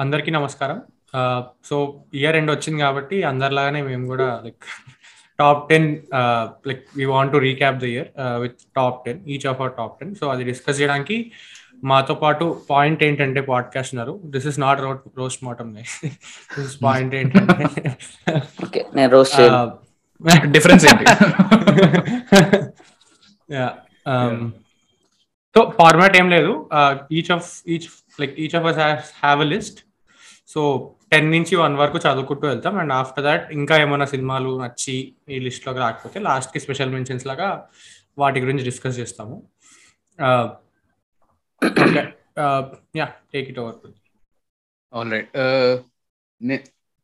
అందరికీ నమస్కారం. So year end వచ్చింది కాబట్టి అందరిలాగానే మేము కూడా like top ten like we want to recap the year with top ten each of our top ten so అది డిస్కస్ చేయడానికి మాతో పాటు పాయింట్ ఏంటంటే పాడ్కాస్ట్ ఉన్నారు. This is not road roast మాటం this point ఏంటంటే డిఫరెన్స్ ఏంటి? సో ఫార్మాట్ ఏం లేదు. Each of each like each of us have a list so ten నుంచి వన్ వరకు చదువుకుంటూ వెళ్తాం. అండ్ ఆఫ్టర్ దాట్ ఇంకా ఏమైనా సినిమాలు నచ్చి ఈ లిస్ట్లోకి రాకపోతే లాస్ట్కి స్పెషల్ మెన్షన్స్ లాగా వాటి గురించి డిస్కస్ చేస్తాము. Yeah take it over all right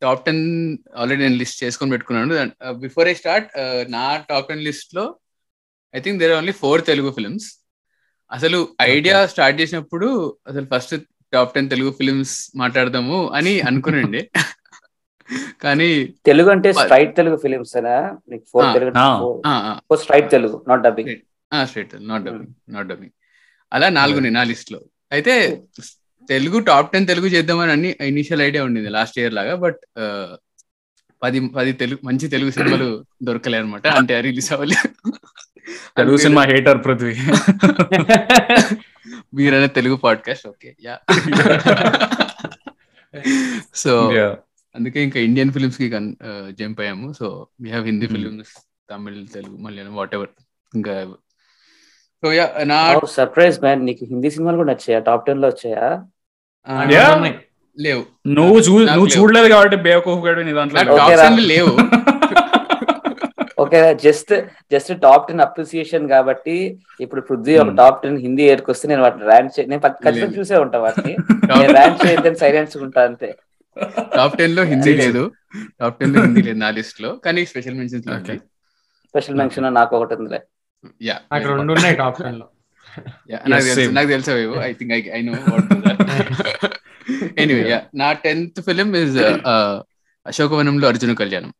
top ten already నేను లిస్ట్ చేసుకొని పెట్టుకున్నాను. బిఫోర్ ఐ స్టార్ట్ నా టాప్ టెన్ లిస్ట్లో I think there only four Telugu films అసలు ఐడియా స్టార్ట్ చేసినప్పుడు అసలు first top ten Telugu films మాట్లాడదాము అని అనుకునండి. కానీ తెలుగు అంటే స్ట్రైట్ తెలుగు ఫిలిమ్స్ నీకు four Telugu four. Straight Telugu not dubbing. Straight. Not dubbing not dubbing. అలా నాలుగు నా లిస్ట్లో అయితే తెలుగు టాప్ టెన్ తెలుగు చేద్దామని అన్ని ఇనిషియల్ ఐడియా ఉండింది లాస్ట్ ఇయర్ లాగా బట్ పది పది తెలుగు మంచి తెలుగు సినిమాలు దొరకలే అనమాట అంటే రిలీజ్ అవ్వలే Telugu cinema hater Prithvi. మీరనే Telugu podcast? Okay. Yeah. So అందుకే ఇంకా ఇండియన్ ఫిల్మ్స్కి జంప్ అయ్యాము. So we have Hindi films Tamil Telugu Malayalam whatever ఇంకా సో యా నా సర్ప్రైజ్ మ్యాన్ నీకు హిందీ సినిమాలు కూడా వచ్చాయా టాప్ టెన్లో వచ్చాయా? లేవు. నువ్వు చూ నువ్వు చూడలేదు కాబట్టి బేవకూఫ్ గడు నీ దాంట్లో లేవు. Okay just just top ten appreciation కాబట్టి ఇప్పుడు పృథ్వీ ఒక టాప్ టెన్ హిందీ ఏర్కొస్తే నేను వాటిని ర్యాంక్ నేను ఖచ్చితంగా చూసే ఉంటా వాటిని. నేను ర్యాంక్ చేయద్దని సైలెన్స్ ఉంటా అంతే. టాప్ టెన్లో హిందీ లేదు. టాప్ టెన్లో హిందీ లేదు నా లిస్ట్లో. కానీ స్పెషల్ మెన్షన్ స్పెషల్ మెన్షన్ నాకు ఒకటి ఉందిలే. యా నాకు రెండు ఉన్నాయి టాప్ టెన్లో. నాకు తెలుసు నాకు తెలుసా I think I I know anyway yeah నా tenth film is అశోకవనంలో Arjuna Kalyanam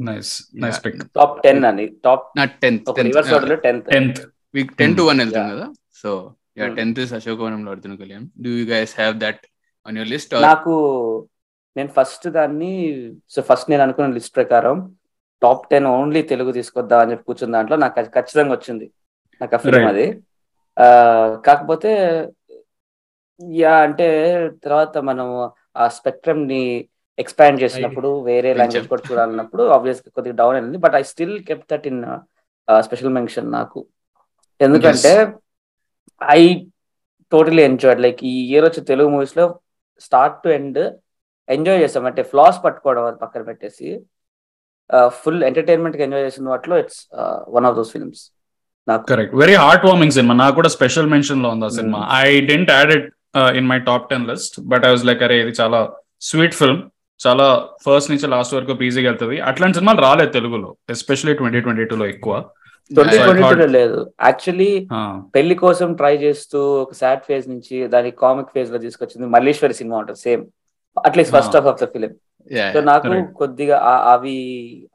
nice nice pick top ten అని. టాప్ నా tenth reverse order tenth tenth week ten to one వెళ్తాం కదా. So yeah tenth is అశోకవనంలో Arjuna Kalyanam do you guys have that on your list నాకు నేను first దాన్ని so first నేను అనుకున్న list ప్రకారం టాప్ టెన్ ఓన్లీ తెలుగు తీసుకొద్దాం అని చెప్పి కూర్చున్న దాంట్లో నాకు ఖచ్చితంగా వచ్చింది. నాకు ఆ ఫిల్మ్ అది. కాకపోతే యా అంటే తర్వాత మనం ఆ స్పెక్ట్రమ్ని ఎక్స్పాండ్ చేసినప్పుడు వేరే లాంగ్వేజ్ కూడా చూడాలన్నప్పుడు ఆబ్వియస్గా కొద్దిగా డౌన్ అయింది. But I still kept that in special mention నాకు. ఎందుకంటే ఐ టోటలీ ఎంజాయ్డ్ లైక్ ఈ ఇయర్ వచ్చే తెలుగు మూవీస్లో స్టార్ట్ టు ఎండ్ ఎంజాయ్ చేస్తాం. అంటే ఫ్లాస్ పట్టుకోవడం అది పక్కన పెట్టేసి ఫుల్ ఎంటర్టైన్మెంట్ ఎంజాయ్ చేసిన వాటిలో it's one of those films నాకు. కరెక్ట్ వెరీ హార్ట్ వార్మింగ్ సినిమా నాకు కూడా స్పెషల్ మెన్షన్లో ఉంది ఆ cinema I didn't add it in my top ten list but I was like అరే ఇది చాలా స్వీట్ ఫిల్మ్ చాలా ఫస్ట్ నుంచి లాస్ట్ వరకు ఈజీగా వెళ్తుంది. అట్లాంటి సినిమాలు రాలేదు తెలుగులో ఎస్పెషల్లీ ట్వంటీ ట్వంటీ టూ లో ఎక్కువ. ట్వంటీ ట్వంటీ లేదు. యాక్చువల్లీ పెళ్ళి కోసం ట్రై చేస్తూ ఒక సాడ్ ఫేజ్ నుంచి దాని కామిక్ ఫేజ్లో తీసుకొచ్చింది మల్లేశ్వరి సినిమా ఉంటుంది same at least first half of the film so నాకు కొద్దిగా అవి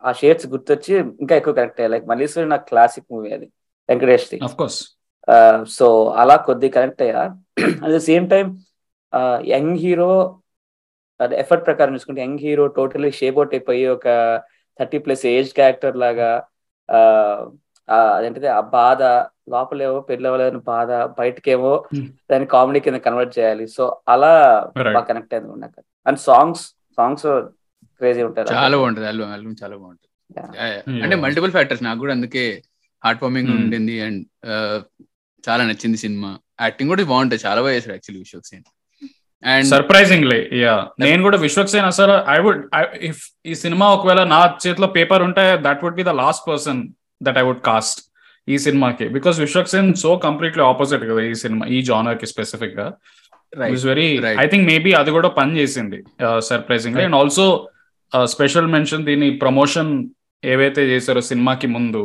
ఆ షేడ్స్ గుర్తొచ్చి ఇంకా ఎక్కువ కనెక్ట్ అయ్యాయి. లైక్ మల్లేశ్వరి నాకు క్లాసిక్ మూవీ అది. వెంకటేష్ సో అలా కొద్దిగా కనెక్ట్ అయ్యా. At the same time young hero అది ఎఫర్ట్ ప్రకారం చూసుకుంటే young hero totally shape out అయిపోయి ఒక థర్టీ ప్లస్ ఏజ్ క్యారెక్టర్ లాగా అదేంటిది ఆ బాధ లోపలేమో పెళ్ళి అవ్వలేని బాధ బయటకేమో దాన్ని కామెడీ కింద కన్వర్ట్ చేయాలి. సో అలా బాగా కనెక్ట్ అయింది నాకు. అండ్ సాంగ్స్ సాంగ్స్ క్రేజీ ఉంటారు చాలా బాగుంటుంది. ఆల్బమ్ ఆల్బమ్ చాలా బాగుంటుంది. అంటే మల్టిపుల్ ఫ్యాక్టర్స్ నాకు కూడా అందుకే హార్ట్ వార్మింగ్ ఉండింది. అండ్ చాలా నచ్చింది సినిమా. యాక్టింగ్ కూడా బాగుంటుంది. చాలా బాగా చేశాడు actually Vishwak Sen and surprisingly yeah నేను కూడా విశ్వక్ సేన్ అసలు ఐ వుడ్ ఇఫ్ ఈ సినిమా ఒకవేళ నా చేతిలో పేపర్ ఉంటే that would be the last person that I would cast ఈ సినిమాకి. Because Vishwak Sen so completely opposite కదా ఈ సినిమా ఈ జానర్కి స్పెసిఫిక్గా it's very I think maybe అది కూడా పని చేసింది surprisingly and also special mention దీని ప్రమోషన్ ఏవైతే చేశారో సినిమాకి ముందు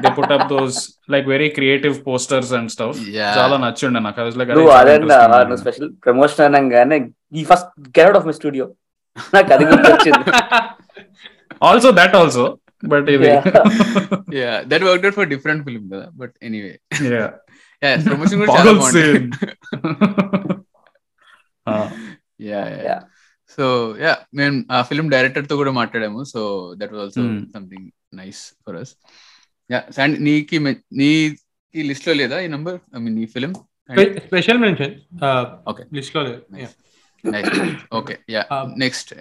they put up those like very creative posters and stuff చాలా నచ్చిండే నాకు. అది లైక్ స్పెషల్ ప్రమోషన్ అనగానే ఈ first get out of my studio నాకు అది గుర్తొచ్చింది ఆల్సో దట్ ఆల్సో బట్ ఇది yeah that worked out for different film కదా but anyway yeah yeah promotion కూడా చాలా బాగుంది. Yeah Yeah. సో యా మేము ఆ ఫిల్మ్ డైరెక్టర్తో కూడా మాట్లాడాము so that was also. Something nice for us yeah and నీకి నీకి లిస్ట్లో లేదా ఈ నంబర్ ఐ మీన్ ఈ ఫిల్మ్ స్పెషల్ మెన్షన్ Okay. లిస్ట్లో లేదు ఓకే యా నెక్స్ట్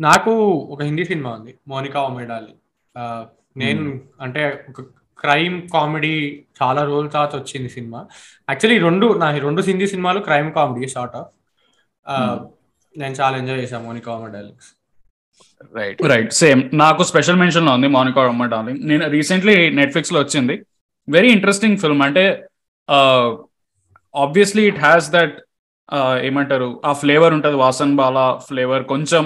నాకు ఒక హిందీ సినిమా ఉంది. Monica o my darling. నేను అంటే ఒక క్రైమ్ కామెడీ చాలా రోజుల తర్వాత వచ్చింది సినిమా. యాక్చువల్లీ రెండు నా ఈ రెండు హిందీ సినిమాలు క్రైమ్ కామెడీ సార్ట్ ఆఫ్ నేను చాలా ఎంజాయ్ చేశాను మోనికా ఒమేడాలిక్స్ రైట్ రైట్ సేమ్ నాకు స్పెషల్ మెన్షన్లో ఉంది మోనికా రమ్మ డార్లింగ్ నేను రీసెంట్లీ నెట్ఫ్లిక్స్లో వచ్చింది. వెరీ ఇంట్రెస్టింగ్ ఫిల్మ్ అంటే ఆబ్వియస్లీ ఇట్ హ్యాస్ దట్ ఏమంటారు? ఆ ఫ్లేవర్ ఉంటది. వాసన్ బాలా ఫ్లేవర్ కొంచెం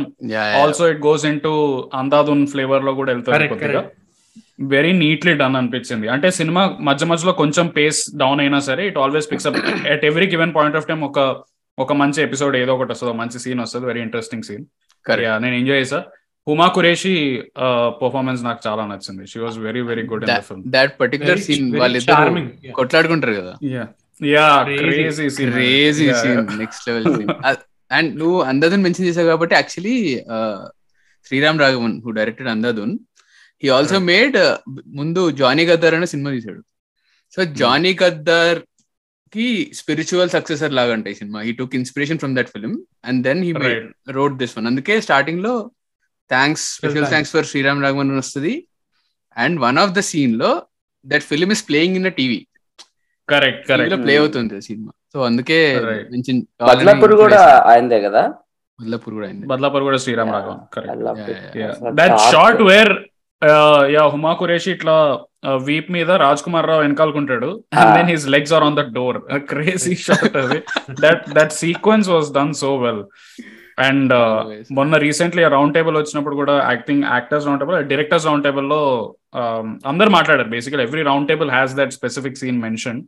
also it goes in to Andhadhun ఫ్లేవర్లో కూడా వెళ్తారు కొద్దిగా. వెరీ నీట్లీ డన్ అనిపించింది. అంటే సినిమా మధ్య మధ్యలో కొంచెం పేస్ డౌన్ అయినా సరే it always picks up at every given point of time ఒక ఒక మంచి ఎపిసోడ్ ఏదో ఒకటి వస్తుంది మంచి సీన్ వస్తుంది వెరీ ఇంట్రెస్టింగ్ సీన్ నేను ఎంజాయ్ చేసా హుమా కురేషి పర్ఫార్మెన్స్ నాకు చాలా నచ్చింది. She was very very good in the film that particular scene వాళ్ళిద్దరు కొట్లాడుకుంటారు కదా. Yeah Crazy. Crazy scene crazy scene next level scene and నువ్వు అందాదున్ మెన్షన్ చేసావు కాబట్టి actually Sriram Raghavan who directed Andhadhun he also made ముందు Johnny Gaddar అనే సినిమా తీశాడు. సో జానీ గద్దర్ కి స్పిరిచువల్ సక్సెసర్ లాగా అంటే ఈ cinema. He took inspiration from that film and then he. Wrote this one అందుకే స్టార్టింగ్లో thanks special thanks. Thanks for Sriram Raghavan వస్తుంది. అండ్ వన్ ఆఫ్ ద సీన్లో that film is playing in TV correct correct play అవుతుంది సినిమా. So అందుకే బద్లాపూర్ కూడా ఆయనదే కదా? బద్లాపూర్ కూడా అయింది. బద్లాపూర్ కూడా Sriram Yeah. Raghavan. Correct that shot where yeah Huma Qureshi ఇట్లా వీప్ మీద Raj Kumar Rao వెనకాలకుంటాడు and. Then his legs are on the door crazy shot అది. That that sequence was done so well and. మొన్న రీసెంట్లీ రౌండ్ టేబుల్ వచ్చినప్పుడు కూడా acting actors round table directors round టేబుల్లో um, అందరు మాట్లాడారు. Basically every round table has that specific scene mention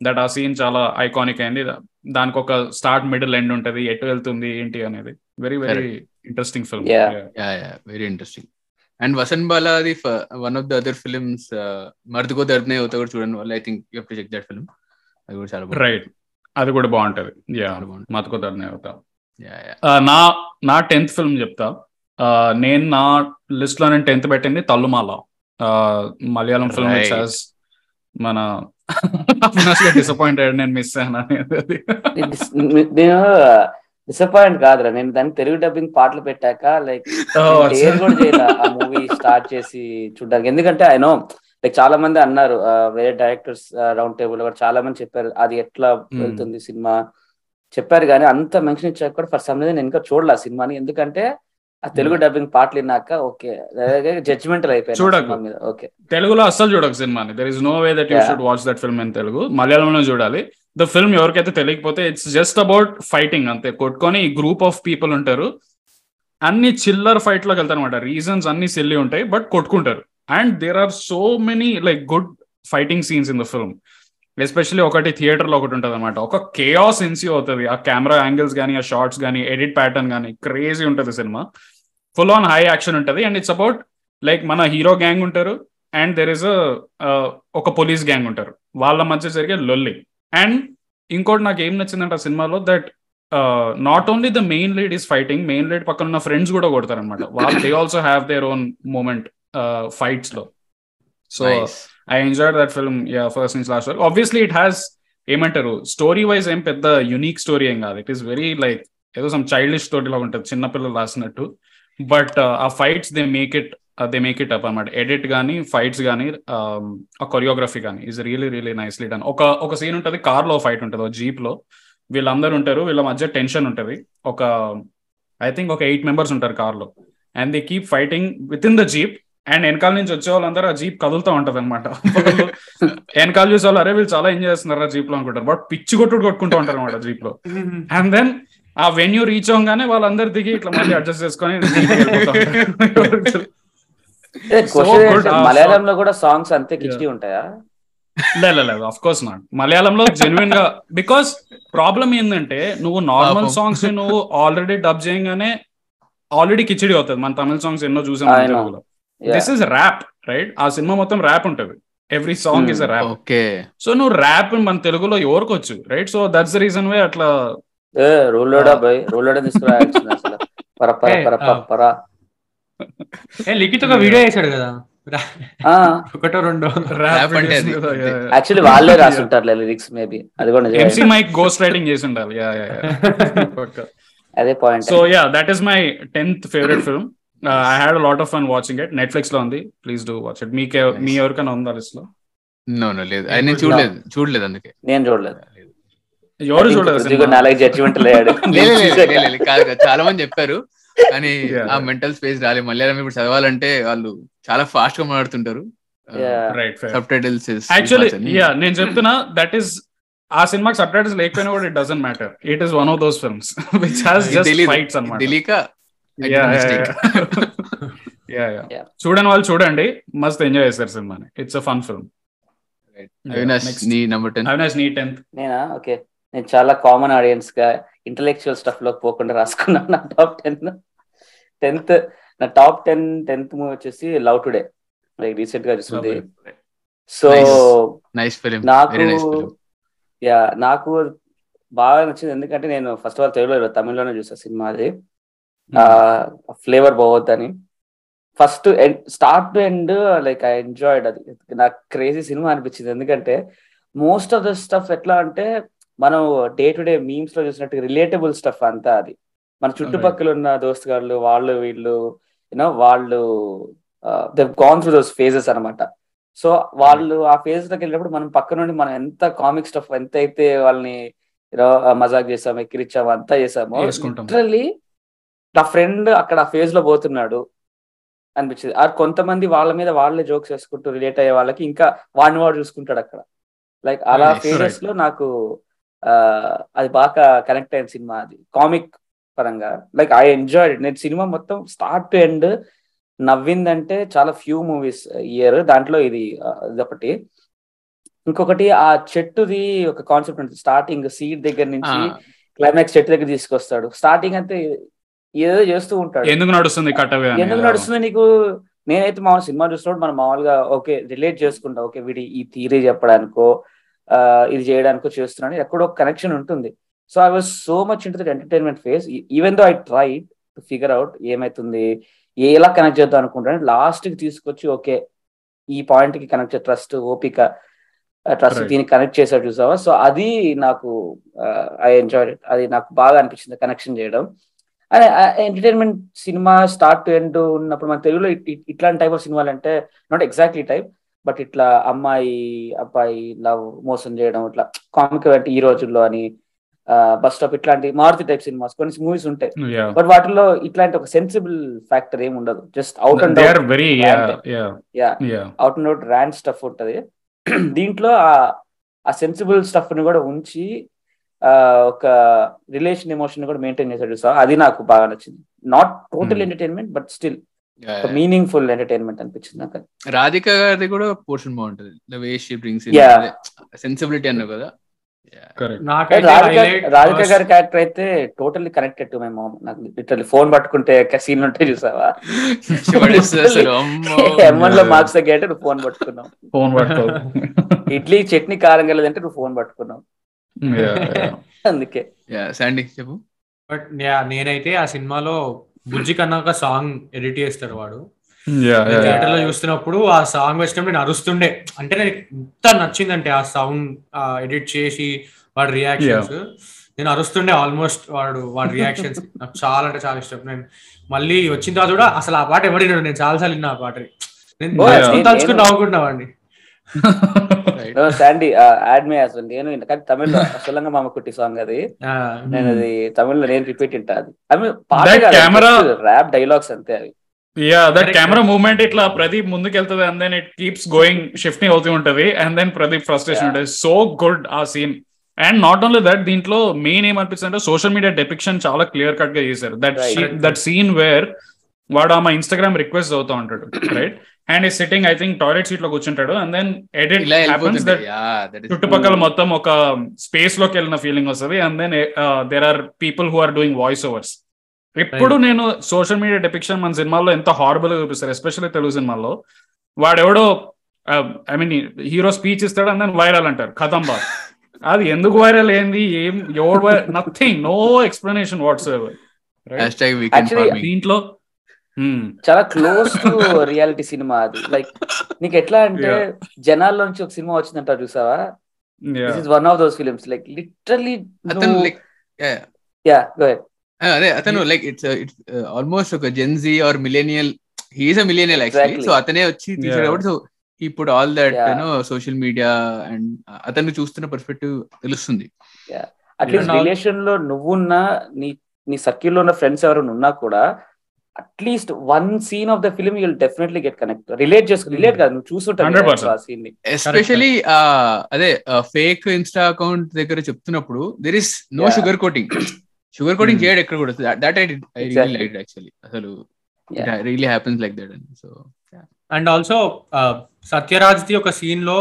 that ఆ scene చాలా iconic అయింది. దానికి ఒక స్టార్ట్ మిడిల్ ఎండ్ ఉంటది. ఎటు వెళ్తుంది ఏంటి అనేది. Very very interesting film very interesting and Vasanth బాలాది one of the other films మర్దుకో దర్దనే అవుతా కూడా చూడండి వాళ్ళు I think you to check that film అది కూడా చాలా బాగుంది రైట్ అది కూడా బాగుంటది యా బాగుంది మతకుదరనే అవుతా యా యా ఆ, నా నా టెన్త్ ఫిల్మ్ చెప్తా ఆ, నేను నా లిస్ట్లో నేను టెన్త్ పెట్టింది తల్లుమాల ఆ, మలయాళం ఫిల్మ్ మన డిసప్పాయింట్ అయ్యాడు నేను మిస్ అయ్యాను అనేది నేను డిసప్పాయింట్ కాదురా. నేను దాన్ని తెలుగు డబ్బింగ్ పాటలు పెట్టాక లైక్ Oh, డేర్ కూడా చేయలే. ఆ మూవీ స్టార్ట్ చేసి చూడడానికి. ఎందుకంటే ఆయన లైక్ చాలా మంది అన్నారు వేరే డైరెక్టర్స్ రౌండ్ టేబుల్ కూడా చాలా మంది చెప్పారు అది ఎట్లా Hmm. వెళ్తుంది సినిమా? చెప్పారు కానీ అంత మెన్షన్ ఇచ్చాక కూడా ఫర్ సమ్ నేను ఇంకా చూడలే ఆ సినిమాని. ఎందుకంటే ఆ తెలుగు డబ్బింగ్ పాటలు విన్నాక ఓకే. జడ్జిమెంటల్ అయిపోయాయి చూడకు. ఓకే. తెలుగులో అస్సలు చూడకు సినిమాని. There is no way that you. Should watch that film in Telugu. మలయాళంలో చూడాలి. ద ఫిల్మ్ ఎవరికైతే తెలియకపోతే ఇట్స్ జస్ట్ అబౌట్ ఫైటింగ్ అంతే. కొట్టుకొని గ్రూప్ ఆఫ్ పీపుల్ ఉంటారు. అన్ని చిల్లర్ ఫైట్లోకి వెళ్తారు అనమాట రీజన్స్ అన్ని సిల్లి ఉంటాయి బట్ కొట్టుకుంటారు. And there are so many like good fighting scenes in the film especially ఒకటి థియేటర్లో ఒకటి ఉంటుంది అనమాట ఒక కేఆస్ ఎన్సీ అవుతుంది. ఆ కెమెరా యాంగిల్స్ కానీ ఆ షార్ట్స్ కానీ ఎడిట్ ప్యాటర్న్ కానీ క్రేజీ ఉంటుంది సినిమా ఫుల్ ఆన్ హై యాక్షన్ ఉంటుంది. అండ్ ఇట్స్ అబౌట్ లైక్ మన హీరో గ్యాంగ్ ఉంటారు. అండ్ దెర్ ఇస్ ఒక పోలీస్ గ్యాంగ్ ఉంటారు. వాళ్ళ మధ్య జరిగే లొల్లి. అండ్ ఇంకోటి నాకు ఏం నచ్చిందంటే ఆ సినిమాలో that not only the main lead is fighting main lead పక్కన ఉన్న ఫ్రెండ్స్ కూడా కొడతారు అనమాట వాళ్ళు they also have their own moment ఫైట్స్లో. So I enjoy that film first నుంచి లాస్ట్ వరకు. ఆబ్వియస్లీ ఇట్ హ్యాస్ ఏమంటారు స్టోరీ వైజ్ ఏం పెద్ద యునిక్ స్టోరీ ఏం కాదు. ఇట్ ఈస్ వెరీ లైక్ ఏదో సమ్ చైల్డిష్ స్టోరీ లాగా ఉంటుంది చిన్నపిల్లలు రాసినట్టు. బట్ ఆ fights they make it they make it up అనమాట ఎడిట్ కానీ ఫైట్స్ కానీ ఆ కొరియోగ్రఫీ కానీ is really really nicely done ఒక ఒక సీన్ ఉంటుంది కార్లో ఫైట్ ఉంటుంది ఒక జీప్లో. వీళ్ళందరూ ఉంటారు వీళ్ళ మధ్య టెన్షన్ ఉంటుంది. ఒక ఐ థింక్ ఒక ఎయిట్ మెంబర్స్ ఉంటారు కార్లో. And they keep fighting with in the jeep and వెనకాల నుంచి వచ్చే వాళ్ళందరూ ఆ జీప్ కదులుతూ ఉంటది అనమాట వెనకాల చూసే వాళ్ళు అరే వీళ్ళు చాలా ఎంజాయ్ చేస్తున్నారు ఆ జీప్లో అనుకుంటారు. బట్ పిచ్చి కొట్టుడు కొట్టుకుంటూ ఉంటారు అనమాట జీప్లో. అండ్ దెన్ ఆ వెన్యూ రీచ్ అవగానే వాళ్ళందరూ దిగి ఇట్లా మళ్ళీ అడ్జస్ట్ చేసుకొని మలయాళంలో కూడా సాంగ్స్ అంతే కిచిడి ఉంటాయా? లే లే, లేదు ఆఫ్ కోర్స్ నాట్ మలయాళంలో జెన్యున్గా బికాస్ ప్రాబ్లం ఏంటంటే నువ్వు నార్మల్. సాంగ్స్ నువ్వు ఆల్రెడీ డబ్ చేయగానే ఆల్రెడీ కిచిడి అవుతుంది. మన తమిళ సాంగ్స్ ఎన్నో చూసాం. తెలుగులో దిస్ ఇస్ ర్యాప్ రైట్ ఆ సినిమా మొత్తం ర్యాప్ ఉంటది. Every song is rap okay so నువ్వు ర్యాప్ మన తెలుగులో ఎవరికొచ్చు right so that's the reason why అట్లా ఏ రోల్లోడా బై? తీసుకురావాల్సింది లిఖిత్ ఒక వీడియో చేశాడు కదా. ఒకటో రెండో. యాక్చువల్లీ వాళ్ళే రాసుంటారు లిరిక్స్ మేబీ అది కూడా. ఎంసీ మైక్ గోస్ట్ రైటింగ్ చేసి ఉండాలి అదే point so yeah that is my tenth favourite film I had lot of fun watching it నెట్ఫ్లిక్స్లో ఉంది. ప్లీజ్ డూ వాచ్ ఇట్ మీకే మీ ఎవరికైనా ఉందా లిస్ట్లో నో నో లేదు నేను చూడలేదు. చూడలేదు అందుకే. నేను చూడలేదు. ఎవరు చూడలేదు. చాలా మంది చెప్పారు. కానీ. ఆ మెంటల్ స్పేస్ రాలేదు మలయాళం ఇప్పుడు చదవాలంటే వాళ్ళు చాలా ఫాస్ట్గా మాట్లాడుతుంటారు. సబ్ టైటిల్స్ యాక్చువల్లీ యా నేను చెప్తున్నా దట్ ఈస్ ఆ సినిమాకి సబ్ టైటిల్స్ లేకపోయినా కూడా it doesn't matter it is one of those films which has just fights అన్నమాట. తెలియక. చూడని వాళ్ళు చూడండి మస్త్ ఎంజాయ్ చేస్తారు సినిమాని. It's a fun film Right. Avinash. నీ నంబర్ టెన్ అవినాష్ నీ టెన్త్ నేనా? ఓకే నేను చాలా కామన్ ఆడియన్స్గా ఇంటలెక్చువల్ స్టఫ్లో పోకుండా రాసుకున్నాను నా టాప్ టెన్ టెన్త్ నా టాప్ టెన్ టెన్త్ మూవీ వచ్చేసి లవ్ టుడే లైక్ రీసెంట్గా చూస్తుంది సో నాకు యా నాకు బాగా నచ్చింది. ఎందుకంటే నేను ఫస్ట్ ఆఫ్ ఆల్ తెలుగులో తమిళ్ళోనే చూసా సినిమా అది. Flavour బాగోద్దని first start to end like I enjoyed అది. నాకు క్రేజీ సినిమా అనిపించింది. ఎందుకంటే మోస్ట్ ఆఫ్ ద స్టఫ్ ఎట్లా అంటే మనం డే టు డే మీమ్స్లో చూసినట్టు రిలేటబుల్ స్టఫ్ అంతా అది. మన చుట్టుపక్కల ఉన్న దోస్తుగాళ్ళు వాళ్ళు వీళ్ళు యూనో వాళ్ళు they gone through those phases అనమాట సో వాళ్ళు ఆ ఫేజ్లోకి వెళ్ళినప్పుడు మనం పక్క నుండి మనం ఎంత కామిక్ స్టఫ్ ఎంత అయితే వాళ్ళని మజాక్ చేసాము ఎక్కిరిచ్చాము అంతా చేసామో. లిటరల్లీ నా ఫ్రెండ్ అక్కడ ఆ ఫేజ్లో పోతున్నాడు అనిపించింది. ఆ కొంతమంది వాళ్ళ మీద వాళ్ళే జోక్స్ వేసుకుంటూ రిలేట్ అయ్యే వాళ్ళకి ఇంకా వాడిని వాడు చూసుకుంటాడు అక్కడ. లైక్ అలా ఫేజెస్లో నాకు అది బాగా కనెక్ట్ అయిన సినిమా అది. కామిక్ పరంగా లైక్ ఐ ఎంజాయ్ నేను సినిమా మొత్తం స్టార్ట్ టు ఎండ్ నవ్విందంటే చాలా ఫ్యూ మూవీస్ ఇయర్ దాంట్లో ఇది ఇదొకటి. ఇంకొకటి ఆ చెట్టుది ఒక కాన్సెప్ట్ ఉంటుంది. స్టార్టింగ్ సీడ్ దగ్గర నుంచి క్లైమాక్స్ చెట్టు దగ్గర తీసుకొస్తాడు. స్టార్టింగ్ అంతే ఏదో చేస్తూ ఉంటాడు. ఎందుకు నడుస్తుంది ఎందుకు నడుస్తుంది నీకు? నేనైతే మామూలు సినిమా చూసినప్పుడు మనం మామూలుగా ఓకే రిలేట్ చేసుకుంటాం. ఓకే వీడి ఈ థీరీ చెప్పడానికో ఇది చేయడానికో చేస్తున్నాను. ఎక్కడో కనెక్షన్ ఉంటుంది. So I was so much into that entertainment phase even though I try to figure out ఏమైతుంది ఎలా కనెక్ట్ చేద్దాం అనుకుంటాను లాస్ట్కి తీసుకొచ్చి ఓకే ఈ పాయింట్కి కనెక్ట్ చే ట్రస్ట్ ఓపిక ట్రస్ట్. దీనికి కనెక్ట్ చేసాడు చూసావా? సో అది నాకు ఐ ఎంజాయ్ అది నాకు బాగా అనిపించింది కనెక్షన్ చేయడం. అదే entertainment cinema start to end ఉన్నప్పుడు మన తెలుగులో ఇట్- ఇట్- ఇట్లాంటి టైప్ ఆఫ్ సినిమాలు అంటే నాట్ ఎగ్జాక్ట్లీ టైప్ బట్ ఇట్లా అమ్మాయి అబ్బాయి లవ్ మోసం చేయడం ఇట్లా కామిక్ అంటే ఈ రోజుల్లో అని బస్ స్టాప్ ఇట్లాంటి మారుతి టైప్ సినిమాస్ కొన్ని మూవీస్ ఉంటాయి. బట్ వాటిలో ఇట్లాంటి ఒక సెన్సిబుల్ ఫ్యాక్టర్ ఏమి ఉండదు. Just out and out rand out rand stuff ఉంటది. దీంట్లో ఆ సెన్సిబుల్ స్టఫ్ని కూడా ఉంచి ఆ ఒక రిలేషన్ ఎమోషన్ కూడా మెయింటైన్ చేశాడు. సో అది నాకు బాగా నచ్చింది. Not total. Entertainment but still meaningful entertainment అనిపించింది నాకు. రాధిక గారిది కూడా పోర్షన్ బాగుంటది. The way she brings Yeah. Sensibility అన్నావు కదా? Yeah. కరెక్ట్ నాకైతే రాధిక గారి క్యారెక్టర్ అయితే totally connected to my mom నాకు లిటరల్లీ ఫోన్ పట్టుకుంటే సీన్ ఉంటే చూసావా. ఎమ్ఎన్ లో మార్క్స్ తగ్గాయంటే నువ్వు ఫోన్ పట్టుకున్నావు. ఫోన్ పట్టుకో ఇడ్లీ చట్నీ కారం కలదంటే నువ్వు ఫోన్ పట్టుకున్నావు. అందుకే. శాండీ చెప్పు. బట్ నేనైతే ఆ సినిమాలో బుజ్జి కన్నా ఒక సాంగ్ ఎడిట్ చేస్తాడు వాడు. నేను. థియేటర్లో చూస్తున్నప్పుడు ఆ సాంగ్ వచ్చినప్పుడు నేను అరుస్తుండే. అంటే నాకు ఎంత నచ్చిందంటే ఆ సౌండ్ ఎడిట్ చేసి వాడి రియాక్షన్స్. నేను అరుస్తుండే ఆల్మోస్ట్ వాడు వాడి రియాక్షన్స్. నాకు చాలా అంటే చాలా ఇష్టం. నేను మళ్ళీ వచ్చిన తర్వాత కూడా అసలు ఆ పాట ఎవరు వినడు. నేను చాలా సార్లు విన్నా ఆ పాట. నేను. తలుచుకుని తలుచుకుని నవ్వుకుంటున్నావాడిని శాండీ యాడ్ మే అసలు నేను. కానీ తమిళ్ళో అసలంగా మామ కుట్టి సాంగ్ అది నేను అది తమిళ్ళో నేను రిపీట్ వింటా అది. That camera- ర్యాప్ డైలాగ్స్ అంతే అవి. Yeah that. కెమెరా మూవ్మెంట్ ఇట్లా ప్రదీప్ ముందుకెళ్తుంది and then it keeps going shifting అవుతూ ఉంటది అండ్ దెన్ ప్రదీప్ ఫ్రస్ట్రేషన్. ఉంటుంది. సో గుడ్ ఆ scene and not only that దీంట్లో మెయిన్ ఏమనిపిస్తుంది అంటే సోషల్ మీడియా డెపిక్షన్ చాలా క్లియర్ కట్గా చేశారు. That Right. That scene where వాడు ఆమె ఇన్స్టాగ్రామ్ రిక్వెస్ట్ అవుతా ఉంటాడు రైట్ అండ్ ఈ సిట్టింగ్ ఐ థింక్ టాయిలెట్ సీట్లో కూర్చుంటాడు. And then edit happens that Yeah, that is- చుట్టుపక్కల మొత్తం ఒక స్పేస్లోకి వెళ్ళిన ఫీలింగ్ వస్తుంది. And then there are people who are doing voice overs ఇప్పుడు నేను సోషల్ మీడియా డెపిక్షన్ మన సినిమాల్లో ఎంత హారబుల్గా చూపిస్తారు ఎస్పెషల్లీ తెలుగు సినిమాల్లో. వాడెవడో ఐ మీన్ హీరో స్పీచ్ ఇస్తాడు అండ్ దెన్ వైరల్ అంటారు. బాత్ అది ఎందుకు వైరల్ అయింది ఏం ఎవరు nothing no explanation whatsoever దీంట్లో చాలా క్లోజ్ టు రియాలిటీ సినిమా అది లైక్ నీకు ఎట్లా అంటే. జనాల్లో నుంచి ఒక సినిమా వచ్చిందంటారు చూసావా. This is one of those films like literally అతను లైక్ యా గో అదే అతను లైక్ ఇట్స్ ఇట్స్ ఆల్మోస్ట్ ఒక Gen Z or millennial he's a millennial actually. So అతనే వచ్చి తీసాడు. కాబట్టి సో ఇప్పుడు all that. You know social media and అతన్ని చూస్తున్న పర్స్పెక్టివ్ తెలుస్తుంది అట్లీస్ట్. రిలేషన్లో నువ్వున్నా నీ నీ సర్కిల్లో ఉన్న ఫ్రెండ్స్ ఎవరైనా ఉన్నా కూడా at least one scene of the film you'll definitely get connect relate చేసుకో రిలేట్ కాదు నువ్వు చూస్తుంటావు 100%. ఆ సీన్ని ఎస్పెషలీ అదే ఫేక్ ఇన్స్టా అకౌంట్ దగ్గర చెప్తున్నప్పుడు there is no. Sugar coating sugar coating Hmm. చేయడు ఎక్కడ కూడా that I I really. Like actually అసలు Yeah. Really happens like that and so and also Sathyaraj the ఒక సీన్లో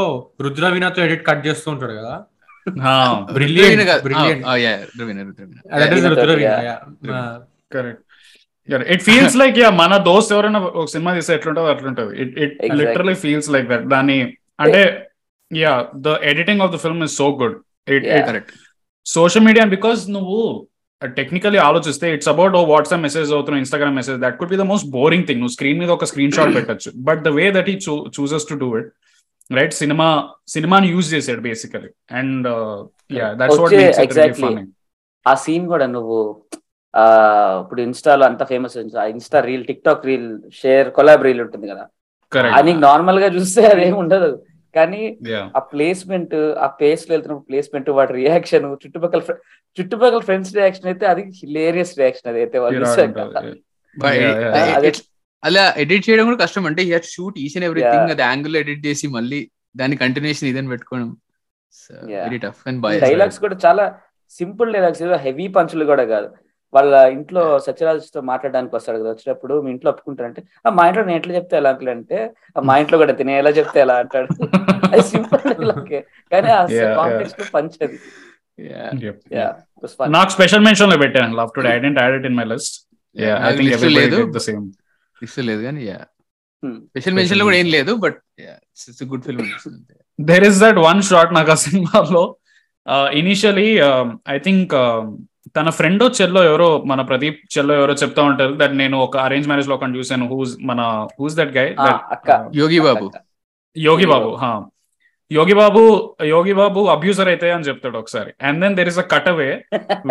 రుద్రవీణతో ఎడిట్ కట్ చేస్తూ ఉంటాడు కదా brilliant brilliant. Rudraveena Yeah. Correct it feels like yeah మన దోస్త్ ఎవరైనా ఒక సినిమా తీస్తే ఎట్లుంటుందో అట్లుంటది. It it. Literally feels like that దాన్ని అంటే yeah the editing of the film is so good it. Correct social media because నువ్వు టెక్నికలీ ఆలోచిస్తే it's about oh WhatsApp message అవుతున్న Instagram message that could be the most boring thing నువ్వు screen మీద ఒక screen shot పెట్టచ్చు but the way that he chooses to do it right cinema సినిమాని use చేసాడు basically and yeah that's what. Funny ఆ scene కూడా నువ్వు ఇప్పుడు ఇన్స్టాలో అంత ఫేమస్ ఆ insta reel TikTok reel share collab reel ఉంటుంది కదా. కరెక్ట్ అది నార్మల్గా చూస్తే అదేం ఉండదు. కానీ యా ఆ ప్లేస్మెంట్ ఆ పేస్లో వెళ్తున్నప్పుడు ప్లేస్మెంట్ వాటి రియాక్షన్ చుట్టుపక్కల చుట్టుపక్కల ఫ్రెండ్స్ రియాక్షన్ అయితే అది హిలేరియస్ రియాక్షన్ అది అయితే వాళ్ళు అలా ఎడిట్ చేయడం కూడా కష్టం అంటే he shoot each and everything. అది యాంగిల్ ఎడిట్ చేసి మళ్ళీ దాని కంటిన్యూషన్ ఇదని పెట్టుకోవడం. Yeah. Very tough and boy dialogues కూడా చాలా సింపుల్ డైలాగ్స్ హెవీ పంచులు కూడా కాదు. వాళ్ళ ఇంట్లో సత్యరాజ్తో మాట్లాడడానికి వస్తాడు కదా వచ్చినప్పుడు మీ ఇంట్లో ఒప్పుకుంటారంటే ఆ మా ఇంట్లో నేను ఎట్లా చెప్తే ఎలా అంకుల్ అంటే "ఆ, మా ఇంట్లో కూడా నేను ఎలా చెప్తే ఎలా అంటాడు. అది సింపుల్ కానీ ఆ Yeah, కాంప్లెక్స్లో పంచ్ అది. Yep. Yeah, it was fun. నాకు స్పెషల్ మెన్షన్లో పెట్టాను love today I didn't add it in my list yeah I think everybody లేదు. డిడ్ ద సేమ్ ఇష్టం లేదు కానీ యా. స్పెషల్ మెన్షన్లో కూడా ఏం లేదు but it's good film there is that one shot నాకు ఆ సినిమాలో ఇనిషియలీ ఐ థింక్ తన ఫ్రెండ్ చెల్లో ఎవరో మన ప్రదీప్ చెల్లో ఎవరో చెప్తా ఉంటారు దట్ నేను ఒక అరేంజ్ మ్యారేజ్లో ఒకటి చూసాను హూస్ మన హూస్ దట్ గై యోగి బాబు. యోగి బాబు హా. యోగి బాబు యోగి బాబు అబ్యూజర్ అయితే అని చెప్తాడు ఒకసారి. And then there is a cut away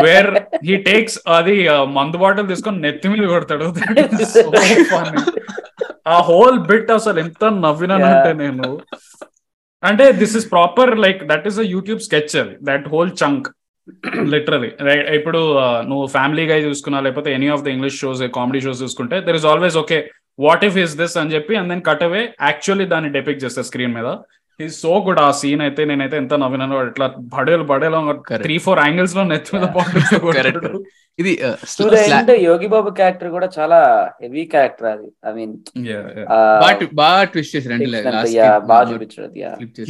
where he takes అది మందు బాటిల్ తీసుకొని నెత్తి మీద కొడతాడు. That is so funny. ఆ హోల్ బిట్ అసలు ఎంత నవ్వినానంటే నేను. అంటే this is proper like that is a YouTube sketch అది. That whole chunk literally right ఇప్పుడు నువ్వు ఫ్యామిలీగా చూసుకున్నా లేకపోతే any of the English shows comedy shows చూసుకుంటే there is always okay what if is this అని చెప్పి and then cut away actually దాన్ని డెపిక్ చేస్తారు స్క్రీన్ మీద. ఈ సో గుడ్ ఆ సీన్ అయితే నేనైతే ఎంత నవ్వినానో ఇట్లా బడేలు బడేలో. త్రీ ఫోర్ యాంగిల్స్లో నెత్తి మీద ఇది యోగి బాబు క్యారెక్టర్ కూడా చాలా హెవీ క్యారెక్టర్ అది. ఐ మీన్ బాగా ట్విస్ట్.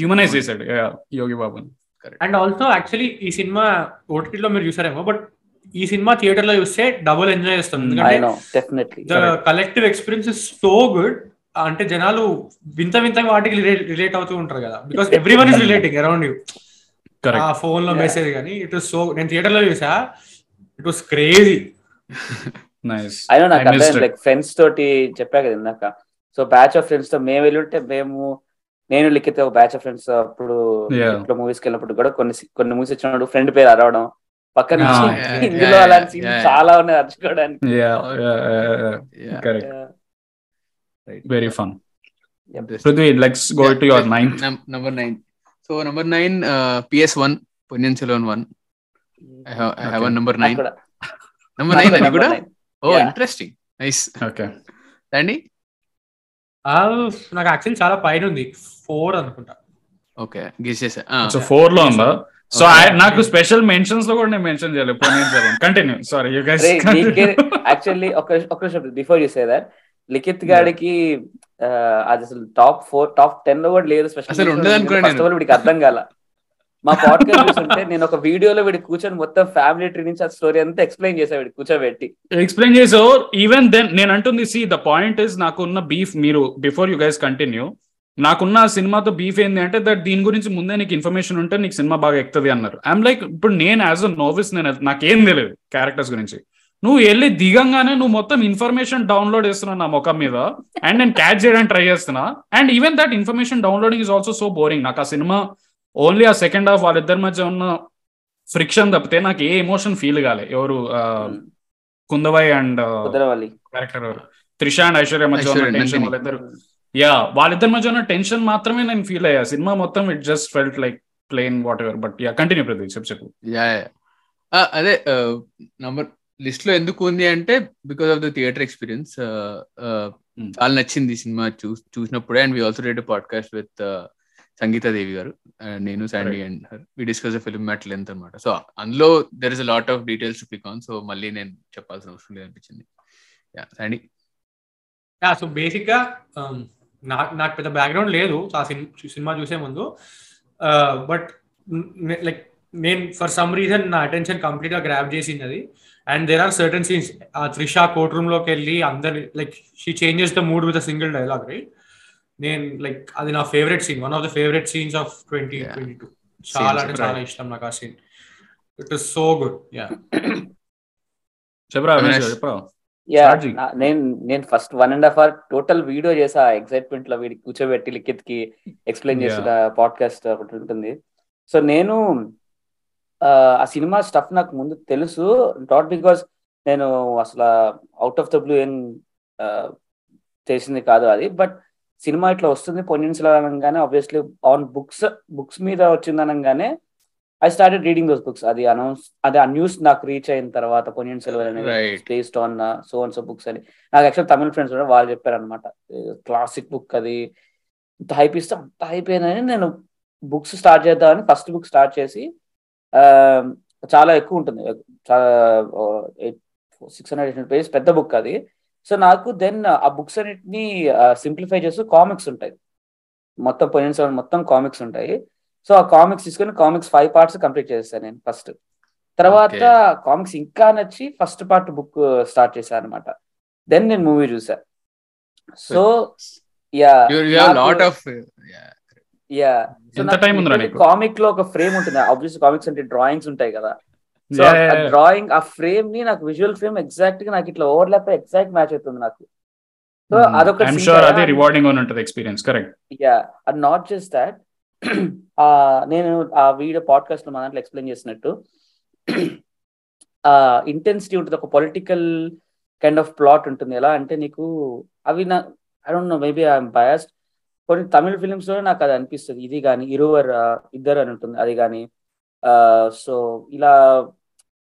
హ్యూమనైజ్ చేశాడు yeah, Yogi Babu and also actually ఈ సినిమా OTT లో మీరు చూసారేమో బట్ ఈ సినిమా థియేటర్లో చూస్తే డబుల్ ఎంజాయ్ చేస్తాం I ఎందుకంటే know, definitely. The collective experience is so good అంటే జనాలు వింత వింత వాటికి రిలేట్ అవుతూ ఉంటారు కదా. Because every one is relating around you ఆ ఫోన్లో. మెసేజ్ కానీ ఇట్ వాస్ సో నేను థియేటర్లో చూసా ఇట్ వాస్ క్రేజీ అయినా నాకు. లైక్ ఫ్రెండ్స్ తోటి చెప్పా కదా ఇందాక. సో బ్యాచ్ ఆఫ్ ఫ్రెండ్స్తో మేము వెళ్ళుంటే మేము నేను లిఖిత ఒక బ్యాచ్ ఆఫ్ ఫ్రెండ్స్ అప్పుడు. ఇంట్లో మూవీస్కి వెళ్ళినప్పుడు కూడా కొన్ని కొన్ని మూవీస్ వచ్చినప్పుడు ఫ్రెండ్ పేరు అరవడం పక్కన Ah, ఇందులో yeah, అలాంటి yeah, సీన్. చాలా ఉన్నాయి అరుచుకోవడానికి. Very fun Prithvi let's go to your ninth number nine so number nine PS one Ponniyin Selvan one I Okay. Number nine number nine అది కూడా. ఓ. ఇంట్రెస్టింగ్ నైస్ ఓకే అండి నాకు actually చాలా పైన ఉంది. ఫోర్ అనుకుంటా. ఓకే గెస్ చేసా so ఫోర్లో ఉందా? So Okay. నాకు స్పెషల్ మెన్షన్స్లో కూడా నేను మెన్షన్ చేయలేదు continue sorry you guys actually ఒక ఒక before you say that Likhith గాడికి ఆ, అది అసలు టాప్ ఫోర్ టాప్ టెన్లో కూడా లేదు స్పెషల్ ఫస్ట్ ఆఫ్ ఆల్ అర్థం కాల. మా పాడ్కాస్ట్ చూస్తుంటే నేను ఒక వీడియోలో వీడి కూర్చొని మొత్తం ఫ్యామిలీ ట్రీ నుంచి ఆ స్టోరీ అంతా ఎక్స్ప్లెయిన్ చేసా వీడి కూర్చోబెట్టి. ఎక్స్ప్లెయిన్ చేసావు. ఈవెన్ దెన్ నేను అంటుంది సి ద పాయింట్ ఇస్ నాకు ఉన్న బీఫ్ మీరు బిఫోర్ యూ గైస్ కంటిన్యూ నాకున్న సినిమాతో బీఫ్ ఏంది అంటే దట్ దీని గురించి ముందే నీకు ఇన్ఫర్మేషన్ ఉంటే నీకు సినిమా బాగా ఎక్కుతుంది అన్నారు. ఐఎమ్ లైక్ ఇప్పుడు నేను యాజ్ అ నోవిస్ నేను నాకేం తెలియదు క్యారెక్టర్స్ గురించి. నువ్వు వెళ్ళి దిగంగానే నువ్వు మొత్తం ఇన్ఫర్మేషన్ డౌన్లోడ్ చేస్తున్నావు నా ముఖం మీద అండ్ నేను క్యాచ్ చేయడానికి ట్రై చేస్తున్నా and even that information downloading is also so boring నాకు ఆ సినిమా ఓన్లీ ఆ సెకండ్ హాఫ్ వాళ్ళిద్దరి మధ్య ఉన్న ఫ్రిక్షన్ తప్పితే నాకు ఏ ఎమోషన్ ఫీల్ కాలే. ఎవరు ఆ, కుందవై అండ్ క్యారెక్టర్ ఎవరు? త్రిష అండ్ ఐశ్వర్య మధ్య ఉన్న టెన్షన్. వాళ్ళిద్దరు. యా వాళ్ళిద్దరి మధ్య ఉన్న టెన్షన్ మాత్రమే నేను ఫీల్ అయ్యా. సినిమా మొత్తం it just felt like plain whatever but yeah continue Pradeep చెప్పు చెప్పు. యా అదే నంబర్ లిస్ట్లో ఎందుకు ఉంది అంటే because of the theatre experience చాలా నచ్చింది సినిమా చూ చూసినప్పుడే. And we also read podcast with Sangeetha Devi గారు Uh, నేను Sandy and we discuss film at length అనమాట సో అందులో there is a lot of details to pick on so మళ్ళీ నేను చెప్పాల్సిన అవసరం లేదు అనిపించింది యా శాండీ సో బేసిక్గా um, నాకు నాకు పెద్ద బ్యాక్గ్రౌండ్ లేదు. ఆ సినిమా చూసే ముందు. బట్ లైక్ నేను ఫర్ సమ్ రీజన్ నా అటెన్షన్ కంప్లీట్గా గ్రాప్ చేసింది అది. And there are certain scenes ఆ త్రిషా కోర్ట్ రూమ్లోకి వెళ్ళి అందరి like she changes the mood with single dialogue right నేను లైక్ అది నా favourite scene one of the favourite scenes of twenty. Twenty two చాలా అంటే చాలా. ఇష్టం నాకు ఆ scene it is so good yeah చెప్పరా. నేను నేను first one and half hour total video చేసా ఎక్సైట్మెంట్లో వీడికి కూర్చోబెట్టి లిఖిత్కి ఎక్స్ప్లెయిన్. చేసిన పాడ్కాస్ట్ ఒకటి ఉంటుంది సో నేను ఆ, సినిమా స్టఫ్ నాకు ముందు తెలుసు నాట్ బికాస్ నేను అసలు అవుట్ ఆఫ్ ద బ్లూ ఏం చేసింది కాదు అది బట్ సినిమా ఇట్లా వస్తుంది సెల్వన్ అనగానే ఆబ్వియస్లీ ఆన్ బుక్స్ బుక్స్ మీద వచ్చింది అనగానే I started reading those books అది అనౌన్స్ అది ఆ న్యూస్ నాకు రీచ్ అయిన తర్వాత పొన్నియిన్ సెల్వన్ అనేది. Based on so and so books అని. నాకు యాక్చువల్ తమిళ ఫ్రెండ్స్ కూడా వాళ్ళు చెప్పారు అనమాట క్లాసిక్ బుక్ అది. ఇంత హైప్ ఇస్తే అంత హైప్ అయినని నేను బుక్స్ స్టార్ట్ చేద్దామని ఫస్ట్ బుక్ స్టార్ట్ చేసి ఆ, చాలా ఎక్కువ ఉంటుంది. చాలా సిక్స్ హండ్రెడ్ ఎయిట్ పేజెస్ పెద్ద బుక్ అది. సో నాకు దెన్ ఆ బుక్స్ అన్నిటిని సింప్లిఫై చేస్తూ కామిక్స్ ఉంటాయి. మొత్తం పొయిన్ సెవెన్ మొత్తం కామిక్స్ ఉంటాయి. సో ఆ కామిక్స్ తీసుకొని కామిక్స్ ఫైవ్ పార్ట్స్ కంప్లీట్ చేస్తాను నేను ఫస్ట్ తర్వాత కామిక్స్ ఇంకా నచ్చి ఫస్ట్ పార్ట్ బుక్ స్టార్ట్ చేశాను అనమాట దెన్ నేను మూవీ చూసా. So yeah? కామిక్లో ఒక ఫ్రేమ్ ఉంటుంది. ఆబ్వియస్ కామిక్స్ అంటే డ్రాయింగ్స్ ఉంటాయి కదా. సో. డ్రాయింగ్ ఆ ఫ్రేమ్ని నాకు విజువల్ ఫ్రేమ్ ఎగ్జాక్ట్గా నాకు ఇట్లా ఓవర్లాప్ ఎగ్జాక్ట్ మ్యాచ్ అవుతుంది నాకు. సో అదొక ఐఎమ్ షూర్ అదే రివార్డింగ్ ఉంటుంది experience correct yeah and not just that నేను ఆ వీడియో పాడ్కాస్ట్లో మన దాంట్లో ఎక్స్ప్లెయిన్ చేసినట్టు ఆ ఇంటెన్సిటీ ఉంటుంది ఒక పొలిటికల్ కైండ్ ఆఫ్ ప్లాట్ ఉంటుంది. ఎలా అంటే నీకు అవి నా I don't know maybe I'm biased కొన్ని తమిళ ఫిలిమ్స్లో నాకు అది అనిపిస్తుంది. ఇది కానీ ఇరువర్ ఇద్దరు అని ఉంటుంది. అది కానీ సో ఇలా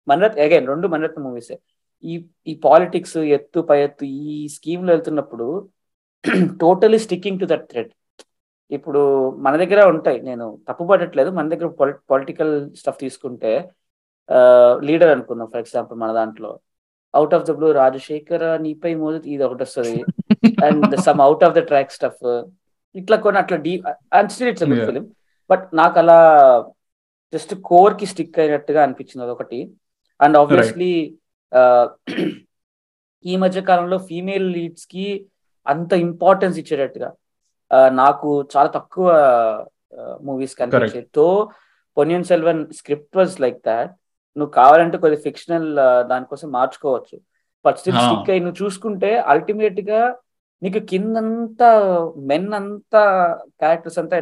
మన్రత్ అగైన్ రెండు మన్రత్ మూవీసే ఈ ఈ పాలిటిక్స్ ఎత్తు పై ఎత్తు ఈ స్కీమ్లో వెళ్తున్నప్పుడు totally sticking to that thread ఇప్పుడు మన దగ్గర ఉంటాయి నేను తప్పు పడట్లేదు మన దగ్గర పొలిటికల్ స్టఫ్ తీసుకుంటే లీడర్ అనుకుందాం ఫర్ ఎగ్జాంపుల్ మన దాంట్లో. Out of the blue Rajasekhar నీపై మోదు ఇది ఒకటి వస్తుంది. And some out of the track stuff ఇట్లా కొన్ని అట్లా D and still it's. Film but నాకు అలా జస్ట్ కోర్కి స్టిక్ అయినట్టుగా అనిపించింది అదొకటి. అండ్ ఆబ్వియస్లీ ఈ మధ్య కాలంలో ఫీమేల్ లీడ్స్కి అంత ఇంపార్టెన్స్ ఇచ్చేటట్టుగా నాకు చాలా తక్కువ మూవీస్ కనిపించాయి తో Ponniyin Selvan script was like that. నువ్వు కావాలంటే కొద్ది ఫిక్షనల్ దానికోసం మార్చుకోవచ్చు. But still. స్టిక్ అయి నువ్వు చూసుకుంటే అల్టిమేట్గా నీకు కిందంతా మెన్ అంతా క్యారెక్టర్స్ అంతా.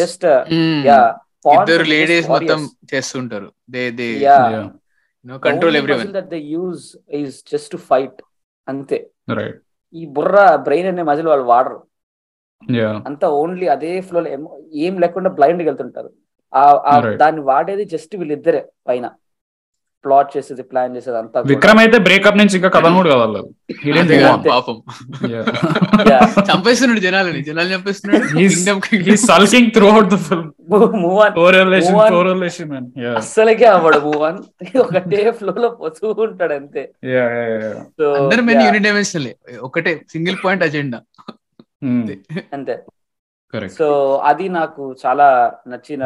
జస్ట్ యా ఇద్దరు లేడీస్ మొత్తం చేస్తుంటారు. They they yeah control everyone that they use is just to fight అంతే. రైట్ ఈ బుర్ర బ్రెయిన్ అనే మధ్యలో వాళ్ళు వాడరు. యా అంతా ఓన్లీ అదే ఫ్లో ఏం లేకుండా బ్లైండ్ వెళ్తుంటారు. ఆ ఆ Right. దాన్ని వాడేది జస్ట్ వీళ్ళిద్దరే పైన. ప్లాట్ చేసేది ప్లాన్ చేసేది అంతా. విక్రమ్ అయితే బ్రేకప్ నుంచి ఇంకా కథ కూడా on. పాపం. చంపేస్తున్నాడు జనాలని జనాలు చంపేస్తున్నాడు. అస్సలకే అవ్వడు మూవ్ ఆన్ ఒకటే ఫ్లో లో పోతూ ఉంటాడు అంతే. అందరు మెన్ యూనిడైమెన్షనల్ ఒకటే సింగిల్ పాయింట్ అజెండా. అంతే. సో అది నాకు చాలా నచ్చిన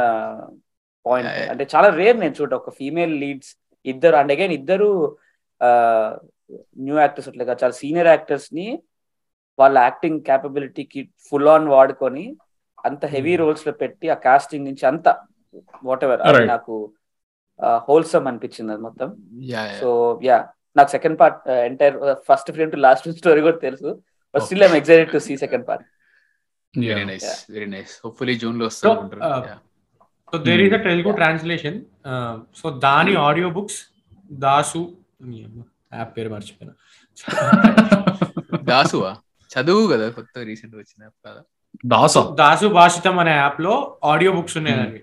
పాయింట్. అంటే చాలా రేర్ నేను చూడ ఒక ఫీమేల్ లీడ్స్ ఇద్దరు అండ్ అగైన్ ఇద్దరు న్యూ యాక్టర్స్ అట్లా చాలా సీనియర్ యాక్టర్స్ని వాళ్ళ యాక్టింగ్ క్యాపబిలిటీకి ఫుల్ ఆన్ వాడుకొని అంత హెవీ రోల్స్లో పెట్టి ఆ కాస్టింగ్ నుంచి అంత వాట్ ఎవర్. నాకు హోల్సమ్ అనిపించింది అది మొత్తం. యా సో యా నాకు second part entire first film to last story కూడా తెలుసు. But still I'm excited to see second part very nice very nice hopefully జూన్లో uh, so there is a Telugu. Translation so దాని audio books దాసు app పేరు మర్చిపోయినా. దాసువా చదువు కదా కొత్త రీసెంట్ వచ్చిన app కదా. దాసా దాసు భాషితం అనే యాప్లో ఆడియో బుక్స్ ఉన్నాయండి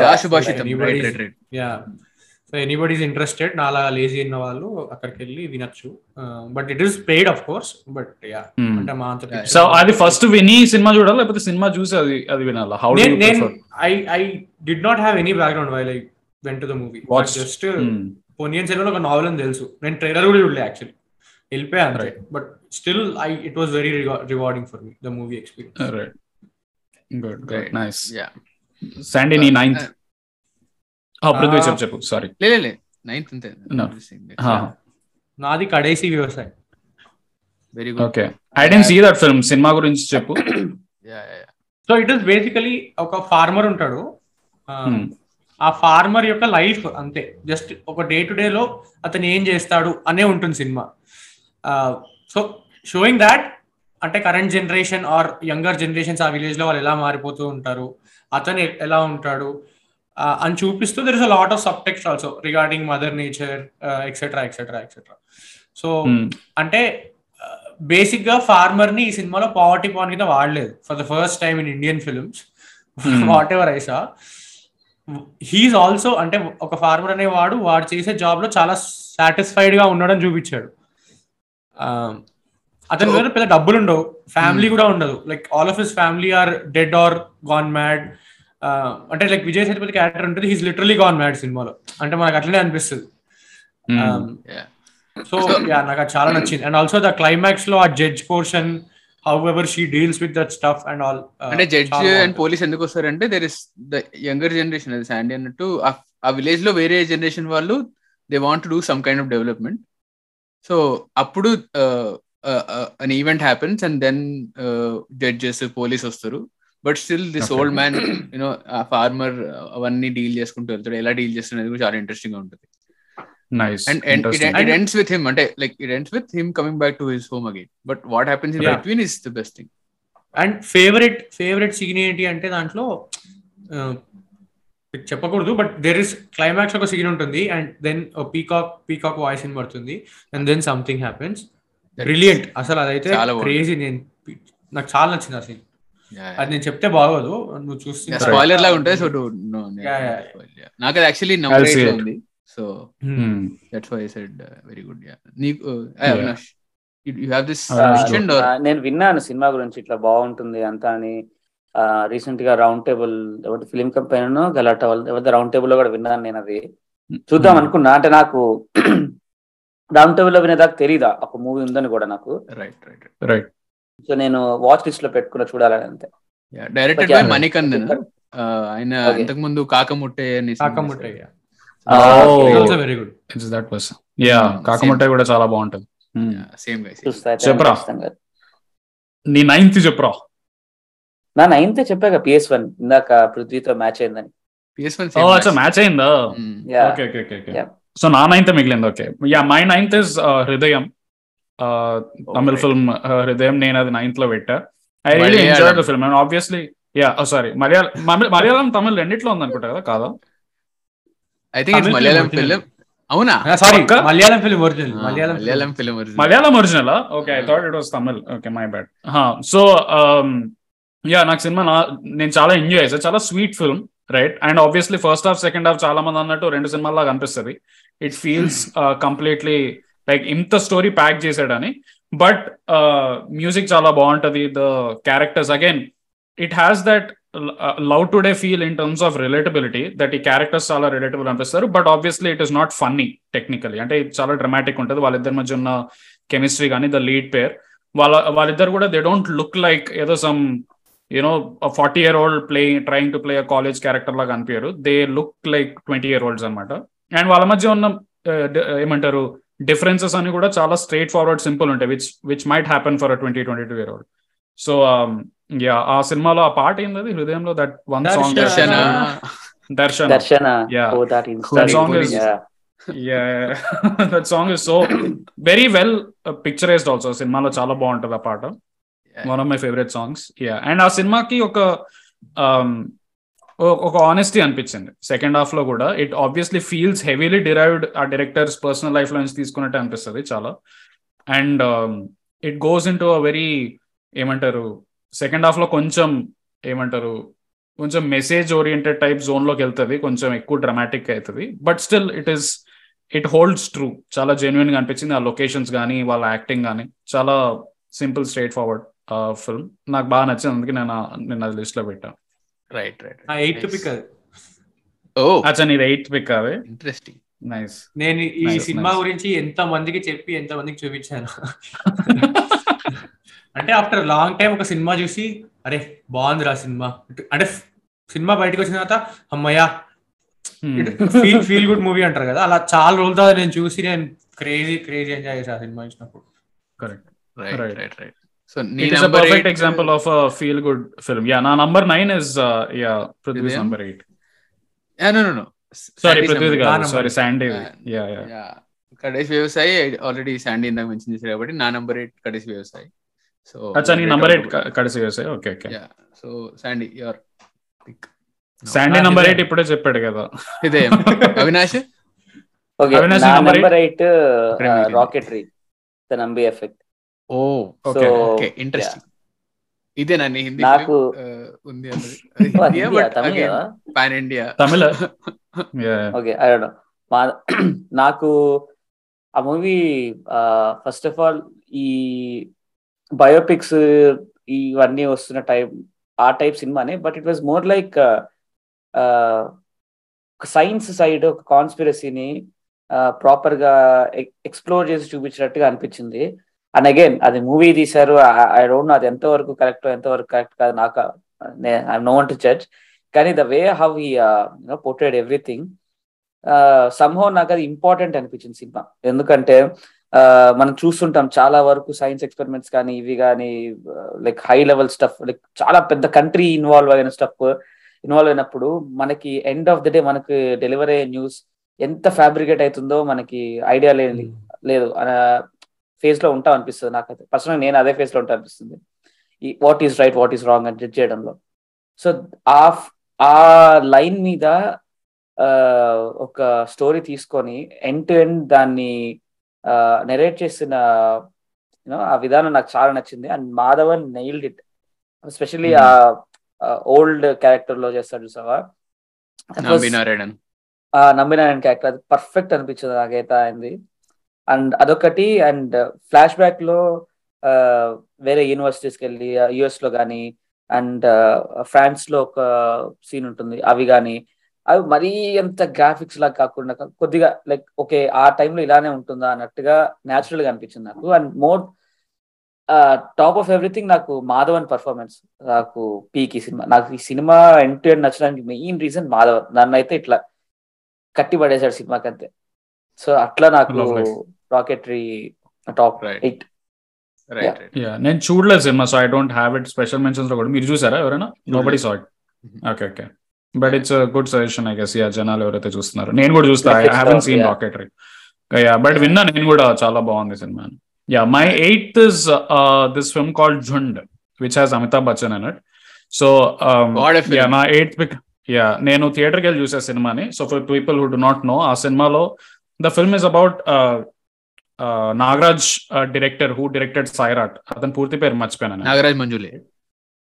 దాసు భాషితం సో ఎనీబడీస్ ఇంట్రెస్టెడ్ నాలా లేజీ ఉన్న వాళ్ళు అక్కడికి వెళ్ళి వినొచ్చు but it is paid of course but yeah. అంటే మా అంత Yeah. సో అది ఫస్ట్ విని సినిమా చూడాలి? లేకపోతే సినిమా చూసి అది అది వినాలా? హౌ నేను నేను I I did not have any background while I went to the movie. Just Ponniyin Selvan ఒక నావెల్ అని తెలుసు. నేను ట్రైలర్ కూడా చూడలే యాక్చువల్లీ వెళ్ళిపోయా అంతే. Right. But still I it was very rewarding for me the movie experience good good. Nice yeah Sandy నీ ninth Prithvi. చెప్పు చెప్పు సారీ లే లే నైన్త్ అంతే. నాది కడేసి వ్యవసాయం. Very good okay I don't see that film cinema గురించి చెప్పు. Yeah yeah so it is basically ఒక ఫార్మర్ ఉంటాడు. ఆ, Hmm. ఆ ఫార్మర్ యొక్క లైఫ్ అంతే. జస్ట్ ఒక డే టు డే లో అతను ఏం చేస్తాడు అనే ఉంటుంది సినిమా. సో షోయింగ్ దాట్ అంటే current generation or younger generations ఆ విలేజ్లో వాళ్ళు ఎలా మారిపోతూ ఉంటారు అతను ఎలా ఉంటాడు అని చూపిస్తూ there is a lot of subtext also regarding mother nature etcetera etcetera etcetera so Hmm. అంటే బేసిక్గా ఫార్మర్ని ఈ సినిమాలో పావర్టీ పాయింట్ కింద వాడలేదు. For the first time in Indian films Hmm. Whatever ఐసా he's also అంటే ఒక ఫార్మర్ అనేవాడు వాడు చేసే జాబ్లో చాలా సాటిస్ఫైడ్గా ఉన్నాడని చూపించాడు. అతని దగ్గర పెద్ద డబ్బులు ఉండవు ఫ్యామిలీ కూడా ఉండదు. Like all of his family are dead or gone mad అంటే లైక్ విజయ్ సేతుపతి క్యారెక్టర్ ఉంటుంది హీస్ లిటరలీ గాన్ మ్యాడ్ సినిమాలో. అంటే మనకు అట్లనే అనిపిస్తుంది. Hmm. Yeah. సో యా నాకు చాలా నచ్చింది. అండ్ ఆల్సో ద క్లైమాక్స్లో ఆ judge portion however she deals with that stuff and all అంటే జడ్జ్ అండ్ పోలీస్ ఎందుకు వస్తారంటే there is the younger generation అది శాండీ అన్నట్టు ఆ- ఆ విలేజ్లో వేరే జనరేషన్ వాళ్ళు they want do some kind of development so అప్పుడు an event happens and then judges police వస్తారు. But still this. Old man you know ఆ ఫార్మర్ అవన్నీ డీల్ చేసుకుంటూ వెళ్తాడు. ఎలా డీల్ చేస్తున్నది కూడా చాలా ఇంట్రెస్టింగ్గా ఉంటుంది. Nice and and it ends with him అంటే like it ends with him coming back to his home again but what happens in Yeah. Between is the best thing and favourite favourite scene ఏంటి అంటే దాంట్లో ఆ, చెప్పకూడదు but there is climax ఒక scene ఉంటుంది. And then peacock peacock voice in పడుతుంది. And then something happens brilliant అసలు అదైతే. క్రేజీ నేను నాకు చాలా నచ్చింది ఆ సీన్ అది నేను చెప్తే బాగోదు. నువ్వు చూస్తే స్పాయిలర్ లాగా ఉంటుంది సో నాకు అది యాక్చువల్లీ నంబర్. ఉంది. So Hmm. That's why said very good yeah నీకు Yeah. Avinash you have this Uh, question ఆ, నేను విన్నాను సినిమా గురించి ఇట్లా బాగుంటుంది అంతా అని. రీసెంట్గా రౌండ్ టేబుల్ ఎవరి ఫిలిం కంపెనీ గలాటా వాళ్ళు ఎవరి రౌండ్ టేబుల్లో కూడా విన్నాను నేను అది. చూద్దాం అనుకున్నా. అంటే నాకు రౌండ్ టేబుల్లో వినేదాకా తెలీదా? ఒక మూవీ ఉందని కూడా నాకు. రైట్ రైట్ రైట్ సో నేను వాచ్ లిస్ట్లో పెట్టుకున్న చూడాలని అంతే డైరెక్టెడ్ బై yeah. మణికందన్ ఆయన Okay. ఇంతకు ముందు కాకముట్టే. Oh. Very good it's that person yeah కాకముట్టాయి కూడా చాలా బాగుంటది Hmm. అయితే చెప్పరా. నీ నైన్త్ చెప్పురా నా నైన్త్ చెప్పాక పిఎస్ వన్ ఇందాక పృథ్వీతో మ్యాచ్ అయిందని PS1 ఓ same అచ్చా match. మ్యాచ్ అయిందా. Yeah. Okay okay okay. So నా నైన్త్ మిగిలింది okay yeah my ninth is Hridayam Tamil right. Film Hridayam నేను అది నైన్త్లో పెట్టా. I really. Enjoy the film and obviously yeah sorry Malayalam Malayalam Tamil రెండిట్లో ఉంది అనుకుంటా కదా కాదా? I think it's Tamil Malayalam film. Film అవునా sorry? Malayalam film original Malayalam Malayalam film original Malayalam original okay I thought it was Tamil. Okay my bad so yeah నాకు cinema నేను చాలా enjoy చేసా చాలా sweet film right and obviously first half second half చాలా మంది అన్నట్టు రెండు సినిమాల్లా కనిపిస్తుంది ఇట్ ఫీల్స్ కంప్లీట్లీ లైక్ ఇంత స్టోరీ ప్యాక్ చేశాడని. బట్ మ్యూజిక్ uh, చాలా బాగుంటది. The characters again it has that love today feel in terms of relatability that ఈ క్యారెక్టర్స్ చాలా రిలేటబుల్ అనిపిస్తారు. But obviously it is not funny technically అంటే ఇది చాలా డ్రమాటిక్ ఉంటుంది. వాళ్ళిద్దరి మధ్య ఉన్న కెమిస్ట్రీ కానీ ద లీడ్ పేర్ వాళ్ళ వాళ్ళిద్దరు కూడా దే డోంట్ లుక్ లైక్ ఏదో some you know forty year old play trying to play college character లాగా అనిపించారు. They look like twenty year olds అనమాట అండ్ వాళ్ళ మధ్య ఉన్న uh, ఏమంటారు డిఫరెన్సెస్ అని కూడా చాలా స్ట్రైట్ ఫార్వర్డ్ సింపుల్ ఉంటాయి which which might happen for twenty twenty two year old so yeah ఆ సినిమాలో ఆ పాట ఏంది హృదయంలో that one song Darshana. Darshana. Oh that That song is- yeah. yeah. That song is so very well uh, picturized also. సినిమాలో చాలా బాగుంటది ఆ పాట. One of my favourite songs yeah and ఆ సినిమాకి ఒక um, ఒక ఆనెస్టీ అనిపించింది. సెకండ్ హాఫ్లో కూడా it obviously feels heavily derived ఆ డైరెక్టర్స్ పర్సనల్ లైఫ్లో నుంచి తీసుకున్నట్టు అనిపిస్తుంది చాలా. And it goes into a very ఏమంటారు సెకండ్ హాఫ్లో కొంచెం ఏమంటారు కొంచెం మెసేజ్ ఓరియంటెడ్ టైప్ జోన్లోకి వెళ్తుంది కొంచెం ఎక్కువ డ్రామాటిక్ అవుతుంది. But still it is it holds true చాలా జెన్యున్గా అనిపించింది ఆ లొకేషన్స్ కానీ వాళ్ళ యాక్టింగ్ కానీ చాలా సింపుల్ స్ట్రైట్ ఫార్వర్డ్ ఫిల్మ్ నాకు బాగా నచ్చింది అందుకే నేను నేను అది లిస్ట్లో పెట్టాను రైట్ రైట్ ఎయిత్ పిక్ అది. ఓ. అచ్చా నీది ఎయిత్ పిక్ అవి ఇంట్రెస్టింగ్ నైస్ నేను ఈ Nice, సినిమా. గురించి ఎంత మందికి చెప్పి ఎంత మందికి చూపించాను. అంటే ఆఫ్టర్ లాంగ్ టైం ఒక సినిమా చూసి అరే బాగుందిరా సినిమా. అంటే సినిమా బయటకు వచ్చిన తర్వాత అమ్మయ్యా ఫీల్ ఫీల్ గుడ్ మూవీ అంటారు కదా అలా చాలా రోజుల తర్వాత నేను చూసి నేను క్రేజీ క్రేజీ ఎంజాయ్ చేసా సినిమా చూసినప్పుడు. Correct right Right. Right right so నీ it is a number perfect example of feel good film yeah నా number nine is yeah? Number eight no no no sorry Prithvi. Sorry Sandy yeah yeah Kadaisi Vivasayi already Sandy ఇందాక mention చేశారు కాబట్టి నా number eight Kadaisi Vivasayi. So అచ్చా నీ number eight Kadaisi Vivasayi okay okay yeah so Sandy your pick Sandy number ఇప్పుడే చెప్పాడు కదా. హృదయం అవినాష్ ఓకే అవినాష్ నా number eight? Number. Rocketry the Nambi effect oh okay. Interesting Hindi నాకు- ఉంది pan India Tamil yeah. Okay I don't మా నాకు ఆ మూవీ ఫస్ట్ ఆఫ్ ఆల్ ఈ బయోపిక్స్ ఇవన్నీ వస్తున్న టైప్ ఆ టైప్ సినిమానే but it was more like science side ఒక కాన్స్పిరసీని ప్రాపర్గా ఎక్స్ప్లోర్ చేసి చూపించినట్టుగా అనిపించింది. అండ్ అగైన్ అది మూవీ తీశారు. ఐ డోంట్ నో అది ఎంతవరకు కరెక్ట్ ఎంతవరకు కరెక్ట్ కాదు నాకు ఐ నో టు చర్చ్ కానీ ద వే హౌ ఈ పోర్ట్రేడ్ ఎవ్రీథింగ్ సంహో నాకు అది ఇంపార్టెంట్ అనిపించింది సినిమా. ఎందుకంటే uh, మనం చూస్తుంటాం చాలా వరకు సైన్స్ ఎక్స్పెరిమెంట్స్ కానీ ఇవి కానీ like high level stuff like చాలా పెద్ద కంట్రీ ఇన్వాల్వ్ అయిన స్టఫ్ ఇన్వాల్వ్ అయినప్పుడు మనకి ఎండ్ ఆఫ్ ద డే మనకి డెలివరీ అయ్యే న్యూస్ ఎంత ఫ్యాబ్రికేట్ అవుతుందో మనకి ఐడియా లేదు. లేదు ఫేజ్లో ఉంటాం అనిపిస్తుంది నాకైతే పర్సనల్ నేను అదే ఫేజ్లో ఉంటా అనిపిస్తుంది. ఈ what is right what is wrong అని జడ్జ్ చేయడంలో. సో ఆ ఆ లైన్ మీద ఒక స్టోరీ తీసుకొని ఎండ్ టు ఎండ్ దాన్ని నెరేట్ చేసిన యూనో ఆ విధానం నాకు చాలా నచ్చింది. And Madhavan nailed it especially ఆ ఓల్డ్ క్యారెక్టర్లో చేస్తాడు చూసావా? That was- నారాయణన్ ఆ నమ్మిన క్యారెక్టర్ అది పర్ఫెక్ట్ అనిపించింది నాకైతే అయింది అండ్ అదొకటి అండ్ ఫ్లాష్ బ్యాక్లో ఆ, వేరే యూనివర్సిటీస్కి వెళ్ళి యుఎస్లో కానీ అండ్ ఫ్రాన్స్లో ఒక సీన్ ఉంటుంది అవి కానీ అవి మరీ ఎంత గ్రాఫిక్స్ లాగా కాకుండా కొద్దిగా లైక్ ఓకే ఆ టైంలో ఇలానే ఉంటుందా అన్నట్టుగా న్యాచురల్గా అనిపించింది నాకు. And more top of everything నాకు మాధవన్ పర్ఫార్మెన్స్ నాకు పీకి సినిమా. నాకు ఈ సినిమా ఎండ్ టు ఎండ్ నచ్చడానికి మెయిన్ రీజన్ మాధవన్ నన్ను అయితే ఇట్లా కట్టి పడేశాడు సినిమాకి అంతే సో అట్లా నాకు. Rocketry top Right. Eight right right yeah నేను చూడలేదు cinema so I don't have it special మెన్షన్స్లో కూడా. మీరు చూసారా ఎవరైనా? Nobody saw it okay okay but it's good suggestion I guess yeah జనాలు ఎవరైతే చూస్తున్నారు. నేను కూడా చూస్తా. I haven't seen yeah. Rocketry yeah but విన్నా నేను కూడా చాలా బాగుంది cinema. Yeah my eighth is this film called Jhund which has Amitabh Bachchan an it so నా ఎయిత్ పిక్ యా నేను థియేటర్కి వెళ్ళి చూసే సినిమాని. So for people who do not know ఆ సినిమాలో the film is about Nagraj director who directed Sairat అతని పూర్తి పేరు మర్చిపోయాను. నాగరాజ్ మంజులే.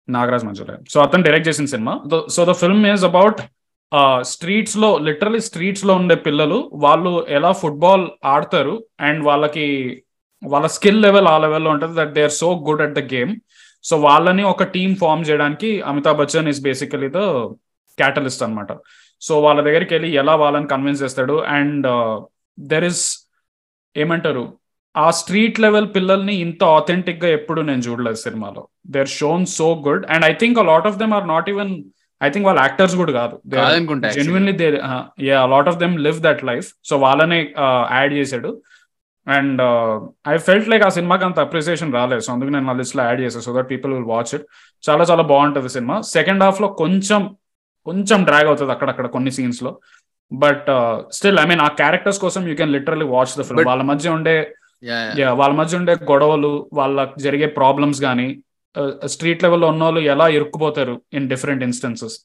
నాగరాజ్ మంజులే. సో అతను డైరెక్ట్ చేసిన cinema. So the film is about స్ట్రీట్స్లో literally స్ట్రీట్స్లో ఉండే పిల్లలు వాళ్ళు ఎలా ఫుట్బాల్ ఆడతారు అండ్ వాళ్ళకి వాళ్ళ స్కిల్ లెవెల్ ఆ లెవెల్లో ఉంటుంది that they are so good at the game so వాళ్ళని ఒక టీమ్ ఫామ్ చేయడానికి Amitabh Bachchan is basically the catalyst అన్నమాట. సో వాళ్ళ దగ్గరికి వెళ్ళి ఎలా వాళ్ళని కన్విన్స్ చేస్తాడు అండ్ దెర్ ఇస్ ఏమంటారు? ఆ స్ట్రీట్ లెవెల్ పిల్లల్ని ఇంత ఆథెంటిక్గా ఎప్పుడు నేను చూడలేదు సినిమాలో. They are shown so good and I think lot of them are not even I think వాళ్ళ యాక్టర్స్ కూడా కాదు. Genuinely they yeah lot of them live that life so వాళ్ళనే యాడ్ చేశాడు. అండ్ ఐ ఫెల్ట్ లైక్ ఆ సినిమాకి అంత appreciation రాలేదు. So అందుకు నేను నా లిస్ట్లో యాడ్ చేశాను so that people will watch it చాలా చాలా బాగుంటుంది సినిమా. సెకండ్ హాఫ్లో కొంచెం కొంచెం డ్రాగ్ అవుతుంది అక్కడక్కడ కొన్ని సీన్స్లో. బట్ స్టిల్ ఐ మీన్ ఆ క్యారెక్టర్స్ కోసం you can literally watch the film వాళ్ళ మధ్య ఉండే వాళ్ళ మధ్య ఉండే గొడవలు వాళ్ళకి జరిగే ప్రాబ్లమ్స్ కానీ స్ట్రీట్ లెవెల్లో ఉన్న వాళ్ళు ఎలా ఇరుక్కుపోతారు in different instances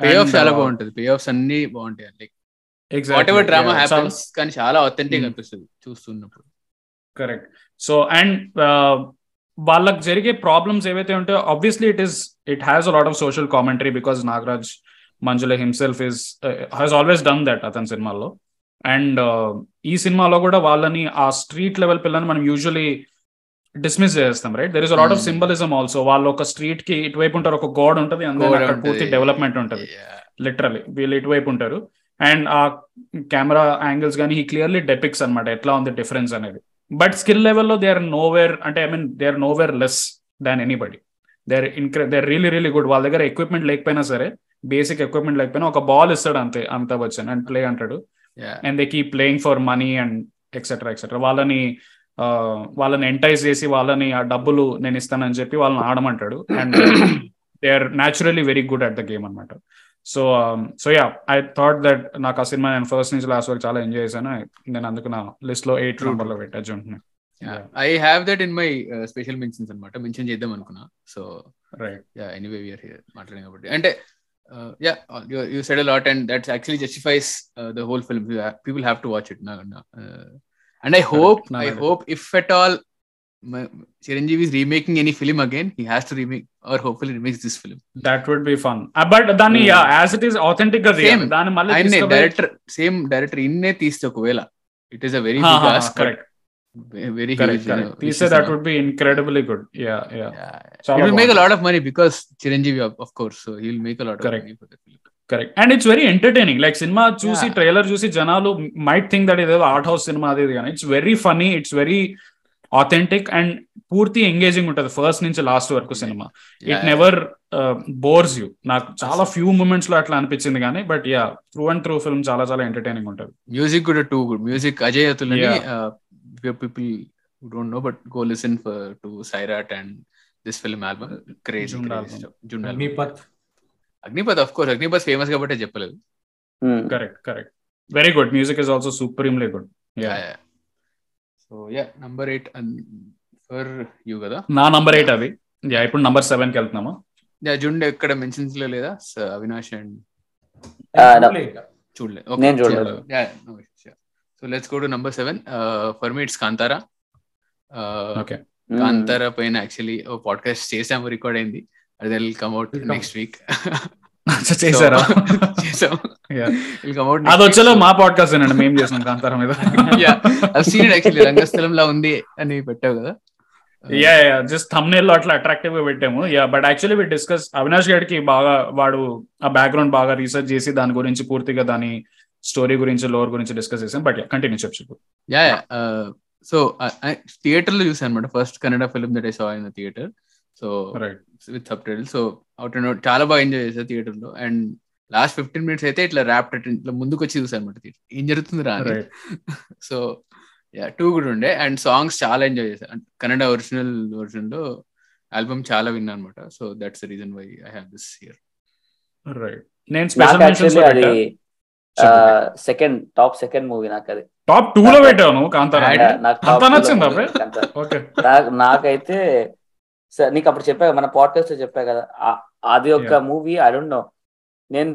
pay off చాలా బాగుంటది. పే ఆఫ్స్ అన్ని బాగుంటాయి. Like whatever drama happens కానీ చాలా అథెంటిక్. అనిపిస్తుంది చూస్తున్నప్పుడు. కరెక్ట్ సో అండ్ వాళ్ళకి జరిగే ప్రాబ్లమ్స్ ఏవైతే ఉంటాయో obviously it is it has a lot of social commentary because Nagraj Manjula himself is has always done that అతని సినిమాలో అండ్ ఈ సినిమాలో కూడా వాళ్ళని ఆ స్ట్రీట్ లెవెల్ పిల్లని మనం యూజువలీ డిస్మిస్ చేస్తాం right there is lot of. Symbolism also వాళ్ళు ఒక స్ట్రీట్కి ఇటువైపు ఉంటారు ఒక గోడ ఉంటుంది అందులో అక్కడ పూర్తి. డెవలప్మెంట్ ఉంటుంది. లిటరలీ వీళ్ళు ఇటువైపు ఉంటారు. అండ్ ఆ కెమెరా యాంగిల్స్ కానీ ఈ క్లియర్లీ డెపిక్స్ అనమాట ఎట్లా ఉంది డిఫరెన్స్ అనేది. బట్ స్కిల్ లెవెల్లో దే ఆర్ నోవేర్ అంటే I mean they are nowhere less than anybody they are ఇన్క్రె they are really really good వాళ్ళ దగ్గర ఎక్విప్మెంట్ లేకపోయినా సరే బేసిక్ ఎక్విప్మెంట్ లేకపోయినా ఒక బాల్ ఇస్తాడు అంతే అమితాబ్ బచ్చన్ అండ్ ప్లే అంటాడు. And they keep playing for money and etcetera etcetera వాళ్ళని వాళ్ళని ఎంటైజ్ చేసి వాళ్ళని ఆ డబ్బులు నేను ఇస్తానని చెప్పి వాళ్ళని ఆడమంటాడు. And they are naturally very good at the game అనమాట so so yeah I thought that నాకు ఆ సినిమా నేను ఫస్ట్ నుంచి లాస్ట్ వరకు చాలా ఎంజాయ్ చేశాను. నేను అందుకు నా లిస్ట్లో ఎయిట్ నెంబర్లో పెట్టచ్చు ఉంటున్నాను I have that in my special mentions అనమాట మెన్షన్ చేద్దాం అనుకున్నా. So right anyway we're here మాట్లాడాం కాబట్టి. అంటే Yeah you said a lot and that's actually justifies the whole film people have to watch it and I hope No, I no. Hope if at all Chiranjeevi is remaking any film again he has to remake or hopefully remakes this film that would be fun but దాన్ని Hmm. As it is authentic గా తీయాలి. Same. దాన్ని మళ్ళీ ఆయన్నే తీసుకుపోయి- director same director ఇన్నే తీస్తే ఒకవేళ ఇట్ ఈస్ అ వెరీ హా, బిగ్ హా, ask correct, very correct, correct. తీస్తే that would be incredibly good yeah yeah It will make a lot of money because Chiranjeevi, of, course, so he will make a lot of Correct. money for the film. Correct and it's very entertaining like cinema చూసి Yeah. Trailer చూసి జనాలు might think that ఇదేదో art house సినిమా అది ఇది కానీ it's very funny it's very authentic and పూర్తి engaging ఉంటుంది ఫస్ట్ నుంచి లాస్ట్ వరకు cinema it Yeah. Never bores you నాకు చాలా ఫ్యూ మూమెంట్స్లో అట్లా అనిపించింది కానీ but yeah through and through film చాలా చాలా ఎంటర్టైనింగ్ ఉంటుంది Music కూడా too good. Music Ajay Atulani, Uh, for people who don't know, but go listen for to Sairat and this film album. Crazy, Jund crazy album. stuff. Album. Agnipath Agnipath, of course. Agnipath famous కాబట్టే చెప్పలేదు. Hmm. Correct correct very good music is also superbly good Yeah, yeah. So yeah, number eight and for you కదా. నా number eight అది yeah ఇప్పుడు number సెవెన్కి వెళ్తున్నాము Yeah, Jhund ఎక్కడ మెన్షన్స్లో లేదా అవినాష్ అండ్ Ah, చూడలేదు. Go to number seven. Uh, for me, it's Kantara. Uh, okay. Kantara పైన యాక్చువల్లీ ఓ పాడ్కాస్ట్ చేసాము రికార్డ్ అయింది. అది will come out. Next week చేశారా? అవుట్ అది వచ్చేలో మా పాడ్కాస్ట్ అండి మేము చేసాం కాంతారా మీద. సీన్ యాక్చువల్లీ రంగస్థలంలా ఉంది అని పెట్టావు కదా. యా యా జస్ట్ థంబ్నైల్లో అట్లా అట్రాక్టివ్గా పెట్టాము. Yeah but actually we discuss Avinash గారికి బాగా వాడు ఆ బ్యాక్గ్రౌండ్ బాగా రీసెర్చ్ చేసి దాని గురించి పూర్తిగా దాని స్టోరీ గురించి లోర్ గురించి డిస్కస్ చేసాం. బట్ కంటిన్యూ చెప్పు యా సో థియేటర్లో చూసాను అనమాట first Kannada film that I saw in theatre so right with subtitle so out and చాలా బాగా ఎంజాయ్ చేశాను థియేటర్లో అండ్ లాస్ట్ ఫిఫ్టీన్ మినిట్స్ అయితే ఇట్లా ర్యాప్ ఇట్లా ముందుకు వచ్చి చూసాను అనమాట ఏం జరుగుతుంది రా సో యా టూ కూడా ఉండే. అండ్ సాంగ్స్ చాలా ఎంజాయ్ చేశాను. కన్నడ ఒరిజినల్ వర్జన్లో ఆల్బమ్ చాలా విన్నా అనమాట so that's the reason why I have this year right నేను special second top second movie నాకు అది టాప్ టూ లో పెట్టాను నాకైతే నీకు అప్పుడు చెప్పా మన పాడ్కాస్ట్లో చెప్పా కదా అది ఒక. మూవీ ఐ డోంట్ నో నేను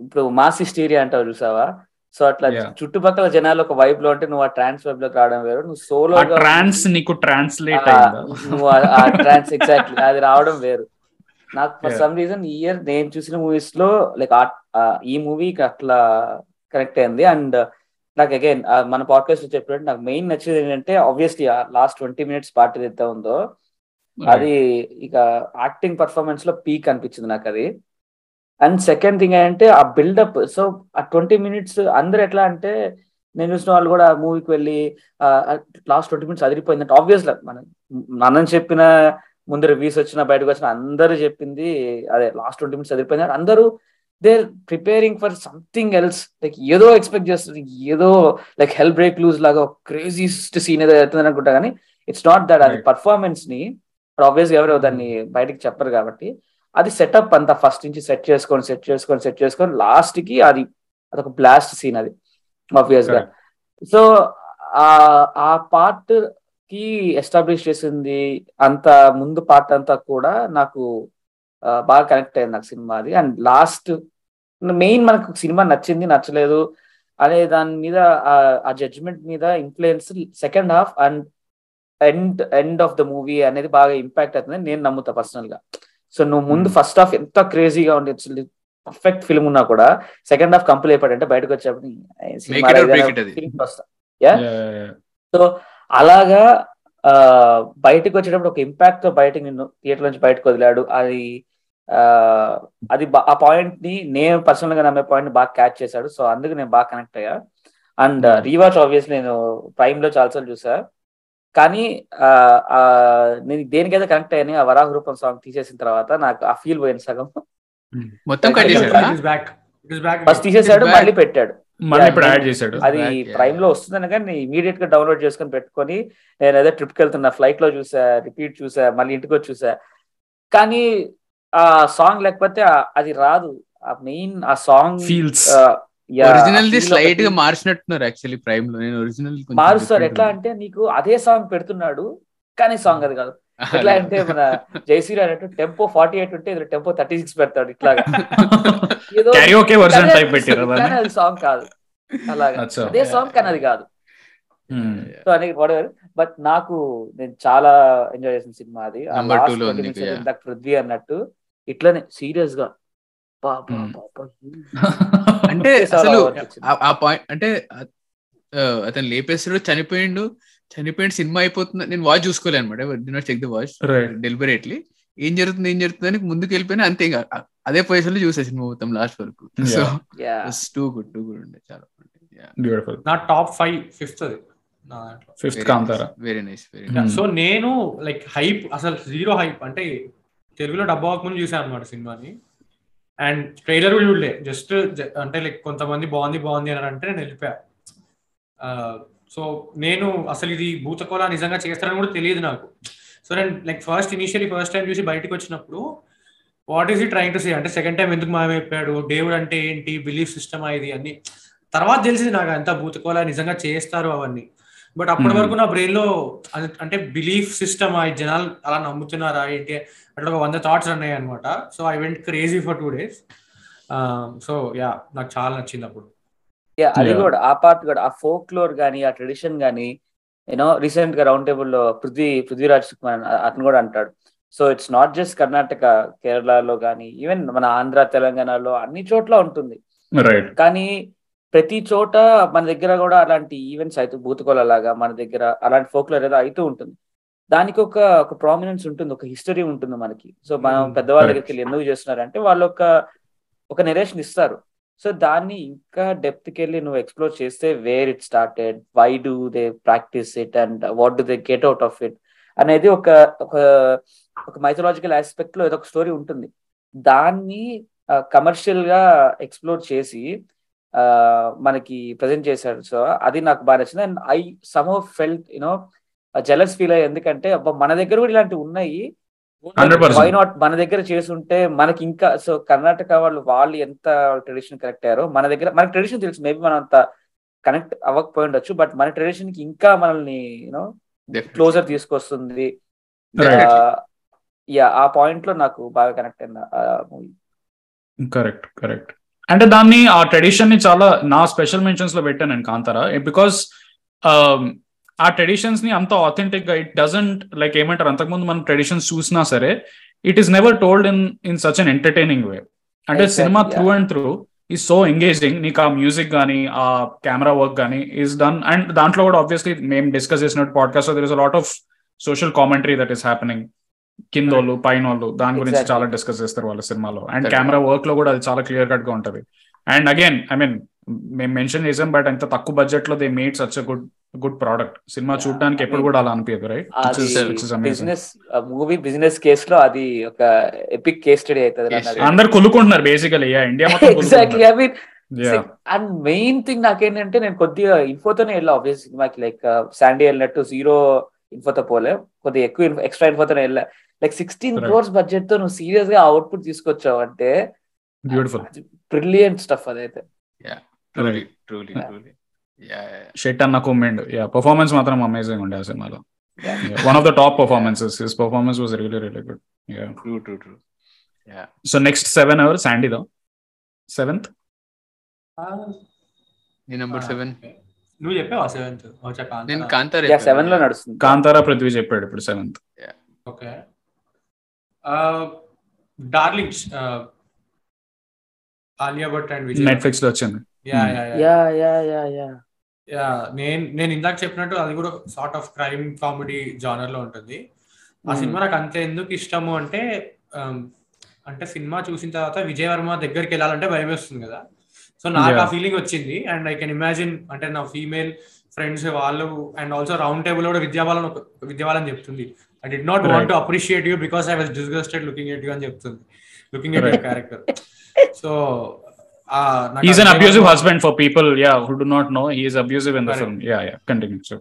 ఇప్పుడు మాస్ హిస్టీరియా అంటావు చూసావా? సో అట్లా. చుట్టుపక్కల జనాలు ఒక వైబ్లో ఉంటే నువ్వు ఆ ట్రాన్స్ వైబ్లోకి రావడం వేరు. నువ్వు సోలో ట్రాన్స్ నీకు ట్రాన్స్లేట్ నువ్వు ఆ ట్రాన్స్ ఎగ్జాక్ట్లీ అది రావడం వేరు. నాకు ఫర్. సమ్ రీజన్ ఈ ఇయర్ నేను చూసిన మూవీస్లో లైక్ ఈ మూవీకి అట్లా కనెక్ట్ అయింది. అండ్ నాకు అగైన్ మన పాడ్కాస్ట్లో చెప్పినట్టు నాకు మెయిన్ నచ్చేది ఏంటంటే obviously last twenty minutes part ఏదైతే ఉందో అది ఇక యాక్టింగ్ పర్ఫార్మెన్స్లో పీక్ అనిపించింది నాకు అది. అండ్ సెకండ్ థింగ్ ఏంటంటే ఆ బిల్డప్ సో ఆ ట్వంటీ మినిట్స్ అందరు ఎట్లా అంటే నేను చూసిన వాళ్ళు కూడా మూవీకి వెళ్ళి లాస్ట్ ట్వంటీ మినిట్స్ అదిరిపోయిందంటే ఆబ్వియస్ మన నన్ను చెప్పిన ముందు రివ్యూస్ వచ్చిన బయటకు వచ్చిన అందరూ చెప్పింది అదే లాస్ట్ ట్వంటీ మినిట్స్ అదిరిపోయింది. అందరూ they preparing for something else like ఏదో ఎక్స్పెక్ట్ చేస్తుంది ఏదో లైక్ హెల్ బ్రేక్ లూజ్ లాగా క్రేజీస్ట్ సీన్ ఏదో అవుతుంది అనుకుంటా. కానీ ఇట్స్ నాట్ దట్ అది. పర్ఫార్మెన్స్ని ఆబ్వియస్గా ఎవరు దాన్ని బయటకి చెప్పరు కాబట్టి అది సెటప్ అంతా ఫస్ట్ నుంచి సెట్ చేసుకొని సెట్ చేసుకొని సెట్ చేసుకొని లాస్ట్కి అది అదొక బ్లాస్ట్ సీన్ అది ఆబ్వియస్గా. సో ఆ ఆ పార్ట్ కి ఎస్టాబ్లిష్ చేసింది అంత ముందు పార్ట్ అంతా కూడా నాకు బాగా కనెక్ట్ అయింది నాకు సినిమా అది అండ్ లాస్ట్ మెయిన్ మనకు సినిమా నచ్చింది నచ్చలేదు అనే దాని మీద ఆ- జడ్జ్మెంట్ మీద influence second half and end end of the movie అనేది బాగా ఇంపాక్ట్ అవుతుంది నేను నమ్ముతా పర్సనల్గా సో నువ్వు ముందు Hmm. ఫస్ట్ హాఫ్ ఎంత క్రేజీగా ఉండి పర్ఫెక్ట్ ఫిల్మ్ ఉన్నా కూడా సెకండ్ హాఫ్ కంప్లీట్ అయిపోయాడంటే బయటకు వచ్చేప్పుడు "ఏ, సినిమా Make it or ఏదైనా break it అది." feeling వస్తా Yeah? Yeah, yeah, yeah. So అలాగా ఆ, బయటకు వచ్చేటప్పుడు ఒక ఇంపాక్ట్తో బయటకు నిన్ను థియేటర్ నుంచి బయటకు వదిలాడు. అది ఆ, అది ఆ పాయింట్ని నేను పర్సనల్గా నమ్మే పాయింట్ బాగా క్యాచ్ చేశాడు. సో అందుకు నేను బాగా కనెక్ట్ అయ్యా. And Hmm. రీవాచ్ ఆబ్వియస్లీ నేను ప్రైమ్లో చాలాసార్లు చూసా కానీ నేను దేనికైతే కనెక్ట్ అయ్యాను ఆ వరాహ రూపం సాంగ్ తీసేసిన తర్వాత నాకు ఆ ఫీల్ పోయింది సగం. మొత్తం. ఫస్ట్ తీసేశాడు back. మళ్ళీ పెట్టాడు. ఇప్పుడు నేను- యాడ్ చేశాడు. అది. ప్రైమ్లో వస్తుందని కానీ ఇమీడియట్గా డౌన్లోడ్ చేసుకొని పెట్టుకొని నేను ఏదో ట్రిప్కి వెళ్తున్నా ఫ్లైట్లో చూసా రిపీట్ చూసా మళ్ళీ ఇంటికి వచ్చి చూసా. కానీ ఆ సాంగ్ లేకపోతే అది రాదు. ఆ మెయిన్ ఆ సాంగ్ ఫీల్స్ ఒరిజినల్ ది స్లైట్గా మార్చినట్టున్నారు యాక్చువల్లీ ప్రైమ్లో నేను ఒరిజినల్ మారుస్తారు ఎట్లా అంటే నీకు అదే సాంగ్ పెడుతున్నాడు కానీ సాంగ్ అది కాదు. ఎట్లా అంటే మన జయశ్రీ అన్నట్టు టెంపో ఫార్టీ ఎయిట్ ఉంటే ఇదిలో టెంపో థర్టీ సిక్స్ పెడతాడు ఇట్లాగా. ఏదో సాంగ్ కాదు. అలాగా. అదే సాంగ్ కానీ అది కాదు. Hmm. సో అని వాడెవర్ బట్ నాకు నేను చాలా ఎంజాయ్ చేసిన సినిమా అది. ఆ Number last two లో 20 ఉంది minutes నీకు, yeah. ఇందాక పృథ్వీ అన్నట్టు ఇట్లనే సీరియస్గా. Hmm. అంటే అసలు. ఆ- పాయింట్ అంటే అతను లేపేస్తాడు చనిపోయిండు. చనిపోయిన సినిమా అయిపోతుంది? నేను వాచ్ చూసుకోలే అనమాట చెక్ ద వాచ్. డెలిబరేట్లీ ఏం జరుగుతుంది ఏం జరుగుతుంది అని ముందుకు వెళ్ళిపోయినా అంతే ఇంకా. అదే పొజిషన్లో చూసే సినిమా మొత్తం లాస్ట్ వరకు. So. Too good too good ఉండే చాలా బ్యూటిఫుల్ నా టాప్ ఫైవ్ ఫిఫ్త్ అది. Fifth Kantara. Very nice very Hmm. So నేను లైక్ హైప్ అసలు జీరో హైప్ అంటే తెలుగులో డబ్బా ముందు చూసాను అనమాట సినిమాని. అండ్ ట్రైలర్ కూడా చూడలే. జస్ట్ అంటే లైక్ కొంతమంది బాగుంది బాగుంది అని అంటే నేను వెళ్ళిపోయా. సో నేను అసలు ఇది భూతకోల నిజంగా చేస్తారని కూడా తెలియదు నాకు. సో నేను like first initially first time చూసి బయటకు వచ్చినప్పుడు what is he trying to say అంటే సెకండ్ టైం ఎందుకు మాయమైపోయాడు? దేవుడు అంటే ఏంటి? బిలీఫ్ సిస్టమ్ ఇది అన్ని. తర్వాత తెలిసింది నాకు అంతా భూతకోల నిజంగా చేస్తారు అవన్నీ. బట్ అప్పటి Hmm. వరకు నా బ్రెయిన్లో అంటే బిలీఫ్ సిస్టమ్ ఆ జనాలు అలా నమ్ముతున్నారా ఏంటి? అట్లా ఒక వంద థాట్స్ ఉన్నాయి అనమాట so I went crazy for two days so yeah నాకు చాలా నచ్చింది అప్పుడు. అది. కూడా ఆ పార్ట్ కూడా ఆ ఫోక్ లోర్ గానీ ఆ ట్రెడిషన్ గానీ యూనో రీసెంట్గా రౌండ్ టేబుల్లో పృథ్వీ పృథ్వీరాజ్ సుకుమార్ అ- అతను కూడా అంటాడు. So it's not just Karnataka కేరళలో కానీ ఈవెన్ మన ఆంధ్ర తెలంగాణలో అన్ని చోట్ల ఉంటుంది. కానీ ప్రతి చోట మన దగ్గర కూడా అలాంటి ఈవెంట్స్ అయితే భూతకోల లాగా మన దగ్గర అలాంటి ఫోక్లో ఏదో అవుతూ ఉంటుంది. దానికి ఒక ఒక ప్రామినెన్స్ ఉంటుంది ఒక హిస్టరీ ఉంటుంది మనకి. సో మనం Hmm, పెద్దవాళ్ళ. దగ్గరికి వెళ్ళి ఎందుకు చేస్తున్నారంటే వాళ్ళు ఒక ఒక నెరేషన్ ఇస్తారు. సో దాన్ని ఇంకా డెప్త్కి వెళ్ళి నువ్వు ఎక్స్ప్లోర్ చేస్తే where it started why do they practise it and what do they get out of it అనేది ఒక ఒక ఒక మైథలాజికల్ ఆస్పెక్ట్లో ఏదో ఒక స్టోరీ ఉంటుంది. దాన్ని కమర్షియల్గా ఎక్స్ప్లోర్ చేసి ఆ, మనకి ప్రజెంట్ చేశాడు. సో అది నాకు బాగా నచ్చింది. And I some felt you know jealous feel అయ్యి ఎందుకంటే అబ్బా మన దగ్గర కూడా ఇలాంటివి ఉన్నాయి. వై నాట్ మన దగ్గర చేసుంటే మనకి ఇంకా సో కర్ణాటక వాళ్ళు వాళ్ళు ఎంత ట్రెడిషన్ కరెక్ట్ అయ్యారో మన దగ్గర మనకి ట్రెడిషన్ తెలుసు మేబీ మనం అంత కనెక్ట్ అవ్వకపోయి ఉండొచ్చు బట్ మన ట్రెడిషన్కి ఇంకా మనల్ని యూనో క్లోజర్ తీసుకొస్తుంది. యా ఆ పాయింట్లో నాకు బాగా కనెక్ట్ అయింది ఆ మూవీ కరెక్ట్ కరెక్ట్ అంటే దాన్ని ఆ ట్రెడిషన్ని చాలా నా స్పెషల్ మెన్షన్స్లో పెట్టాను నేను కాంతారా? బికాస్ ఆ ట్రెడిషన్స్ని అంత ఆథెంటిక్గా ఇట్ డజంట్ లైక్ ఏమంటారు అంతకుముందు మనం ట్రెడిషన్స్ చూసినా సరే it is never told in in such an entertaining way అంటే సినిమా. త్రూ అండ్ త్రూ ఈ సో ఎంగేజింగ్ నీకు ఆ మ్యూజిక్ కానీ ఆ కెమెరా వర్క్ కానీ ఈస్ డన్ అండ్ దాంట్లో కూడా ఆబ్వియస్లీ మేము డిస్కస్ చేసినట్టు podcast there is lot of social commentary that is happening కిందోళ్ళు పైన వాళ్ళు దాని గురించి. చాలా డిస్కస్ చేస్తారు వాళ్ళ సినిమాలో. అండ్. కెమెరా వర్క్లో కూడా అది చాలా క్లియర్ కట్గా ఉంటది. అండ్ అగైన్ ఐ మీన్ మేము మెన్షన్ చేసాం బట్ అంత తక్కువ బడ్జెట్లో they made such good good product cinema చూడడానికి ఎప్పుడు కూడా అలా అనిపించదు రైట్ బిజినెస్ మూవీ బిజినెస్ కేస్లో అది ఒక ఎపిక్ కేస్ స్టడీ అవుతుంది. అందరు కొలుకుంటున్నారు బేసికలీ ఇండియా మొత్తం exactly I mean. And main thing నాకేంటంటే నేను కొద్దిగా ఇన్ఫోతోనే వెళ్ళా ఆబ్వియస్ సినిమాకి. లైక్ శాండీ వెళ్ళినట్టు జీరో ఇన్ఫోతో పోలే. కొద్దిగా ఎక్కువ ఎక్స్ట్రా ఇన్ఫోతోనే వెళ్ళా. Like sixteen. క్రోర్స్ బడ్జెట్తో నువ్వు సీరియస్గా అవుట్పుట్ తీసుకొచ్చావు అంటే బ్యూటిఫుల్ బ్రిలియంట్ స్టఫ్ అదైతే. యా షెట్ అన్న కుమ్మిండ్ యా పర్ఫార్మెన్స్ మాత్రం అమేజింగ్ ఉండే ఆ సినిమాలో. One of the top performances his performance was really really good true true true so next seven our శాండీదో seventh నీ నెంబర్ సెవెన్ నువ్వు చెప్పావా సెవెంత్ నేను కాంతార యా సెవెన్లో నడుస్తుంది. కాంతారా పృథ్వీ చెప్పాడు ఇప్పుడు seventh okay Darlings Alia Bhatt and Vijay నెట్ఫ్లిక్స్లో వచ్చింది. Hmm. యా నేను నేను ఇందాక చెప్పినట్టు అది కూడా సార్ట్ ఆఫ్ క్రైమ్ కామెడీ జానర్లో ఉంటుంది. ఆ సినిమా నాకు అంతే ఎందుకు ఇష్టము అంటే um, అంటే సినిమా చూసిన తర్వాత విజయవర్మ దగ్గరికి వెళ్ళాలంటే భయం వేస్తుంది కదా. సో నాకు ఆ ఫీలింగ్ వచ్చింది. అండ్ ఐ కెన్ ఇమాజిన్ అంటే నా ఫీమేల్ ఫ్రెండ్స్ వాళ్ళు అండ్ ఆల్సో రౌండ్ టేబుల్ కూడా విద్యాబాలని విద్యాబాలని చెప్తుంది. I did not want to appreciate you because I was disgusted looking at you అని చెప్తుంది. Looking at character so is an abusive husband for people yeah who do not know he is abusive in the film yeah yeah continue so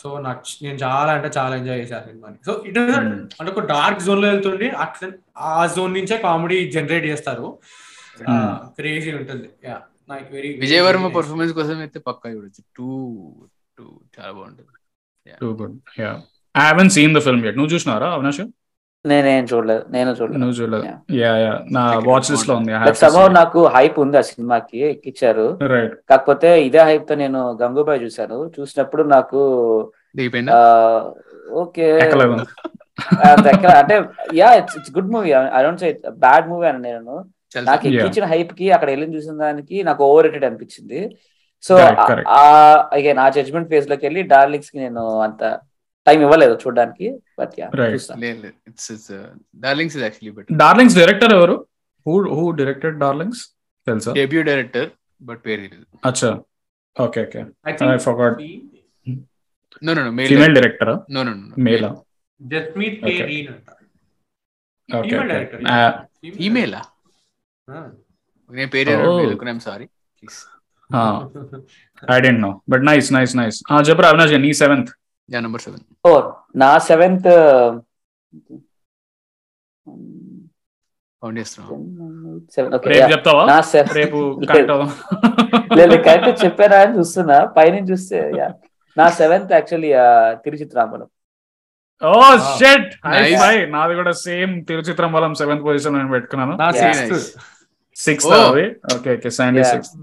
so నాకు నేను చాలా అంటే చాలా enjoy చేశాను సినిమాని so it అంటే ఒక డార్క్ జోన్లో వెళ్తుండి అట్లా ఆ జోన్ నుంచే కామెడీ జనరేట్ చేస్తారు. క్రేజీ ఉంటుంది. యా నాకు వెరీ విజయ్ పర్ఫార్మెన్స్ కోసం అయితే పక్కా చూడొచ్చు. టూ టూ చాలా బాగుంటుంది. Too good yeah I haven't seen the film నువ్వు చూసినారా అవినాష్? నేనేం చూడలేదు నేను చూడలేదు. నువ్వు చూడలేదు. Yeah. యా యా నా వాచ్ లిస్ట్లో. ఉంది. సమ్హౌ నాకు హైప్ ఉంది ఆ సినిమాకి ఎక్కిచ్చారు రైట్ కాకపోతే ఇదే హైప్తో నేను గంగూబాయ్ చూశాను. చూసినప్పుడు నాకు ఓకే. అంటే yeah it's it's good movie I don't say bad movie అని నేను. నాకు. ఎక్కించిన హైప్కి అక్కడ వెళ్ళి చూసిన దానికి నాకు ఓవర్ రేటెడ్ అనిపించింది సో. అగైన్ ఆ జడ్జ్మెంట్ ఫేజ్లోకి వెళ్ళి డార్లింగ్స్కి నేను అంత టైం ఇవ్వలేదు చూడడానికి but yeah Darlings is actually better Darlings director ఎవరు? హూ హూ డైరెక్టెడ్ డార్లింగ్స్ తెలుసా? డెబ్యూ డైరెక్టర్ బట్ పేరు తెలియదు అచ్చా. Okay okay I I forgot. No no no male female director no no male Jasmeet K అంట. Okay Ah. నేను పేరు sorry please I don't know but nice nice nice చెప్పరా అవినాష్ నీ seventh yeah number seven ఓ నా seventh correct చెప్పారా అని చూస్తున్నా. పైన చూస్తే నా సెవెంత్ యాక్చువల్లీ తిరుచిత్రాంబలం. ఓ షెట్ నాది కూడా సేమ్ తిరుచిత్రాంబలం సెవెంత్ పొజిషన్ నేను పెట్టుకున్నాను. Sixth sixth okay okay Sandy sixth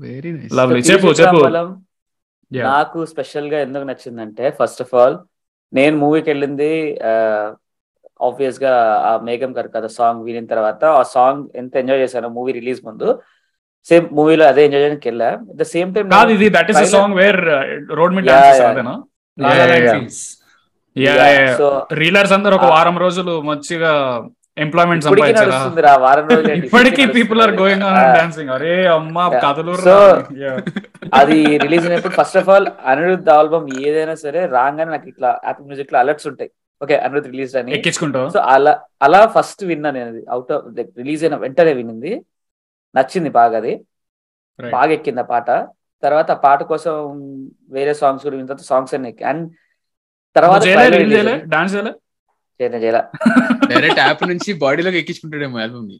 lovely చెప్పు చెప్పు. నాకు స్పెషల్గా ఎందుకు నచ్చిందంటే ఫస్ట్ ఆఫ్ ఆల్ నేను మూవీకి వెళ్ళింది ఆబ్వియస్గా ఆ మేఘం గారు కదా సాంగ్ వినిన తర్వాత ఆ సాంగ్ ఎంత ఎంజాయ్ చేశాను మూవీ రిలీజ్ ముందు సేమ్ మూవీలో అదే ఎంజాయ్ చేయడానికి వెళ్ళా. ద సేమ్ టైం కాదు ఇది that is song where road మీద సో రీలర్స్ అందరు ఒక. వారం రోజులు మంచిగా ఎంప్లాయ్మెంట్ ఇప్పటికీ people are going on. Dancing అరే అమ్మా. కథలు. అది రిలీజ్ అయినప్పుడు first of all Anirudh album ఏదైనా సరే రాగానే నాకు ఇట్లా యాపిల్ మ్యూజిక్లో అలర్ట్స్ ఉంటాయి. ఓకే అనిరుద్ధ్ రిలీజ్ అని. సో అలా అలా ఫస్ట్ విన్నా నేను అది. అవుట్ ఆఫ్ రిలీజ్ అయిన వెంటనే వినింది. నచ్చింది బాగా అది. బాగా ఎక్కింది ఆ పాట. తర్వాత ఆ పాట కోసం వేరే సాంగ్స్ కూడా విన్న తర్వాత సాంగ్స్ అన్ని ఎక్కి అండ్ తర్వాత. డాన్స్. డైరెక్ట్ యాప్ నుంచి బాడీలోకి ఎక్కించుకుంటాడేమో ఆల్బమ్ని.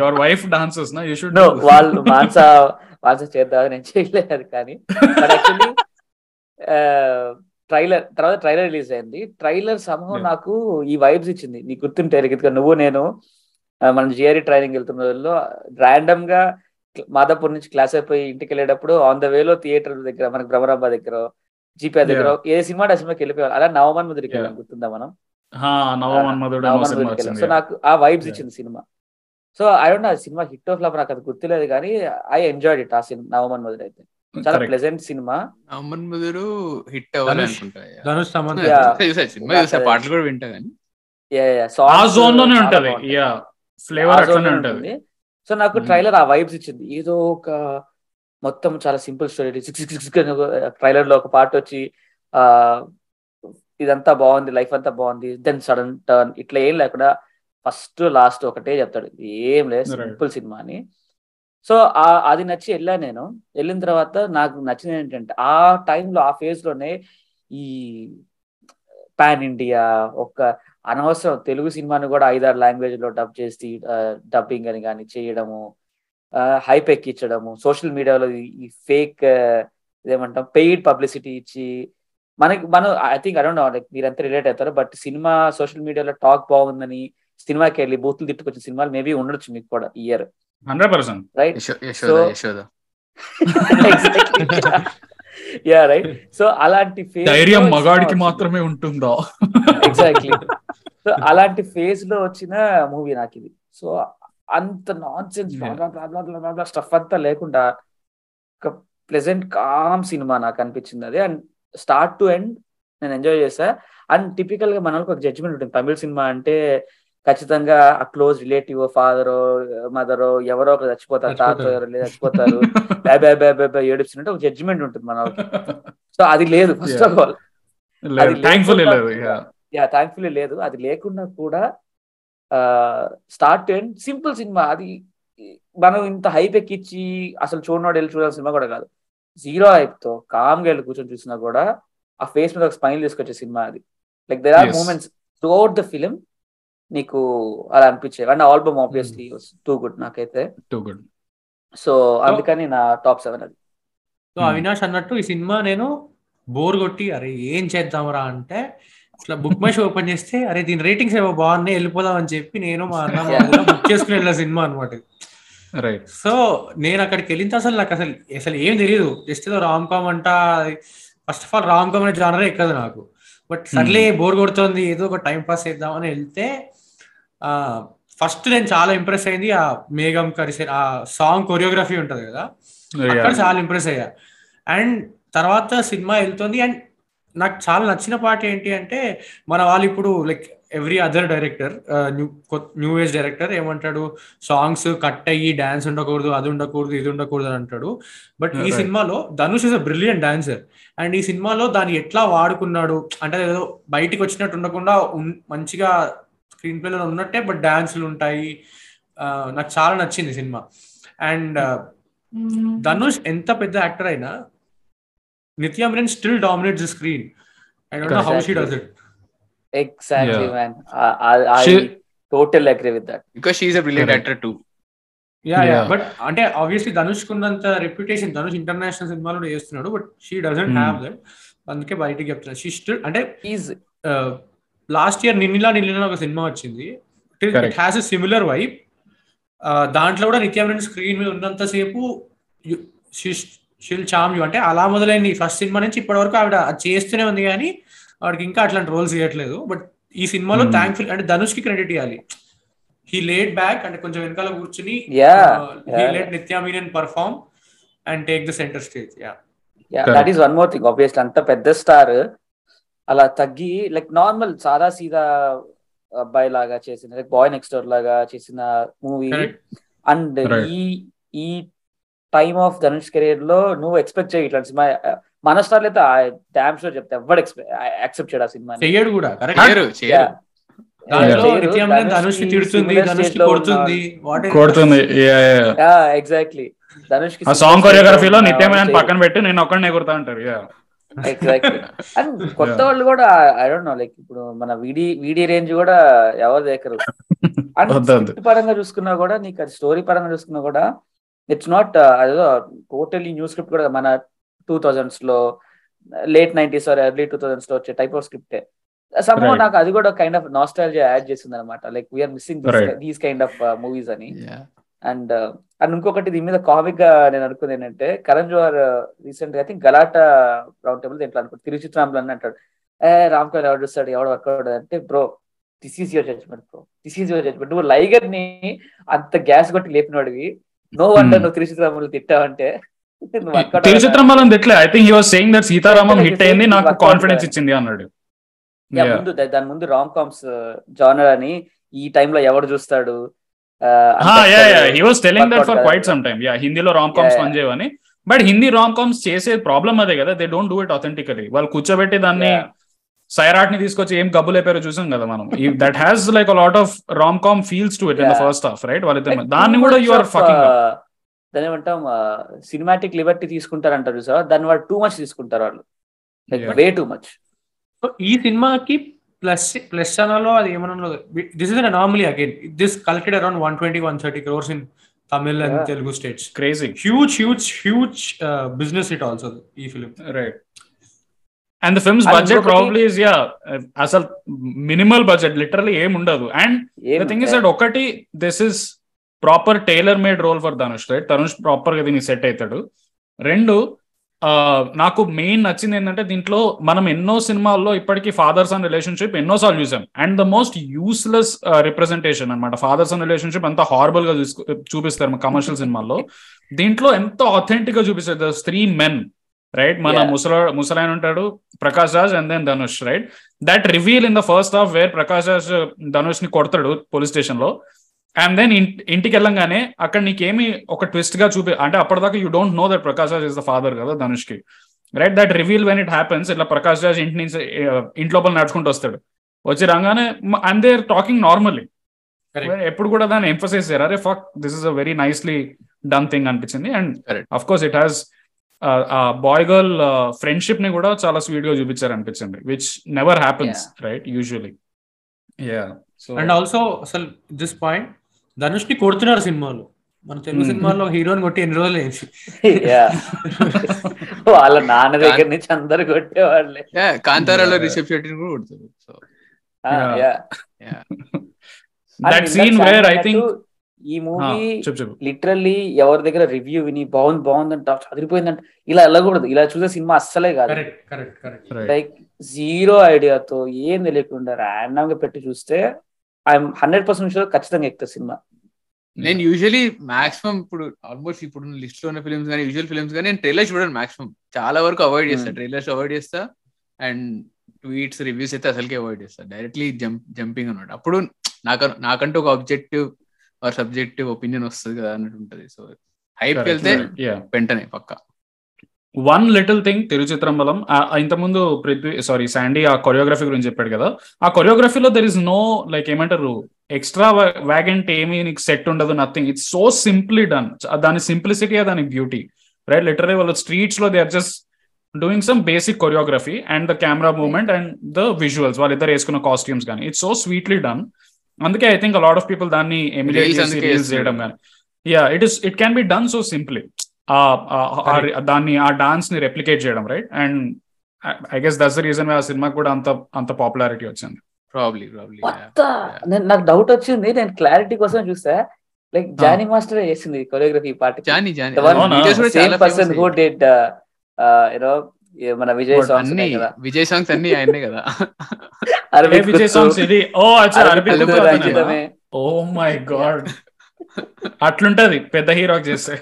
యువర్ వైఫ్ డాన్సెస్ నా యూ షుడ్ No, వాళ్ళు మాన్సా మాన్సా చేద్దామని నేను చేయలేదు కానీ. బట్ యాక్చువల్లీ ట్రైలర్ తర్వాత ట్రైలర్ రిలీజ్ అయింది. ట్రైలర్ సమూహం. నాకు ఈ వైబ్స్ ఇచ్చింది. నీకు గుర్తుంటే రిగిత్గా నువ్వు నేను మనం జిఆర్ఈ ట్రైనింగ్ వెళ్తున్న రోజుల్లో ర్యాండమ్గా మాదాపూర్ నుంచి క్లాస్ అయిపోయి ఇంటికి వెళ్ళేటప్పుడు ఆన్ ద వేలో థియేటర్ దగ్గర మనకి భ్రమరాంబ దగ్గర జీపీ దగ్గర ఏ సినిమా ఆ సినిమాకి వెళ్ళిపోవాలి అలా నవమన్ ముద్రికి వెళ్ళాం. గుర్తుందా మనం? నవమన్ సో నాకు ఆ వైబ్స్. ఇచ్చింది సినిమా. సో ఐ డోంట్ ఆ సినిమా హిట్ ఆఫ్ ఫ్లాప్ నాకు అది గుర్తులేదు కానీ ఐ ఎంజాయ్డ్ ఇట్ ఆ సినిమా నవమన్ ముద్ర అయితే. చాలా. Pleasant cinema. అమ్మన్ ముదురు హిట్ అవ్వాలి పాటలు కూడా వింటా కానీ. ఆ జోన్లోనే ఉంటది యా ఫ్లేవర్ అట్లనే ఉంటది. సో నాకు Hmm. ట్రైలర్ ఆ వైబ్స్ ఇచ్చింది. ఏదో ఒక మొత్తం చాలా simple story six six six ట్రైలర్లో ఒక పార్ట్ వచ్చి ఆ ఇదంతా బాగుంది లైఫ్ అంతా బాగుంది దెన్ సడన్ టర్న్ ఇట్లా ఏం లేకుండా ఫస్ట్ లాస్ట్ ఒకటే చెప్తాడు. ఏం లేదు. సింపుల్ సినిమా అని. సో ఆ అది నచ్చి వెళ్ళా నేను. వెళ్ళిన తర్వాత నాకు నచ్చింది ఏంటంటే ఆ టైంలో ఆ ఫేజ్లోనే ఈ పాన్ ఇండియా ఒక అనవసరం తెలుగు సినిమాని కూడా ఐదారు లాంగ్వేజ్లో డబ్ చేసి డబ్బింగ్ అని కానీ చేయడము హైప్ ఎక్కించడము సోషల్ మీడియాలో ఈ ఫేక్ ఇదేమంటాం పెయిడ్ పబ్లిసిటీ ఇచ్చి మనకి మనం ఐ థింక్ అరౌండ్ లైక్ మీరంతా రిలేట్ అవుతారు బట్ సినిమా సోషల్ మీడియాలో టాక్ బాగుందని సినిమాకి వెళ్ళి బూతులు తిట్టుకొచ్చిన సినిమాలు మేబీ ఉండొచ్చు మీకు కూడా year hundred percent. Right yeah right so అలాంటి phase ధైర్యం మగాడికి మాత్రమే ఉంటుందా? ఎగ్జాక్ట్లీ సో అలాంటి ఫేజ్లో వచ్చిన మూవీ నాకు ఇది. సో అంత నాన్ సెన్స్. స్టఫ్ అంతా లేకుండా ఒక ప్లెజెంట్ కామ్ సినిమా నాకు అనిపించింది అది. అండ్ స్టార్ట్ టు ఎండ్ నేను ఎంజాయ్ చేసా అండ్ టిపికల్గా మనకు ఒక జడ్జ్మెంట్ ఉంటుంది. తమిళ సినిమా అంటే ఖచ్చితంగా ఆ క్లోజ్ రిలేటివ్ ఫాదరో మదరో ఎవరో ఒకరు చచ్చిపోతారు తాత చచ్చిపోతారు. ఎవరో లేదా చచ్చిపోతారు. బే బే బే బే ఒక జడ్జ్మెంట్ ఉంటుంది మన సో అది లేదు ఫస్ట్. ఆఫ్ ఆల్ థ్యాంక్ఫుల్లీ లేదు. అది లేకుండా కూడా స్టార్ట్ అండ్ సింపుల్ సినిమా అది మనం ఇంత హైప్ ఎక్కిచ్చి అసలు చూడనోడు వెళ్ళి చూడాల్సిన సినిమా కూడా కాదు. జీరో హైప్తో కామ్గా వెళ్ళి కూర్చొని చూసినా కూడా ఆ ఫేస్ మీద ఒక స్మైల్ తీసుకొచ్చే సినిమా అది. Like there are. Moments throughout the film నీకు అలా అనిపించేవి. And album obviously too good నాకైతే. టూ గుడ్ సో అందుకని నా టాప్ సెవెన్ అది. సో అవినాష్ అన్నట్టు ఈ సినిమా నేను బోర్ కొట్టి అరే ఏం చేద్దాంరా? అంటే ఇట్లా బుక్ మై షో ఓపెన్ చేస్తే అరే దీని రేటింగ్స్ ఏవో బాగున్నాయి వెళ్ళిపోదాం అని చెప్పి నేను మా అన్న బుక్ చేసుకుని వెళ్ళిన సినిమా అనమాట రైట్ సో నేను అక్కడికి వెళ్ళిన అసలు నాకు అసలు అసలు ఏం తెలియదు జస్ట్ ఏదో రామ్ కామ్ అంట first of all rom com అనే జానరే ఎక్కదు నాకు. బట్ సర్లే బోర్ కొడుతుంది ఏదో ఒక టైం పాస్ చేద్దామని వెళ్తే ఫస్ట్ నేను చాలా ఇంప్రెస్ అయింది ఆ మేఘం కరిసే ఆ సాంగ్ కొరియోగ్రఫీ ఉంటది కదా. అక్కడ చాలా ఇంప్రెస్ అయ్యా. అండ్ తర్వాత సినిమా వెళ్తుంది అండ్ నాకు చాలా నచ్చిన పాట ఏంటి అంటే మన వాళ్ళు ఇప్పుడు like every other director new new age director ఏమంటాడు? సాంగ్స్ కట్ అయ్యి డాన్స్ ఉండకూడదు అది ఉండకూడదు ఇది ఉండకూడదు అని అంటాడు. బట్ ఈ. సినిమాలో Dhanush is a brilliant dancer and ఈ సినిమాలో దాన్ని ఎట్లా వాడుకున్నాడు? అంటే ఏదో బయటికి వచ్చినట్టు ఉండకుండా ఉన్- మంచిగా స్క్రీన్ ప్లేలో ఉన్నట్టే బట్ డాన్స్లు ఉంటాయి. ఆ, నాకు చాలా నచ్చింది సినిమా. అండ్ ధనుష్ ఎంత పెద్ద యాక్టర్ అయినా Nithya Menen still dominate the screen I don't know how she does it exactly Yeah. Man I She- total agree with that because she a brilliant Correct. Actor too yeah yeah Yeah. But అంటే obviously Dhanush కున్నంత reputation Dhanush international సినిమాలు కూడా చేస్తున్నాడు but she doesn't. Have that అందుకే బయటికి చెప్తున్నాను she still అంటే is last year Ninnila Ninnila ఒక సినిమా వచ్చింది. It. Has a similar vibe దాంట్లో కూడా నిత్య మీనన్ స్క్రీన్ మీద ఉన్నంతసేపు షిల్ చామ్ యూ అంటే అలా మొదలైంది ఫస్ట్ సినిమా నుంచి ఇప్పటి వరకు ఆవిడ అది చేస్తూనే ఉంది కానీ ఆవిడకి ఇంకా అట్లాంటి రోల్స్ ఇవ్వట్లేదు బట్ ఈ సినిమాలో Hmm. థ్యాంక్ఫుల్ అంటే ధనుష్కి క్రెడిట్ ఇవ్వాలి హీ లేట్ బ్యాక్ అంటే కొంచెం వెనకాల కూర్చుని Yeah, he. Let Nithya Menen perform and take the centre stage yeah that. Is one more thing obviously అంత పెద్ద స్టార్ అలా తగ్గి లైక్ నార్మల్ సాదా సీదా అబ్బాయి లాగా చేసిన లైక్ బాయ్ నెక్స్ట్ డోర్ లాగా చేసిన మూవీ. అండ్. ఈ ఈ టైమ్ ఆఫ్ ధనుష్ కెరీర్లో నువ్వు ఎక్స్పెక్ట్ చేయి ఇట్లాంటి సినిమా. మన స్టార్లు అయితే డామ్ షో చెప్తే ఎవరు యాక్సెప్ట్ చేయడు ఆ సినిమా కూడా. ఎగ్జాక్ట్లీ ధనుష్ సాంగ్ కొరియోగ్రఫీలో నిత్యం ఆయన పక్కన పెట్టి నేను ఒక్కడిని ఎగురుతా అంటారు Yeah. ఎగ్జాక్ట్లీ అండ్ కొత్త. వాళ్ళు కూడా ఐ డోంట్ నో లైక్ ఇప్పుడు మన వీడి వీడి రేంజ్ కూడా ఎవరు దగ్గర అండ్ పరంగా చూసుకున్నా కూడా నీకు అది స్టోరీ పరంగా చూసుకున్నా కూడా ఇట్స్ నాట్ అదేదో టోటలీ న్యూ స్క్రిప్ట్ కూడా మన two థౌజండ్స్లో late nineties or early two థౌజండ్స్లో వచ్చే టైప్ ఆఫ్ స్క్రిప్టే సమ్ Right. నాకు అది కూడా కైండ్ ఆఫ్ నాస్టాలజీ యాడ్ చేసింది అనమాట like we're missing. These kind of movies అని. అండ్ అండ్ ఇంకొకటి దీని మీద కామిక్గా నేను అనుకుంది ఏంటంటే కరణ్ జోహర్ రీసెంట్గా I think Galatta round table దీంట్లో అనుకో తిరుచిత్రాంలో అని అంటాడు. ఏ రామ్ కోహ్లీ ఎవరు చూస్తాడు? ఎవడు వర్కౌట్ అంటే bro this is your judgment bro this is your judgment నువ్వు లైగర్ని అంత గ్యాస్ కొట్టి లేపినవాడివి నో వండర్ Hmm. నువ్వు తిరుచిత్రాములు తిట్టావంటే. వల్ల తిట్లే I think he was saying that Sita Ramam hit అయింది. నాకు కాన్ఫిడెన్స్. ఇచ్చింది అన్నాడు. ముందు దాని ముందు రామ్ కామ్స్ జానర్ అని ఈ time లో ఎవడు చూస్తాడు? He was telling that for quite. Some time yeah హిందీలో రామ్ కామ్స్. పనిచేయవని. బట్ హిందీ రామ్ కామ్స్ చేసే ప్రాబ్లం అదే కదా. They don't do it authentically వాళ్ళు కూర్చోబెట్టి దాన్ని సైరాట్ని తీసుకొచ్చి ఏం గబ్బులు అయిపోయారో చూసాం కదా మనం. That has like lot of rom com feels to it in. First half right వాళ్ళిద్దరు దాన్ని కూడా యు ఆర్ ఫకింగ్ దాని ఏమంటాం సినిమాటిక్ లిబర్టీ తీసుకుంటారు అంటారు చూసావా? దాన్ని వాళ్ళు టూ మచ్ తీసుకుంటారు వాళ్ళు. Like. Way too much so ఈ సినిమాకి ప్లస్ ప్లస్ ఛానల్లో అది ఏమన్నా this is an anomaly again this collected around one twenty one thirty crores in Tamil and. Telugu states crazy huge huge huge business it also ఈ film right and the films And budget probably is yeah అసలు minimal budget literally ఏం ఉండదు. And the thing is that ఒకటి this is proper tailor made role for Dhanush right Dhanush ప్రాపర్గా దీనికి set అవుతాడు. రెండు నాకు మెయిన్ నచ్చింది ఏంటంటే దీంట్లో మనం ఎన్నో సినిమాల్లో ఇప్పటికీ ఫాదర్స్ అండ్ రిలేషన్షిప్ ఎన్నో సార్లు చూసాం. And the most useless representation అనమాట ఫాదర్స్ అండ్ రిలేషన్షిప్ ఎంత హారబుల్గా చూపిస్తారు కమర్షియల్ సినిమాల్లో. దీంట్లో ఎంత ఆథెంటిక్గా చూపిస్తారు? ద త్రీ మెన్ రైట్ మన. ముసల ముసలాయన ఉంటాడు Prakash Raj and then Dhanush right that reveal in the first half where Prakash Raj ధనుష్ని కొడతాడు పోలీస్ స్టేషన్లో. అండ్ దెన్ ఇంటికి వెళ్ళంగానే అక్కడ నీకేమి ఒక ట్విస్ట్గా చూపి అంటే అప్పటిదాకా you don't know that Prakash Raj is the father కదా ధనుష్కి right that reveal when it happens ఇట్లా ప్రకాష్ రాజ్ ఇంటి నుంచి uh, ఇంటి లోపల నడుచుకుంటూ వస్తాడు. వచ్చి రాగానే అండ్ దే టాకింగ్ నార్మల్లీ. ఎప్పుడు కూడా దాన్ని ఎంఫసైజ్ చేయరు. అరే fuck this is a very nicely done thing అనిపించింది. And. Of course it has ఆ బాయ్ గర్ల్ ఫ్రెండ్షిప్ని కూడా చాలా స్వీట్గా చూపించారు అనిపించింది which never happens right usually yeah and also అసలు దిస్ పాయింట్ ధనుష్ని కొడుతున్నారు సినిమాలో. మన తెలుగు Hmm. సినిమాలో హీరోని కొట్టి ఎన్ని రోజులు వాళ్ళ నాన్న దగ్గర నుంచి అందరు కొట్టేవాళ్ళే. Yeah, కాంతారాలో Yeah. రిషబ్ కూడా so yeah. That scene where I think ఈ మూవీ లిటరల్లీ ఎవరి దగ్గర రివ్యూ విని బాగుంది బాగుందంట చదిరిపోయిందంట ఇలా వెళ్ళకూడదు. ఇలా చూసే సినిమా అస్సలే కాదు. లైక్ జీరో ఐడియాతో ఏం తెలియకుండా ర్యాండమ్గా పెట్టి చూస్తే ఐఎమ్ హండ్రెడ్ పర్సెంట్ షూర్ ఖచ్చితంగా ఎక్కుతా సినిమా. నేను యూజువలీ మాక్సిమం ఇప్పుడు ఆల్మోస్ట్ ఇప్పుడు లిస్ట్లో ఉన్న ఫిల్మ్స్ కానీ యూజువల్ ఫిల్మ్స్ కానీ నేను ట్రైలర్ చూడను మాక్సిమం చాలా వరకు అవాయిడ్ చేస్తా. Hmm. ట్రైలర్స్ అవాయిడ్ చేస్తా. అండ్ ట్వీట్స్ రివ్యూస్ అయితే అసలుకే అవాయిడ్ చేస్తా. డైరెక్ట్లీ జంప్ జంపింగ్ అనమాట. అప్పుడు నాకు నాకంటూ ఒక ఆబ్జెక్టివ్ ఆర్ సబ్జెక్టివ్ ఒపీనియన్ వస్తుంది కదా అన్నట్టు ఉంటది. సో హైప్ వెళ్తే వెంటనే పక్క. వన్ లిటిల్ థింగ్ తిరుచిత్రంబలం ఇంతకుముందు పృథ్వీ సారీ శాండీ ఆ కొరియోగ్రఫీ గురించి చెప్పాడు కదా. ఆ కొరియోగ్రఫీలో దెర్ ఇస్ నో లైక్ ఏమంటారు ఎక్స్ట్రా వ్యాగెంట్ ఏమి నీకు సెట్ ఉండదు nothing it's so simply done దాని సింప్లిసిటీ దాని బ్యూటీ రైట్ లిటరీ వాళ్ళు స్ట్రీట్స్లో they are just doing some basic choreography and the camera movement and the visuals వాళ్ళిద్దరు వేసుకున్న కాస్ట్యూమ్స్ కానీ ఇట్స్ సో స్వీట్లీ డన్ అందుకే I think lot of people దాన్ని emulate చేసి reels. చేయడం కానీ. Yeah it is it can be done so simply దాన్ని ఆ డాన్స్ని రెప్లికేట్ చేయడం right and I guess that's the reason ఆ సినిమా కూడా అంత అంత పాపులారిటీ వచ్చింది. ప్రాబ్లీ ప్రాబ్లీ నాకు డౌట్ వచ్చింది. నేను క్లారిటీ కోసం చూసా. లైక్ జానీ మాస్టర్ చేసింది choreography party Jani Jani person who. Did you know మన విజయ్ సాంగ్స్ అన్ని కదా. విజయ్ సాంగ్స్ అన్ని ఆయనే కదా. అరవింద్ విజయ్ సాంగ్స్ ఇది? ఓ అచ్చా. Oh my god. అట్లుంటది పెద్ద హీరో చేస్తే.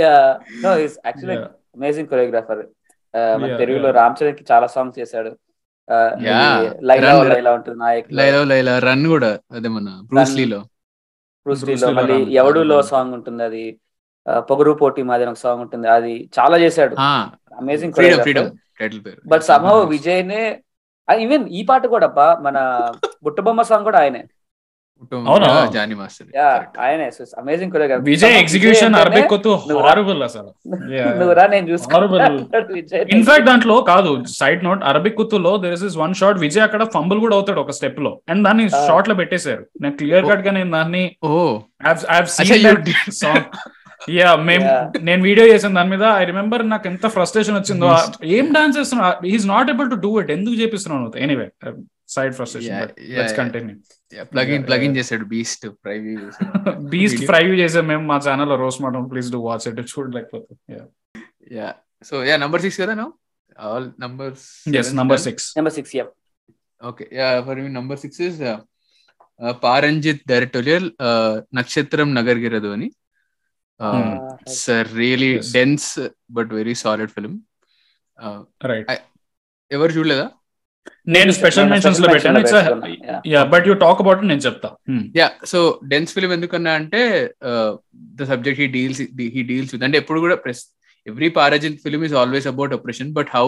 yeah no he's actually Yeah. Amazing choreographer మన తెలుగులో. రామ్ చరణ్కి చాలా సాంగ్స్ చేశాడు. Uh, లైలా ఉంటుంది నాయక్ లైలా లైలా రన్ కూడా అదే మన బ్రూస్ లీలో బ్రూస్ Bruce లీలో Lee లో మళ్ళీ. ఎవడులో. సాంగ్ ఉంటుంది అది? పొగరు పోటీ మాది ఒక సాంగ్ ఉంటుంది. అది చాలా చేశాడు. అమేజింగ్ బట్ సమ్హౌ విజయ్ నే ఈవెన్ ఈ పాట కూడా అబ్బా మన బుట్టబొమ్మ సాంగ్ కూడా ఆయనే. ఆయనే. Amazing Vijay execution. హారబుల్ అసలు. Yeah. నువ్వు రా నేను ఇన్ఫాక్ట్ దాంట్లో కాదు side note Arabic కుత్తులో there is one shot Vijay అక్కడ ఫంబుల్ కూడా అవుతాడు ఒక స్టెప్లో. అండ్ దాన్ని. షార్ట్లో పెట్టేశారు. నేను క్లియర్ కట్గా నేను దాన్ని ఓ. సాంగ్ యా మేము Yeah. నేను వీడియో చేసిన దాని మీద ఐ రిమెంబర్ నాకు ఎంత ఫ్రస్ట్రేషన్ వచ్చిందో. ఏం డాన్స్ చేస్తున్నా? He's not able to do it ఎందుకు చేపిస్తున్నావు anyway side Yeah, frustration. Continue plugin plugin. చేశాడు బీస్ట్ ప్రైవీ బీస్ట్ చేసాం మేము మా ఛానల్లో రోస్ట్ ಮಾಡం please do watch it చూడలేకపోతే yeah so yeah number six కదా no all numbers yes number six number six yeah okay yeah for me number six is Pa Ranjith directorial Natchathiram Nagargiradhu అని sir really Yes. Dense but very solid film right ఎవరు చూడలేదా? నేను special మెన్షన్స్లో special పెట్టాను. It's. Yeah but you talk about నేను చెప్తా. Yeah so dense film ఎందుకన్నా అంటే the subject he deals he deals with అంటే ఎప్పుడు కూడా press every Pa Ranjith film is always about oppression but how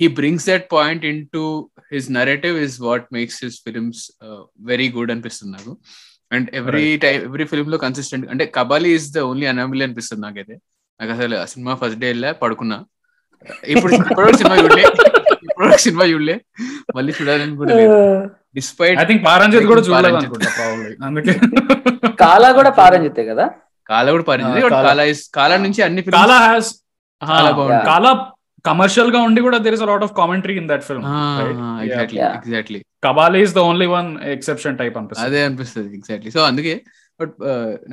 he brings that point into his narrative is what makes his films very good అనిపిస్తుంది నాకు. And every time every film లో consistent అంటే Kabali is the only anomaly అనిపిస్తుంది నాకైతే. నాకు అసలు ఆ cinema first day వెళ్ళా పడుకున్నా. ఇప్పుడు ఇప్పుడు సినిమా చూడలే. ఇప్పుడు సినిమా చూడలే. మళ్ళీ చూడాలని కూడా లేదు. డిస్పైట్ ఐ థింక్ పారంజిత్ కూడా చూడలేదు పారంజిత్. అనుకుంటా ప్రాబ్లీ అందుకే. కాలా కూడా పారంజితే కదా? కాలా కూడా పారింది ఆ, కాలా. కాలా నుంచి అన్ని కాలా హ్యాస్. కాలా కమర్షియల్గా ఉండి కూడా there is lot of commentary in that film exactly. Exactly Kabali is the only one exception type అనిపిస్తుంది. అదే అనిపిస్తుంది ఎగ్జాక్ట్లీ సో అందుకే బట్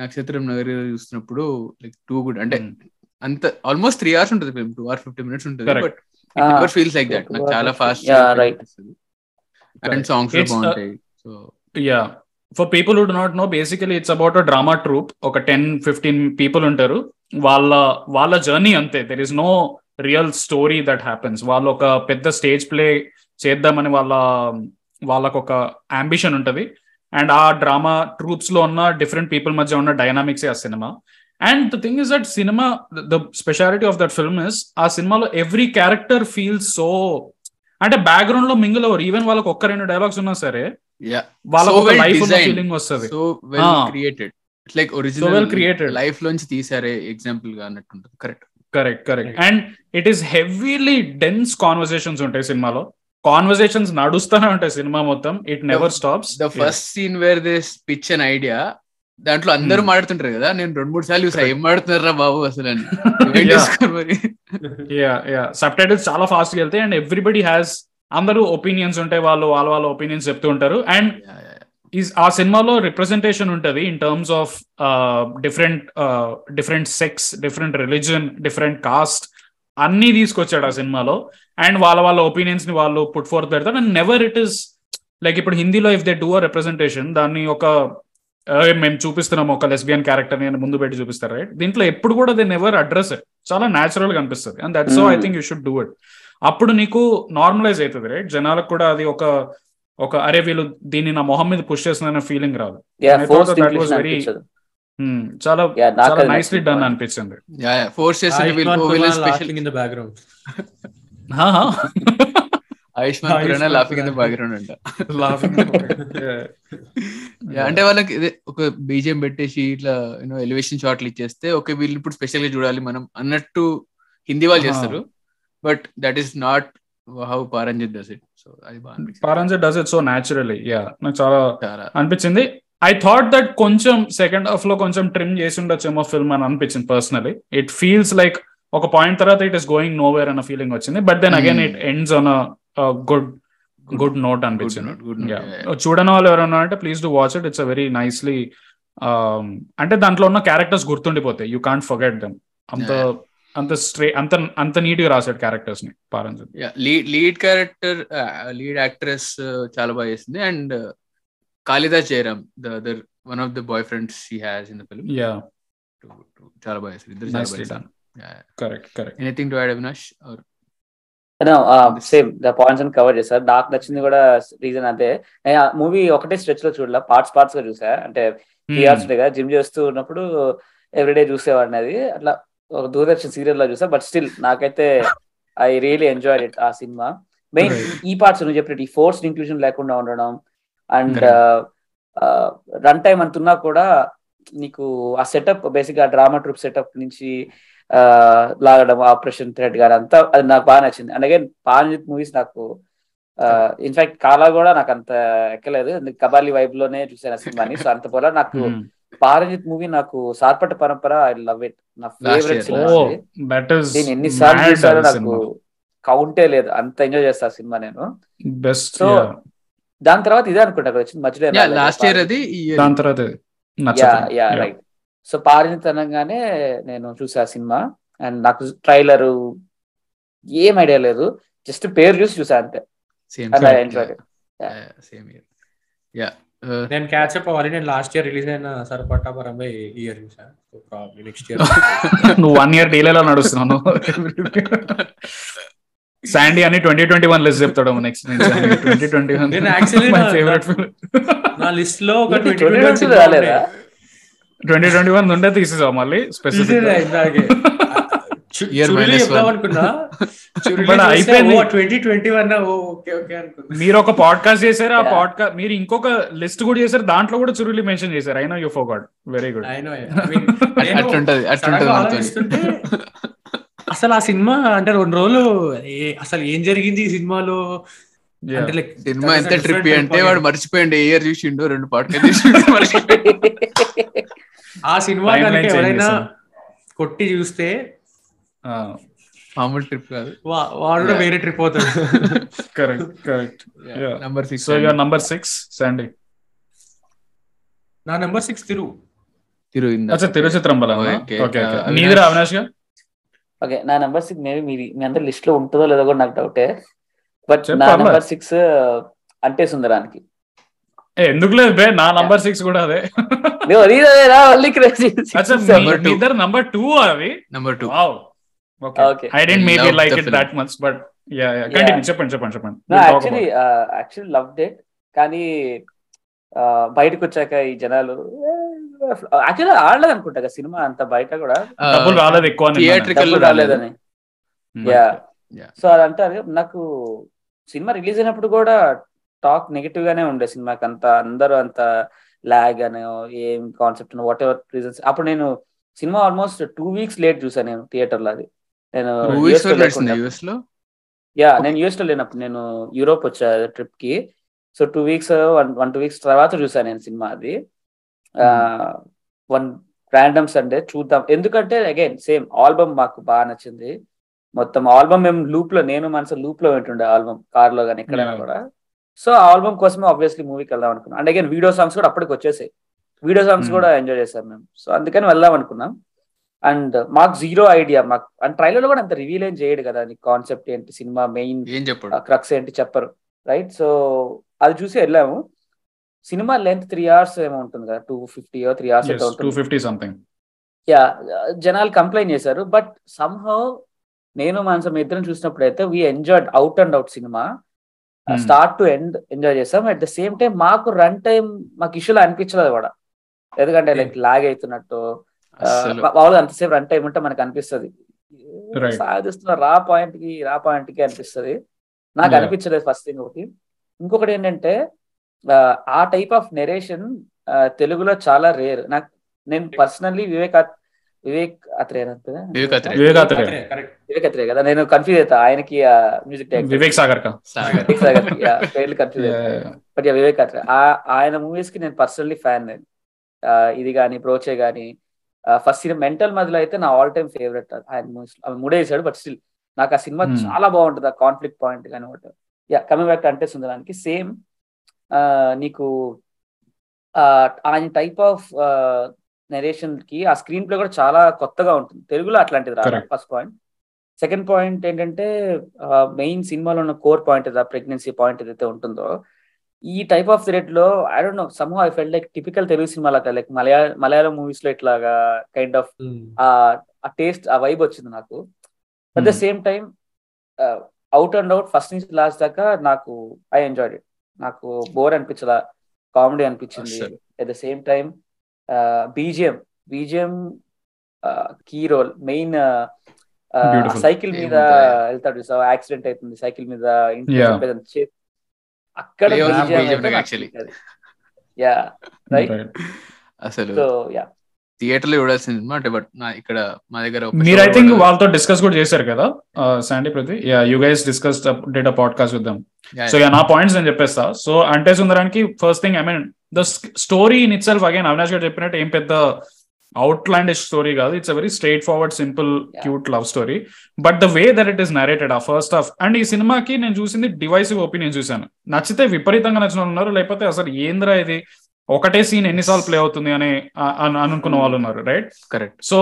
నక్షత్రం నగరి చూస్తున్నప్పుడు లైక్ టూ గుడ్ అంటే Hmm. అంత ఆల్మోస్ట్ త్రీ అవర్స్ ఉంటుంది film two hour fifty minutes ఉంటుంది. But never feels like that two నాకు hours. చాలా fast Yeah, right. And songs uh, బాగుంటాయి so yeah for people who do not know basically it's about a drama troupe ఒక ten fifteen people ఉంటారు. వాళ్ళ వాళ్ళ journey అంతే. There is no real story that happens వాళ్ళు ఒక పెద్ద stage play చేద్దామని వాళ్ళ వాళ్ళకు ఒక అంబిషన్ ఉంటది. అండ్ ఆ డ్రామా ట్రూప్స్లో ఉన్న డిఫరెంట్ పీపుల్ మధ్య ఉన్న డైనామిక్స్ ఆ cinema and the thing is that cinema the speciality of that film is ఆ సినిమాలో ఎవ్రీ క్యారెక్టర్ ఫీల్స్ సో అంటే బ్యాక్గ్రౌండ్లో మింగిల్ అవరు ఈవెన్ వాళ్ళకి ఒక్క రెండు డైలాగ్స్ ఉన్నా సరే వాళ్ళకి లైఫ్. ఫీలింగ్ వస్తుంది. Created like original. లైఫ్ లోంచి తీసారే ఎగ్జాంపుల్గా అన్నట్టు correct correct correct and it is heavily dense conversations ఉంటాయి సినిమాలో. కాన్వర్సేషన్స్ నడుస్తూనే ఉంటాయి సినిమా మొత్తం. It never stops the first scene where this pitch an idea దాంట్లో అందరూ Hmm. మాడుతుంటారు కదా నేను రెండు మూడు సార్లు చూసా ఏం మాడుతున్నారా బాబు అసలు సబ్ టైటిల్స్ చాలా ఫాస్ట్గా వెళ్తాయి అండ్ ఎవ్రీబడి హ్యాస్ అందరూ ఒపీనియన్స్ ఉంటాయి వాళ్ళు వాళ్ళ వాళ్ళ ఒపీనియన్స్ చెప్తూ ఉంటారు. అండ్ ఈస్ ఆ సినిమాలో రిప్రజెంటేషన్ ఉంటది in terms of different different sex different religion different caste అన్ని తీసుకొచ్చాడు ఆ సినిమాలో. అండ్ వాళ్ళ వాళ్ళ ఒపీనియన్స్ని వాళ్ళు పుట్ ఫోర్త్ పెడతారు. And never it is like ఇప్పుడు హిందీలో if they do a representation దాన్ని ఒక "ఏ, మేము చూపిస్తున్నాం ఒక లెస్బియన్ క్యారెక్టర్ని అని ముందు పెట్టి చూపిస్తారు రైట్ దీంట్లో ఎప్పుడు కూడా దే నెవర్ అడ్రస్ ఇట్ చాలా న్యాచురల్గా అనిపిస్తుంది. And that so I. Think you should do it అప్పుడు నీకు నార్మలైజ్ అవుతుంది రైట్ జనాలకు కూడా అది ఒక ఒక అరే వీళ్ళు దీన్ని నా మొహం మీద పుష్ చేస్తున్న ఫీలింగ్ రాదు అనిపించదు Hmm, చాలా చాలా నైస్లీ. డన్ అనిపించింది. Force special in the Ayushmann Khurrana Ayushmann laughing in the. Background అంట Yeah, అంటే వాళ్ళకి ఇదే ఒక బీజేం పెట్టేసి ఇట్లా యూనో ఎలివేషన్ షాట్లు ఇచ్చేస్తే ఓకే వీళ్ళు ఇప్పుడు స్పెషల్గా చూడాలి మనం అన్నట్టు హిందీ వాళ్ళు Ah. చేస్తారు but that is not how Paranjith does it so అది బాగా does it so naturally yeah నాకు చాలా అనిపించింది. ఐ థాట్ దట్ కొంచెం సెకండ్ హాఫ్లో కొంచెం ట్రిమ్ చేసి ఉండొచ్చేమో ఫిల్మ్ అని అనిపించింది పర్సనలీ ఇట్ ఫీల్స్ లైక్ ఒక పాయింట్ తర్వాత it is going nowhere అన్న ఫీలింగ్ వచ్చింది. But then again. It ends on good good note అనిపించింది. చూడని వాళ్ళు ఎవరైనా అంటే please do watch it it's a very nicely అంటే దాంట్లో ఉన్న క్యారెక్టర్స్ గుర్తుండిపోతాయి. యూ కాంట్ ఫర్గెట్ దెమ్ అంత. అంత స్ట్రే అంత అంత నీట్గా రాశాడు క్యారెక్టర్స్ని Paranjith lead lead character lead actress చాలా బాగా చేసింది. And Kalidas Jayaram the other one of the boy friends she has in the film yeah చాలా బాగా చేసింది ఇద్దరు చాలా బాగా correct correct anything to add Avinash same the points అని కవర్ చేశారు. నాకు నచ్చింది కూడా రీజన్ నేను ఆ మూవీ ఒకటే స్ట్రెచ్లో చూడలే. పార్ట్స్ పార్ట్స్గా చూసా. అంటే త్రీ అవర్స్ కదా జిమ్ చేస్తూ ఉన్నప్పుడు ఎవ్రీడే చూసేవాడిని అది. అట్లా దూరదర్శన్ సీరియల్లో చూసా బట్ స్టిల్ నాకైతే ఐ రియలీ ఎంజాయ్ ఇట్ ఆ సినిమా. మెయిన్. ఈ పార్ట్స్ నువ్వు చెప్పినట్టు ఈ ఫోర్స్ ఇంక్లూజన్ లేకుండా ఉండడం అండ్. రన్ టైం అంతున్నా కూడా నీకు ఆ సెటప్ బేసిక్గా డ్రామా ట్రూప్ సెటప్ నుంచి ఆ, లాగడం ఆపరేషన్ థ్రెడ్ గాని అంతా అది నాకు బాగా నచ్చింది. అండ్ అగైన్ పాంజిత్ మూవీస్ నాకు ఇన్ఫాక్ట్ కాలా కూడా నాకు అంత ఎక్కలేదు. కబాలి వైబ్లోనే చూసాను ఆ సినిమాని. సో అంత పోలా నాకు పారంజిత్ మూవీ నాకు Sarpatta Parambarai I love it. నా ఫేవరెట్ year. సినిమా దీన్ని ఎన్నిసార్లు చూసారో నాకు కౌంటే లేదు. అంత ఎంజాయ్ చేస్తా ఆ సినిమా నేను. బెస్ట్ So, దాని తర్వాత ఇదే అనుకుంటా కదా వచ్చింది మధ్యలో. లాస్ట్ ఇయర్ అది దాని తర్వాత. యా. రైట్ సో పారిజిత్ అనగానే నేను చూసా సినిమా. అండ్ నాకు ట్రైలర్ ఏం ఐడియా లేదు. జస్ట్ పేరు చూసి చూసా అంతే. సేమ్ సేమ్ యా నేను క్యాచ్ అప్ అవ్వాలి. నేను లాస్ట్ ఇయర్ రిలీజ్ అయిన సరిపట్టా పరంపై ఇయర్ చూసాను నెక్స్ట్ ఇయర్ నువ్వు వన్ ఇయర్ డీలేలో నడుస్తున్నావు. శాండీ అని ట్వంటీ ట్వంటీ వన్ లిస్ట్ చెప్తాడు next twenty twenty one favourite నా లిస్ట్లో ఒక ఏంటి, 2021 2022 రాలేదా? ట్వంటీ ట్వంటీ వన్ ఉండే తీసేసావు మళ్ళీ? స్పెసిఫిక్ మీరు ఒక పాడ్కాస్ట్ చేశారు ఆ. పాడ్కాస్ట్ మీరు ఇంకొక లిస్ట్ కూడా చేశారు దాంట్లో కూడా చురులి మెన్షన్ చేశారు. అయినా యూ ఫో గాడ్ వెరీ గుడ్ అసలు ఆ సినిమా అంటే రెండు రోజులు అసలు ఏం జరిగింది ఈ సినిమాలో? సినిమా ఎంత ట్రిప్ అంటే వాడు. మర్చిపోయిండు ఏ ఇయర్ చూసిండు రెండు పాడ్కాస్ట్. ఆ సినిమా ఎవరైనా. కొట్టి చూస్తే మామూలు ట్రిప్ కాదు. వా- వాడు కూడా వేరే ట్రిప్ అవుతాడు correct correct. Number six so your number six Sandy నా నెంబర్ సిక్స్ తిరు తిరుగు అచ్చా Thiruchitrambalam Okay, okay Uh, నీదిరా అవినాష్గా? ఓకే నా నెంబర్ సిక్స్ మేబీ మీ మీ అందరి లిస్ట్లో ఉంటుందో లేదో కూడా నాకు డౌటే బట్ నా. నెంబర్ సిక్స్ అంటే సుందరానికి. ఏ, ఎందుకు లేదు బే నా నంబర్ సిక్స్ కూడా అదే. ఇద్దరు నంబర్ టూ అవి? Number two. I didn't maybe like it. That much but continue చెప్పండి చెప్పండి చెప్పండి. Uh, loved it. కానీ ఆ, బయటకు వచ్చాక ఈ జనాలు యాక్చువల్లీ ఆడలేదు అనుకుంటా సినిమా అంత బయట కూడా. About- డబ్బులు రాలేదు ఎక్కువ. రాలేదని. Hmm. Yeah Yeah. సో అది అంటారు నాకు సినిమా రిలీజ్ అయినప్పుడు కూడా టాక్ నెగిటివ్ గానే ఉండే సినిమాకి. అంత అందరూ అంత లాగ్ అని ఏం కాన్సెప్ట్ వాట్ ఎవర్ రీజన్స్ అప్పుడు నేను సినిమా ఆల్మోస్ట్ టూ వీక్స్ లేట్ చూసాను నేను థియేటర్లో అది. నేను యూఎస్లో యా నేను యూఎస్లో లేనప్పుడు నేను యూరోప్ వచ్చా ట్రిప్కి. So two weeks one one two weeks తర్వాత చూసాను నేను సినిమా అది. వన్ ర్యాండమ్ సండే చూద్దాం. ఎందుకంటే అగైన్ సేమ్ ఆల్బమ్ మాకు బాగా నచ్చింది. మొత్తం ఆల్బమ్ మేము లూప్లో నేను మనసు లూప్లో వింటుండే ఆల్బమ్ కార్లో కానీ ఎక్కడైనా. కూడా. సో ఆ ఆల్బమ్ కోసమే ఆబ్వియస్లీ మూవీకి వెళ్దాం అనుకున్నాం. అండ్ అగైన్ వీడియో సాంగ్స్ కూడా అప్పటికి వచ్చేసాయి. Video songs. కూడా ఎంజాయ్ చేశాం మేము. సో అందుకని వెళ్దాం అనుకున్నాం. అండ్ మాకు జీరో ఐడియా మాకు అండ్ ట్రైలర్లో కూడా అంత రివీల్ ఏం చేయడు కదా కాన్సెప్ట్ ఏంటి సినిమా మెయిన్ క్రక్స్ ఏంటి చెప్పరు రైట్ సో అది చూసి వెళ్ళాము. సినిమా లెంత్ త్రీ అవర్స్ ఏమో ఉంటుంది కదా టూ ఫిఫ్టీ త్రీ అవర్స్ ఉంటుంది. 250 సంథింగ్ యా జనాలు కంప్లైంట్ చేశారు బట్ సమ్హౌ నేను మనసం ఇద్దరం చూసినప్పుడు అయితే we enjoyed out and out cinema. Start to end enjoy చేస్తాం అట్ ద సేమ్ టైం మాకు రన్ టైం మాకు ఇష్యూలో అనిపించలేదు కూడా. ఎందుకంటే లైక్ లాగ్ అవుతున్నట్టు మామూలుగా అంతసేపు రన్ టైం ఉంటే మనకు అనిపిస్తుంది. సాధిస్తున్న రా పాయింట్కి రా పాయింట్కి అనిపిస్తుంది. నాకు. అనిపించలేదు ఫస్ట్ థింగ్ ఒకటి. ఇంకొకటి ఏంటంటే ఆ, ఆ టైప్ ఆఫ్ నెరేషన్ తెలుగులో చాలా రేర్ నాకు నేను పర్సనల్లీ వివేక్ వివేక్ అత్రే వివేక్ అత్రే. కదా? నేను కన్ఫ్యూజ్ అవుతా. ఆయనకి మ్యూజిక్ వివేక్ సాగర్ కా? సాగర్ వివేక్ సాగర్ పేర్లు కన్ఫ్యూజ్ అవుతా. బట్ యా వివేక్ అత్రే ఆ- ఆయన మూవీస్కి నేను పర్సనల్లీ ఫ్యాన్ నేను. ఇది కానీ ప్రోచే కానీ ఫస్ట్ సినిమా మెంటల్ మధ్యలో అయితే నా ఆల్ టైమ్ ఫేవరెట్ ఆయన మూవీస్ అవి మూడే వేసాడు బట్ స్టిల్ నాకు ఆ సినిమా Hmm. చాలా బాగుంటుంది ఆ కాన్ఫ్లిక్ట్ పాయింట్ కానీ ఒకటి. యా కమింగ్ బ్యాక్ అంటే సుందరానికి సేమ్ నీకు ఆ, ఆయన టైప్ ఆఫ్ నెరేషన్కి ఆ స్క్రీన్ ప్లే కూడా చాలా కొత్తగా ఉంటుంది. తెలుగులో అట్లాంటిది Correct. First point second point ఏంటంటే మెయిన్ సినిమాలో ఉన్న కోర్ పాయింట్ ఏదో ప్రెగ్నెన్సీ పాయింట్ ఏదైతే ఉంటుందో ఈ type of థ్రెడ్లో I don't know some I felt like typical Telugu cinema లాగా లైక్ మలయాళ మలయాళం మూవీస్లో ఇట్లాగా కైండ్ ఆఫ్ ఆ టేస్ట్ ఆ వైబ్ వచ్చింది నాకు at the Hmm. Same time out and out first నుంచి లాస్ట్ దాకా నాకు ఐ ఎంజాయ్డ్ ఇట్ నాకు బోర్ అనిపించలా కామెడీ అనిపించింది. At the same time BGM BGM key role main. Cycle మీద? వెళ్తాడు సో యాక్సిడెంట్ అవుతుంది సైకిల్ మీద ఇంట్లో అక్కడ రైట్ అసలు సో యా థియేటర్లో చూడాల్సిన సినిమా అంటే బట్ నా ఇక్కడ మా దగ్గర మీరు ఐ థింక్ వాళ్ళతో డిస్కస్ కూడా చేశారు కదా శాండీ ప్రతి yeah you guys discuss date podcast విద్దాం Yeah, so yeah నా పాయింట్స్ నేను చెప్పేస్తా. So Ante Sundaraniki first thing I mean the story in itself again Avinash గారు చెప్పినట్టు ఏం పెద్ద అవుట్లాండిష్ స్టోరీ కాదు. It's a very straightforward simple. Cute love story but the way that it is narrated ఆ first half and ఈ సినిమాకి నేను చూసింది డివైసివ్ ఒపీనియన్ చూశాను. నచ్చితే విపరీతంగా నచ్చిన వాళ్ళు ఉన్నారు లేకపోతే అసలు ఏంద్రా ఇది? ఒకటే సీన్ ఎన్నిసార్లు ప్లే అవుతుంది అని అనుకున్న వాళ్ళు ఉన్నారు right correct so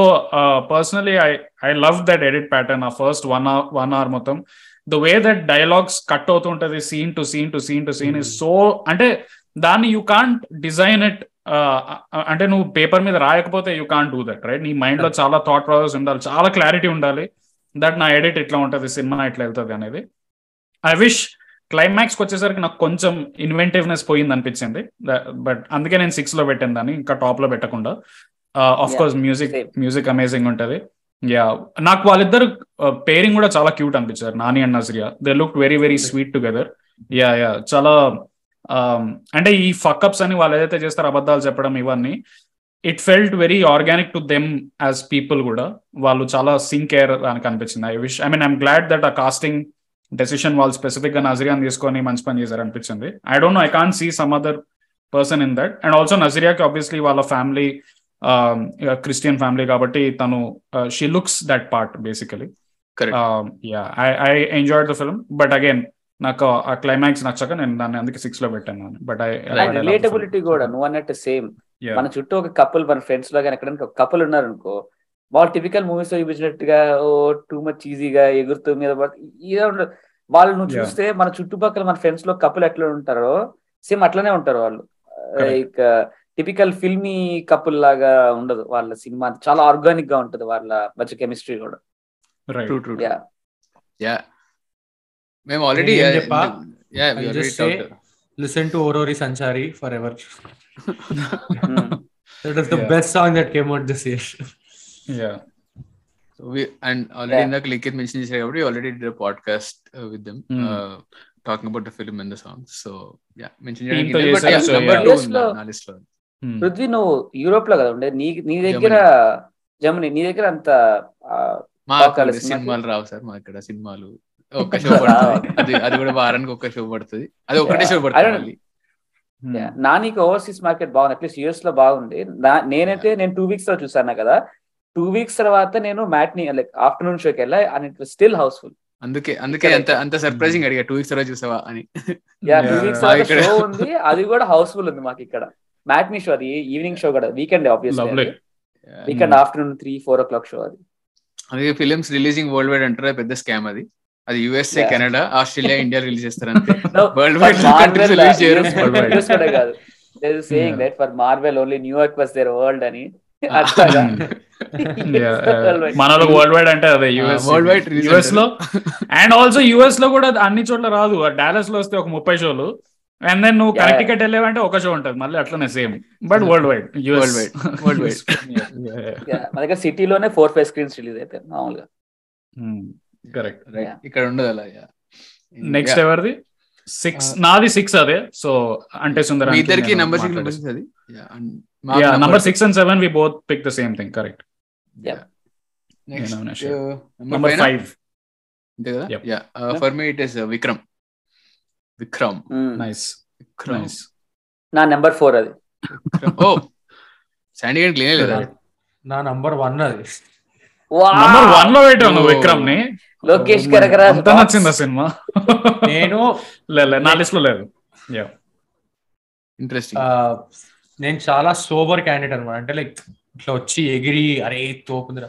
personally I I love that edit pattern ఆ first one hour one hour మొత్తం. The way that dialogues cut అవుతుంటది scene to scene to scene to scene is so అంటే దాన్ని యూ కాంట్ డిజైన్ ఇట్ అంటే నువ్వు paper మీద రాయకపోతే you can't do that right నీ మైండ్లో చాలా థాట్ ప్రాసెస్ ఉండాలి చాలా క్లారిటీ ఉండాలి. దట్ నా ఎడిట్ ఇట్లా ఉంటది సినిమా ఇట్లా వెళ్తుంది అనేది. ఐ విష్ క్లైమాక్స్ వచ్చేసరికి నాకు కొంచెం ఇన్వెంటివ్నెస్ పోయింది అనిపించింది. బట్ అందుకే నేను సిక్స్లో పెట్టాను దాన్ని ఇంకా టాప్లో పెట్టకుండా. Of course music. Music amazing ఉంటది. యా నాకు వాళ్ళిద్దరు పేరింగ్ కూడా చాలా క్యూట్ అనిపించారు Nani and Nazriya. They look very very sweet together yeah yeah చాలా అంటే ఈ ఫక్అప్స్ అని వాళ్ళు ఏదైతే చేస్తారో అబద్ధాలు చెప్పడం ఇవన్నీ it felt very organic to them as people కూడా. వాళ్ళు చాలా సింక్ ఎయిర్ అని అనిపించింది. I wish I mean I'm glad that ఆ కాస్టింగ్ డెసిషన్ వాళ్ళు స్పెసిఫిక్గా నజరియాని తీసుకొని మంచి పని చేశారు అనిపించింది. I don't know I can see some other person in that and also నజరియాకి obviously వాళ్ళ ఫ్యామిలీ క్రిస్టియన్ ఫ్యామిలీ కాబట్టి తను she looks that part basically. Yeah I I enjoyed the film but again నాకు ఆ క్లైమాక్స్ నచ్చక నేను దాన్ని అందుకే సిక్స్లో పెట్టాను బట్ ఐ రిలేటబిలిటీ కూడా నువ్వు అన్నట్టు సేమ్ మన చుట్టూ ఒక కపుల్ మన ఫ్రెండ్స్లో కానీ ఎక్కడానికి ఒక కపుల్ ఉన్నారు అనుకో వాళ్ళు టిపికల్ మూవీస్లో చూపించినట్టుగా ఓ టూ మచ్ ఈజీగా ఎగురుతూ మీద ఇదే ఉండదు వాళ్ళు నువ్వు. చూస్తే మన చుట్టుపక్కల మన ఫ్రెండ్స్లో కపుల్ ఎట్లా ఉంటారో సేమ్ అట్లనే ఉంటారు వాళ్ళు. లైక్ టిపికల్ ఫిల్మీ కపుల్ లాగా ఉండదు వాళ్ళ సినిమా చాలా ఆర్గానిక్గా ఉంటది వాళ్ళ మధ్య కెమిస్ట్రీ కూడా. Right true true yeah yeah మేము ఆల్రెడీ నేనేం చెప్పా? Yeah I'll just say, listen to ఓరోరి Sanchari forever that is the. Best song that came out this year yeah and already. ఇందాక లిఖిత్ మెన్షన్ చేశారు కాబట్టి already did podcast with them Hmm. Talking about the film and the song so yeah mention చేయడానికి number yeah. Two US ఉంది లో- నా లిస్ట్లో పృథ్వీ నువ్వు యూరోప్లో కదా ఉండే నీ నీ దగ్గర జర్మనీ నీ దగ్గర అంత. సినిమాలు రావు సార్ మా ఇక్కడ సినిమాలు ఒక్క షో పడుతుంది. అది అది కూడా వారానికి ఒక్క షో పడుతుంది. అది ఒకటే షో పడుతుంది don't- మళ్ళీ. Yeah. నా నీకు ఓవర్సీస్ మార్కెట్ బాగుంది అట్లీస్ట్ యూఎస్లో బాగుంది. నా- నేనైతే నేను టూ వీక్స్లో చూసాను కదా? టూ వీక్స్ తర్వాత నేను మ్యాట్ని లైక్ ఆఫ్టర్నూన్ షోకి వెళ్ళా అండ్ ఇట్ స్టిల్ హౌస్ఫుల్ అందుకే అందుకే అంత అంత సర్ప్రైజింగ్ అడిగా. టూ వీక్స్ తర్వాత చూసావా అని. Yeah two. వీక్స్ షో ఉంది. అది కూడా హౌస్ఫుల్ ఉంది మాకు ఇక్కడ. మ్యాట్ని షో అది ఈవినింగ్ షో కూడా. Weekend obviously weekend afternoon three four o'clock show అది. అందుకే ఫిలిమ్స్ రిలీజింగ్ వరల్డ్ వైడ్ అంటారు? పెద్ద స్కామ్ అది. అది USA. Canada Australia India release చేస్తారు వరల్డ్ వైడ్ Marvel, రిలీజ్ చేయరు. వరల్డ్ వైడ్ కాదు. Saying Yeah. That for Marvel only New York was there world అని అట్లాగా. మనలో వరల్డ్ వైడ్ అంటే అదే యుఎస్ world wide release యుఎస్లో. అండ్ ఆల్సో యుఎస్లో కూడా అన్ని చోట్ల రాదు. డాలస్లో వస్తే ఒక ముప్పై షోలు. అండ్ దెన్ నువ్వు. కనెక్టికట్ వెళ్ళావంటే ఒక షో ఉంటది. మళ్ళీ అట్లనే same but worldwide wide. Yeah, మన దగ్గర సిటీలోనే ఫోర్ ఫైవ్ స్క్రీన్స్ రిలీజ్ అయితే మామూలుగా. Correct right. ఇక్కడ ఉండదు అలా. నెక్స్ట్. ఎవరిది? సిక్స్ నాది సిక్స్ అదే. సో అంటే సుందర ఇద్దరికి నంబర్ సిక్స్ నెంబర్ అది? Yeah, and మాకు yeah number number six and seven we both pick the same thing correct uh, number? Five అంతే కదా? Yep. Yeah for me it is Vikram Vikram. Nice Vikram nice నా number four అది. ఓ శాండీ గంట లేనే లేదా నా నంబర్ వన్ అది. నంబర్ వన్లో పెట్టావు నువ్వు Oh. విక్రమ్ని లోకేష్ నచ్చిందా సినిమా? నేను నా లిస్ట్లో లేదు. యా. ఇంట్రెస్టింగ్. నేను చాలా సోబర్ క్యాండిడేట్ అనమాట అంటే లైక్ ఇట్లా వచ్చి ఎగిరి అరే తోపుందిరా.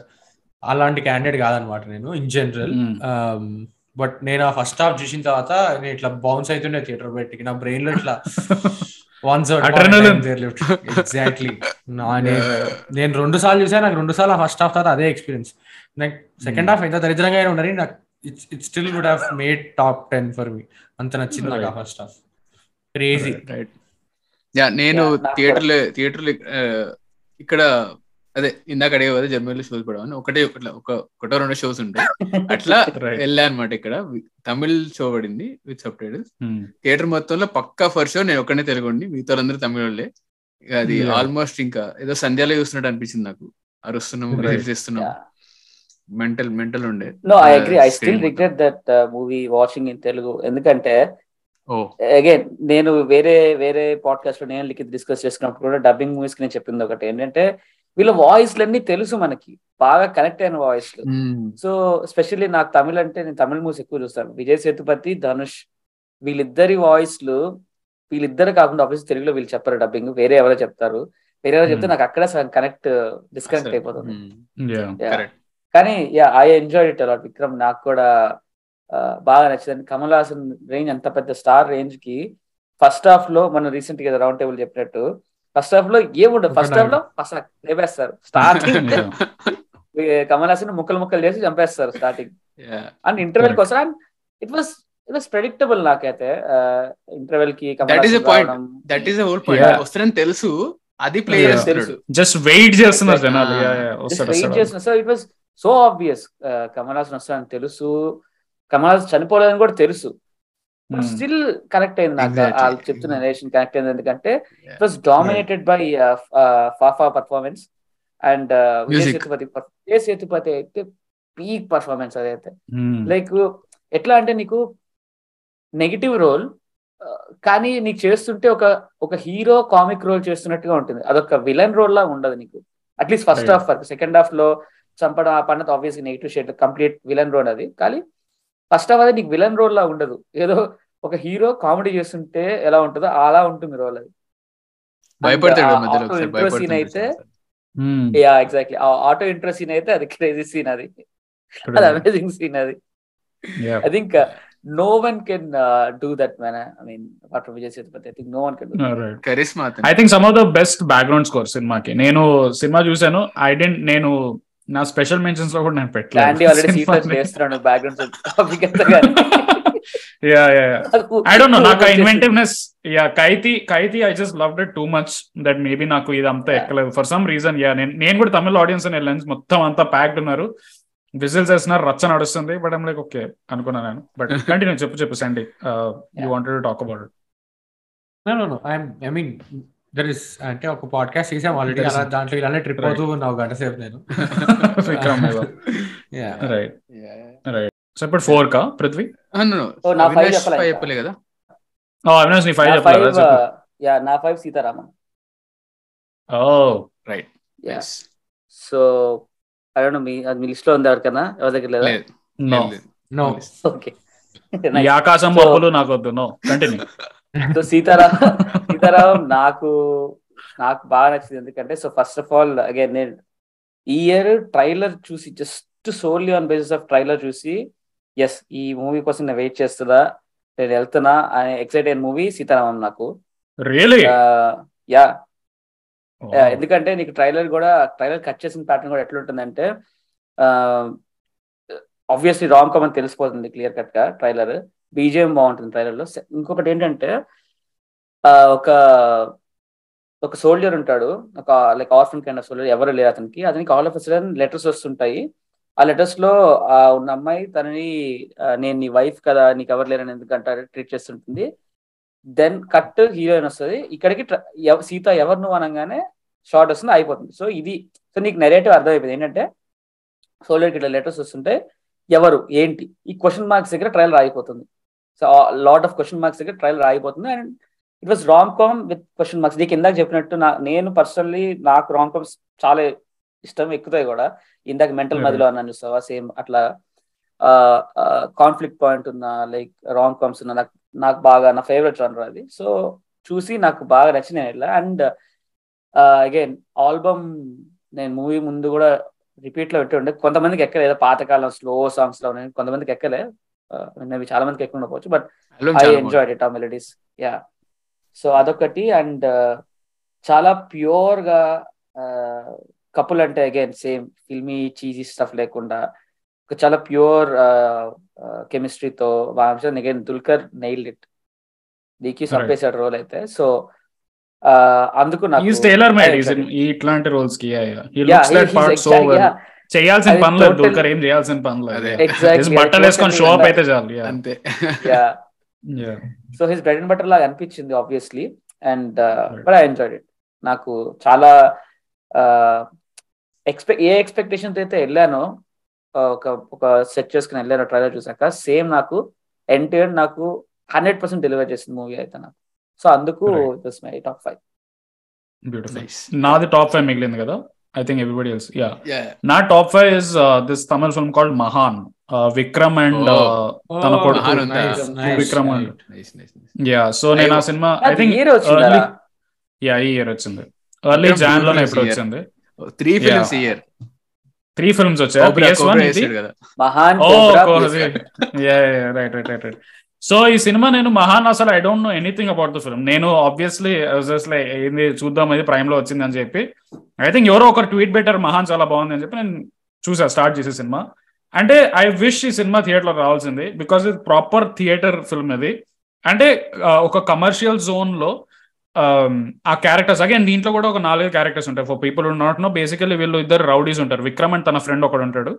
అలాంటి క్యాండిడేట్ కాదనమాట నేను ఇన్ జనరల్. బట్ నేను ఆ ఫస్ట్ హాఫ్ చూసిన తర్వాత నేను ఇట్లా బౌన్స్ అవుతుండే థియేటర్ బయటికి. నా బ్రెయిన్లో ఇట్లా. ఎగ్జాక్ట్లీ నేను రెండు సార్లు చూసా నాకు రెండు సార్లు ఫస్ట్ హాఫ్ తర్వాత అదే ఎక్స్పీరియన్స్. సెకండ్ హాఫ్ ఎంత దరిద్రంగా ఉండని నాకు it's it still would have made top ten for me అంత నచ్చింది నాకు ఆ first half crazy right yeah నేను Yeah, నాకు థియేటర్ థియేటర్ ఇక్కడ అదే ఇందాక అడిగే కదా జర్మనీలో షోస్ పడవని ఒకటే ఒకట్లా ఒక ఒకటో రెండో షోస్ ఉంటాయి అట్లా. వెళ్ళా అనమాట ఇక్కడ. వి- తమిళ్ షో పడింది విత్ సబ్ టైటిల్స్ థియేటర్ మొత్తంలో పక్కా ఫర్ షో నేను ఒక్కనే తెలుగుండి మిగతా అందరూ తమిళ వాళ్ళే. అది. ఆల్మోస్ట్ ఇంకా ఏదో సంధ్యాలో చూస్తున్నట్టు అనిపించింది నాకు. అరుస్తున్నాం Right. మెంటల్ మెంటల్ ఉండే. No I agree I still. Regret that movie watching in Telugu ఎందుకంటే అగైన్ నేను వేరే వేరే పాడ్కాస్ట్లో నేను లిఖిత్ డిస్కస్ చేసుకున్నప్పుడు కూడా డబ్బింగ్ మూవీస్కి నేను చెప్పింది ఒకటి. ఏంటంటే వీళ్ళ వాయిస్లన్నీ తెలుసు మనకి. బాగా కనెక్ట్ అయిన వాయిస్లు సో స్పెషల్లీ నాకు తమిళ్ అంటే నేను తమిళ మూవీస్ ఎక్కువ చూస్తాను. విజయ్ సేతుపతి ధనుష్ వీళ్ళిద్దరి వాయిస్లు వీళ్ళిద్దరు కాకుండా ఆఫీస్ తెలుగులో వీళ్ళు చెప్పరు డబ్బింగ్ వేరే ఎవరో చెప్తారు. వేరే ఎవరో చెప్తే Hmm. నాకు అక్కడ కనెక్ట్ డిస్కనెక్ట్ అయిపోతుంది. కరెక్ట్ కానీ yeah I enjoy it a lot Vikram నాకు కూడా బాగా నచ్చింది కమల్ హాసన్ రేంజ్ అంత పెద్ద స్టార్ రేంజ్కి ఫస్ట్ హాఫ్లో మనం రీసెంట్గా రౌండ్ టేబుల్ చెప్పినట్టు ఫస్ట్ హాఫ్లో ఏముండదు ఫస్ట్ హాఫ్లో అసలు లేపేస్తారు. స్టార్టింగ్ కమల్ హాసన్ ముక్కలు ముక్కలు చేసి చంపేస్తారు స్టార్టింగ్ అండ్ ఇంటర్వెల్ కోసం it was it was predictable నాకైతే. ఇంటర్వెల్కి Kamal That is a Haasan point. రావడం. దట్ ఈస్ హోల్ పాయింట్ తెలుసు. అది ప్లే Yeah. చేస్తున్నాడు తెలుసు జస్ట్ వెయిట్ చేస్తున్నారు. జనాలు Ah. Yeah, yeah, Just వస్తాడు wait వస్తాడు చేస్తున్నా so it was so obvious Kamal Haasan వస్తాడని తెలుసు కమల్ హాసన్ చనిపోలేదని కూడా తెలుసు Hmm. స్టిల్ కనెక్ట్ అయింది నాకు. వాళ్ళు చెప్తున్న నేషన్ కనెక్ట్ అయింది ఎందుకంటే. It was dominated by Fafa performance and Vijay. Sethupathi Vijay Sethupathi అయితే పీక్ పర్ఫార్మెన్స్ అదైతే Hmm. లైక్ ఎట్లా అంటే నీకు నెగిటివ్ రోల్ కానీ నీకు చేస్తుంటే ఒక ఒక హీరో కామిక్ రోల్ చేస్తున్నట్టుగా ఉంటుంది. అదొక విలన్ రోల్ లా ఉండదు నీకు. At least first. హాఫ్ వరకు. సెకండ్ హాఫ్లో చంపడం ఆ పన్నది obviously negative shade complete villain role అది. కానీ ఫస్ట్ హాఫ్ అది నీకు విలన్ రోల్ లా ఉండదు. ఏదో ఒక హీరో కామెడీ చేస్తుంటే ఎలా ఉంటుందో అలా ఉంటుంది రోల్ అది. Scene భయపడుతుంది అయితే Hmm. యా ఎగ్జాక్ట్లీ ఆ ఆటో ఇంట్రో సీన్ అయితే అది క్రేజీ సీన్ అది. అది అమేజింగ్ సీన్ అది. Yeah. I think no one can do that, man. I mean, apart from Vijay Sethupathi, I think no one can do that. Alright. Charisma I think some of the best background score సినిమాకి నేను cinema చూసాను I dent నేను నా special మెన్షన్స్లో కూడా నేను Andy already seat పెట్టలేదు background అంతా కానీ. Yeah yeah I don't know నాకు inventiveness yeah Kaithi Kaithi I just love it too much that maybe నాకు ఇదంతా Yeah. ఎక్కలేదు. ఫర్ సమ్ రీజన్ యా నేను నేను కూడా తమిళ ఆడియన్స్ అని వెళ్ళాను మొత్తం అంతా ప్యాక్డ్ ఉన్నారు. విజిల్స్ వేస్తున్నారు రచ్చ నడుస్తుంది బట్ ఐమ్ లైక్ ఓకే అనుకున్నాను నేను. బట్ కంటిన్యూ చెప్పు చెప్పు Sandy you wanted to talk about No, no, no. I'm. I mean, there is అంటే ఒక పాడ్కాస్ట్ చేసాం ఆల్రెడీ అలా దాంట్లో ఇలానే ట్రిప్ Right. అవుతూ ఉన్నావు గంట సేపు నేను Vikram Yeah. Right right so ఇప్పుడు ఫోర్ కా పృథ్వీ Oh, నా five చెప్పలే ఇంకా. చెప్పలే కదా. ఓ అవినాష్ నీ ఫైవ్ నా చెప్పాలి ఫైవ్ యా నా five Sitaraman. Oh right yeah so I don't మీ అది మీ లిస్ట్లో ఉంది ఎవరికైనా? ఎవరి దగ్గర లేదా? నో. No. ఓకే ఈ ఆకాశం So- పప్పులు నాకు వద్దు. No continue so Sitaram Sitaram నాకు నాకు బాగా నచ్చింది ఎందుకంటే so first of all again నేను ఈ ఇయర్ ట్రైలర్ చూసి just solely on basis of trailer చూసి ఎస్ ఈ మూవీ కోసం నేను వెయిట్ చేస్తుందా నేను వెళ్తున్నా అనే ఎక్సైట్ అయిన మూవీ సీతారామం నాకు. రియలీ యా ఎందుకంటే నీకు ట్రైలర్ కూడా ట్రైలర్ కట్ చేసిన ప్యాటర్న్ కూడా ఎట్లుంటుందంటే ఆబ్వియస్లీ రామ్ కామ్ అని తెలిసిపోతుంది క్లియర్ కట్గా ట్రైలర్. బీజేఎం బాగుంటుంది ట్రైలర్లో ఇంకొకటి ఏంటంటే ఒక ఒక సోల్జర్ ఉంటాడు. ఒక like orphan kind of soldier ఎవరు లేరు అతనికి. అతనికి ఆల్ ఆఫ్ సడన్ లెటర్స్ వస్తుంటాయి. ఆ లెటర్స్లో ఆ ఉన్న అమ్మాయి తనని నేను నీ వైఫ్ కదా నీకు ఎవరు లేరని ఎందుకంటారు ట్రీట్ చేస్తుంటుంది. దెన్ కట్ హీరోయిన్ వస్తుంది. ఇక్కడికి సీత ఎవరు నువ్వు అనగానే షార్ట్ వస్తుంది అయిపోతుంది. సో ఇది సో నీకు నెరేటివ్ అర్థమైపోయింది. ఏంటంటే సోల్జర్కి ఇట్లా లెటర్స్ వస్తుంటే ఎవరు ఏంటి? ఈ క్వశ్చన్ మార్క్స్ దగ్గర trial రాయిపోతుంది. So lot of question marks దగ్గర trial రాయిపోతుంది. And it was rom com with question marks నీకు ఇందాక చెప్పినట్టు నా నేను పర్సనల్లీ నాకు రామ్ కామ్స్ చాలా ఇష్టం ఎక్కుతాయి కూడా. ఇందాక మెంటల్. మధ్యలో అన్నాను చూస్తావా సేమ్ అట్లా కాన్ఫ్లిక్ట్ పాయింట్ ఉన్న లైక్ రామ్ కామ్స్ ఉన్న నాకు నాకు బాగా నా ఫేవరెట్ జనర్ అది. సో చూసి నాకు బాగా నచ్చిన వెళ్ళా అండ్ అగైన్ ఆల్బమ్ నేను మూవీ ముందు కూడా రిపీట్లో పెట్టి ఉండే. కొంతమందికి ఎక్కలేదు పాతకాలం స్లో సాంగ్స్లో కొంతమందికి ఎక్కలే. మేబీ చాలా మందికి ఎక్కడ ఉండకపోవచ్చు బట్ ఐ ఎంజాయ్ ఇట్ ఆ మెలడీస్ యా సో అదొకటి అండ్ చాలా ప్యూర్గా కపుల్ అంటే again same filmy cheesy stuff లేకుండా చాలా ప్యూర్ కెమిస్ట్రీతో అగైన్ దుల్కర్ నెయిల్ ఇట్ దీకి చంపేశాడు రోల్ అయితే. సో అందుకు ఇట్లాంటి రోల్స్కి చేయాల్సిన total- దుల్కర్ ఏం చేయాల్సిన అది బట్టలు వేసుకొని షో అప్ అయితే చాలు yeah. అంతే. So his bread and butter లాగా అనిపించింది obviously and. But I enjoyed it నాకు చాలా ఎక్స్పెక్ట్ ఏ ఎక్స్పెక్టేషన్ అయితే వెళ్ళానో uh, ఒక ఒక సెట్ చేసుకుని వెళ్ళాను ట్రైలర్ చూసాక సేమ్ నాకు ఎండ్ టు ఎండ్ నాకు హండ్రెడ్ పర్సెంట్ డెలివర్ చేసింది మూవీ అయితే నాకు. సో అందుకు. This my top five beautiful నాది టాప్ ఫైవ్ మిగిలింది కదా? I think everybody else yeah నా top five is this Tamil film called Mahaan Vikram and. తన కొడుకు. విక్రమ్ నైస్ యా సో నేను ఆ సినిమా ఐ థింక్ యా ఈ ఇయర్ వచ్చింది. ఎర్లీ జాన్లోనే year. వచ్చింది. Three films. Year three films వచ్చాయి? సో ఈ సినిమా నేను మహాన్ అసలు I don't know anything about the film నేను ఆబ్వియస్లీ ఏంది చూద్దాం ఇది ప్రైమ్లో వచ్చింది అని చెప్పి. ఐ థింక్ ఎవరో ఒకరు ట్వీట్ బెటర్ మహాన్ చాలా బాగుంది అని చెప్పి నేను చూసా స్టార్ట్ చేసే సినిమా. అంటే ఐ విష్ ఈ సినిమా థియేటర్లో రావాల్సింది బికాస్ ఇది ప్రాపర్ థియేటర్ ఫిల్మ్ ఇది. అంటే ఒక కమర్షియల్ జోన్లో ఆ క్యారెక్టర్స్ అగైన్ దీంట్లో కూడా ఒక నాలుగు క్యారెక్టర్స్ ఉంటాయి. For people not know basically వీళ్ళు ఇద్దరు రౌడీస్ ఉంటారు. విక్రమ్ అండ్ తన ఫ్రెండ్ ఒకడు ఉంటాడు.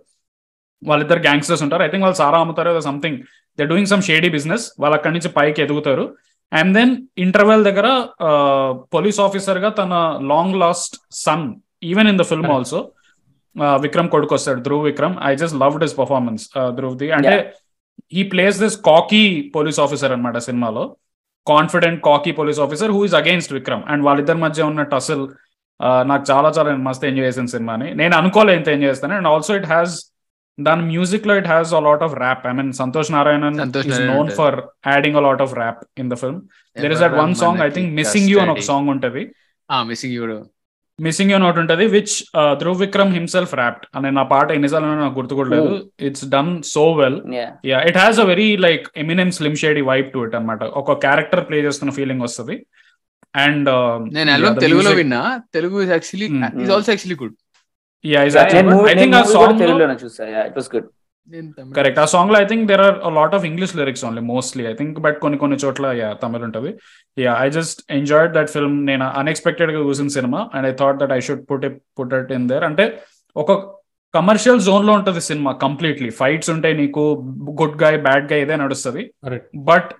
వాళ్ళిద్దరు గ్యాంగ్స్టర్స్ ఉంటారు. ఐ థింక్ వాళ్ళు సారా అమ్ముతారు something they doing some shady business వాళ్ళు అక్కడి నుంచి పైకి ఎదుగుతారు. అండ్ దెన్ ఇంటర్వెల్ దగ్గర పోలీస్ ఆఫీసర్గా తన long lost son even in the film. Also Vikram కొడుకు వస్తాడు Dhruv Vikram. I just loved his performance Dhruv the అంటే he plays this khaki police officer అనమాట సినిమాలో. Confident khaki police officer who is against Vikram and వాళ్ళిద్దరి మధ్య ఉన్న tussle నాకు చాలా చాలా మస్తు ఎంజాయ్ చేసిన సినిమాని. నేను అనుకోలే ఎంత ఎంజాయ్ చేస్తాను అండ్ ఆల్సో ఇట్ హ్యాస్ దాని మ్యూజిక్లో it has a lot of rap I mean Santhosh Narayanan Santhosh is Narayanan known. For adding a lot of rap in the film there is that one song I think missing you అని ఒక song ఉంటది. Missing you missing you note ఉంటది which Dhruv Vikram himself rapped అనే నా పాట ఎన్నిసార్లు నాకు గుర్తుకోవట్లేదు it's done so well yeah yeah it has a very like Eminem Slim Shady vibe to it అనమాట ఒక క్యారెక్టర్ ప్లే చేస్తున్న ఫీలింగ్ వస్తుంది. అండ్ నేను ఆల్బమ్ తెలుగులో విన్నా. Telugu is actually. Is also actually good నేను movie- ఐ థింక్ ఆ song తెలుగులోనే చూసా. ఇట్ వాస్ గుడ్ కరెక్ట్ ఆ సాంగ్లో I think there are lot of English lyrics only mostly I think but కొన్ని కొన్ని చోట్ల యా తమిళ్ ఉంటది. Yeah I just enjoyed that film నేను అన్ఎక్స్పెక్టెడ్గా చూసిన cinema and I thought that I should put put it in there అంటే ఒక commercial జోన్లో ఉంటది సినిమా కంప్లీట్లీ ఫైట్స్ ఉంటాయి నీకు గుడ్ గాయ్ బ్యాడ్ గాయ్ ఇదే నడుస్తుంది. But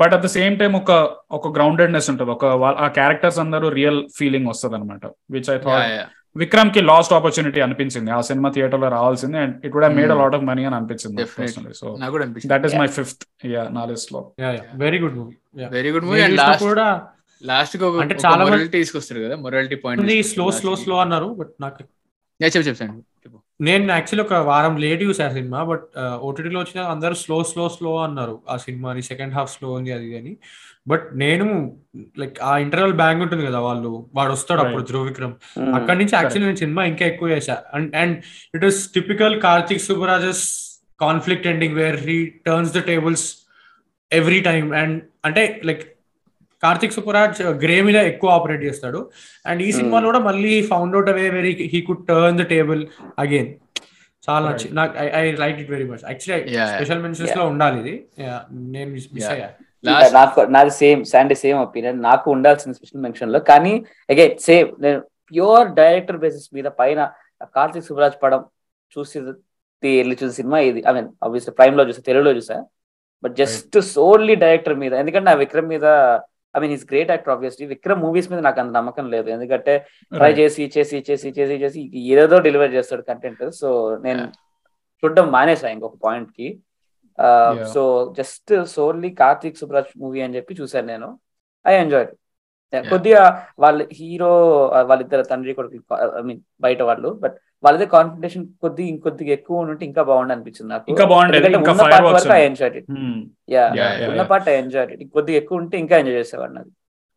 but at the same time ఒక ఒక గ్రౌండెడ్నెస్ ఉంటుంది. ఒక ఆ క్యారెక్టర్స్ అందరూ రియల్ ఫీలింగ్ వస్తుంది అనమాట విచ్ ఐ థాట్ విక్రమ్కి లాస్ట్ ఆపర్చునిటీ అనిపించింది. ఆ సినిమా థియేటర్లో రావాల్సింది and it would made a Hmm. Lot of money అని అనిపించింది. So that is. My fifth yeah నా లిస్ట్లో very good movie very good movie and last కూడా లాస్ట్కి అంటే చాలా మొరాలిటీ తీసుకొస్తారు కదా morality point slow slow slow అన్నారు బట్ నాకు చెప్పు చెప్పండి చెప్పు నేను యాక్చువల్లీ ఒక వారం లేట్ చూసా ఆ సినిమా బట్ ఓటీటీలో వచ్చిన అందరూ స్లో స్లో స్లో అన్నారు. ఆ సినిమాని సెకండ్ హాఫ్ స్లో ఉంది అది అని. బట్ నేను లైక్ ఆ ఇంటర్వల్ బ్యాంగ్ ఉంటుంది కదా వాళ్ళు వాడు వస్తాడు అప్పుడు ధ్రువ్ విక్రమ్ అక్కడి నుంచి యాక్చువల్లీ నేను సినిమా ఇంకా ఎక్కువ చేశా. And and it is typical Karthik Subbaraj's conflict ending where he turns the tables every time and అంటే లైక్ కార్తిక్ సుబ్బరాజ్ గ్రే మీద ఎక్కువ ఆపరేట్ చేస్తాడు. అండ్ ఈ Hmm. సినిమాలో కూడా మళ్ళీ found out away very he could turn the table again చాలా Right. నచ్చి నాకు I like it very much actually. Special mentions. లో ఉండాలి ఇది. నేను మిస్. అయ్యా. నాకు నాది సేమ్ శాండీ సేమ్ ఒపీనియన్ నాకు ఉండాల్సిన స్పెషల్ మెన్షన్లో. కానీ అగైన్ సేమ్ నేను ప్యూర్ డైరెక్టర్ బేసిస్ మీద పైన కార్తిక్ సుబ్రాజ్ పడం చూసి వెళ్ళి చూసిన సినిమా ఇది. ఐ మీన్ ఆబ్వియస్లీ ప్రైమ్లో చూసా తెలుగులో చూసా. బట్ జస్ట్ సోన్లీ డైరెక్టర్ మీద. ఎందుకంటే నా విక్రమ్ మీద I mean is great actor obviously Vikram movies మీద నాకు అంత నమ్మకం లేదు. ఎందుకంటే ట్రై చేసి చేసి చేసి చేసి చేసి ఏదో డెలివర్ చేస్తాడు కంటెంట్ సో నేను చూడడం మానేసా ఇంకొక పాయింట్కి. So just solely Karthik Subbaraj movie అని చెప్పి చూసాను నేను. ఐ ఎంజాయ్ కొద్దిగా వాళ్ళ హీరో వాళ్ళిద్దరు తండ్రి కొడుకు ఐ మీన్ బయట వాళ్ళు బట్ వాళ్ళదే కాన్ఫిడేషన్ కొద్ది ఇంకొద్దిగా ఎక్కువ ఉంటే ఇంకా బాగుండి అనిపించింది నాకు. ఇంకా ఉన్న వరకు ఐ ఎంజాయ్ ఇట్ యా ఉన్న. పార్ట్ ఐ ఎంజాయ్ ఇట్ కొద్దిగా ఎక్కువ ఉంటే ఇంకా ఎంజాయ్ చేసేవాడిని అది.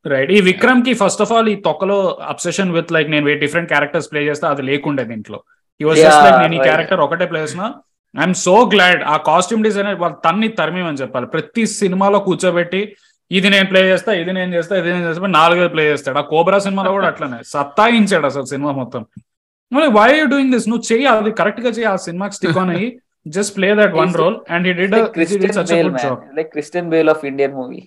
రైట్ ఈ విక్రమ్కి ఫస్ట్ ఆఫ్ ఆల్ ఈ తొక్కలో అబ్సెషన్ విత్ లైక్ నేను డిఫరెంట్ క్యారెక్టర్స్ ప్లే చేస్తే అది లేకుండే దీంట్లో. ఈ వాజ్ జస్ట్ Yeah, లైక్ నేను ఈ. క్యారెక్టర్ ఒకటే ప్లే చేసిన ఐఎమ్ సో గ్లాడ్ ఆ కాస్ట్యూమ్ డిజైనర్ వాళ్ళు తన్ని తరిమేమని చెప్పాలి. ప్రతి సినిమాలో కూర్చోబెట్టి ఇది నేను ప్లే చేస్తా ఇది నేను చేస్తా ఇది నేను చేస్తా నాలుగైదు ప్లే చేస్తాడు. ఆ కోబ్రా సినిమాలో కూడా అట్లనే. సత్తాయించాడు అసలు సినిమా మొత్తం. వై యూ డూయింగ్ దిస్ నువ్వు చెయ్యి అది కరెక్ట్గా చెయ్యి ఆ సినిమాకి స్టిక్ ఆన్ అయ్యి just play that one role and ఈ did like Christian Bale of Indian movie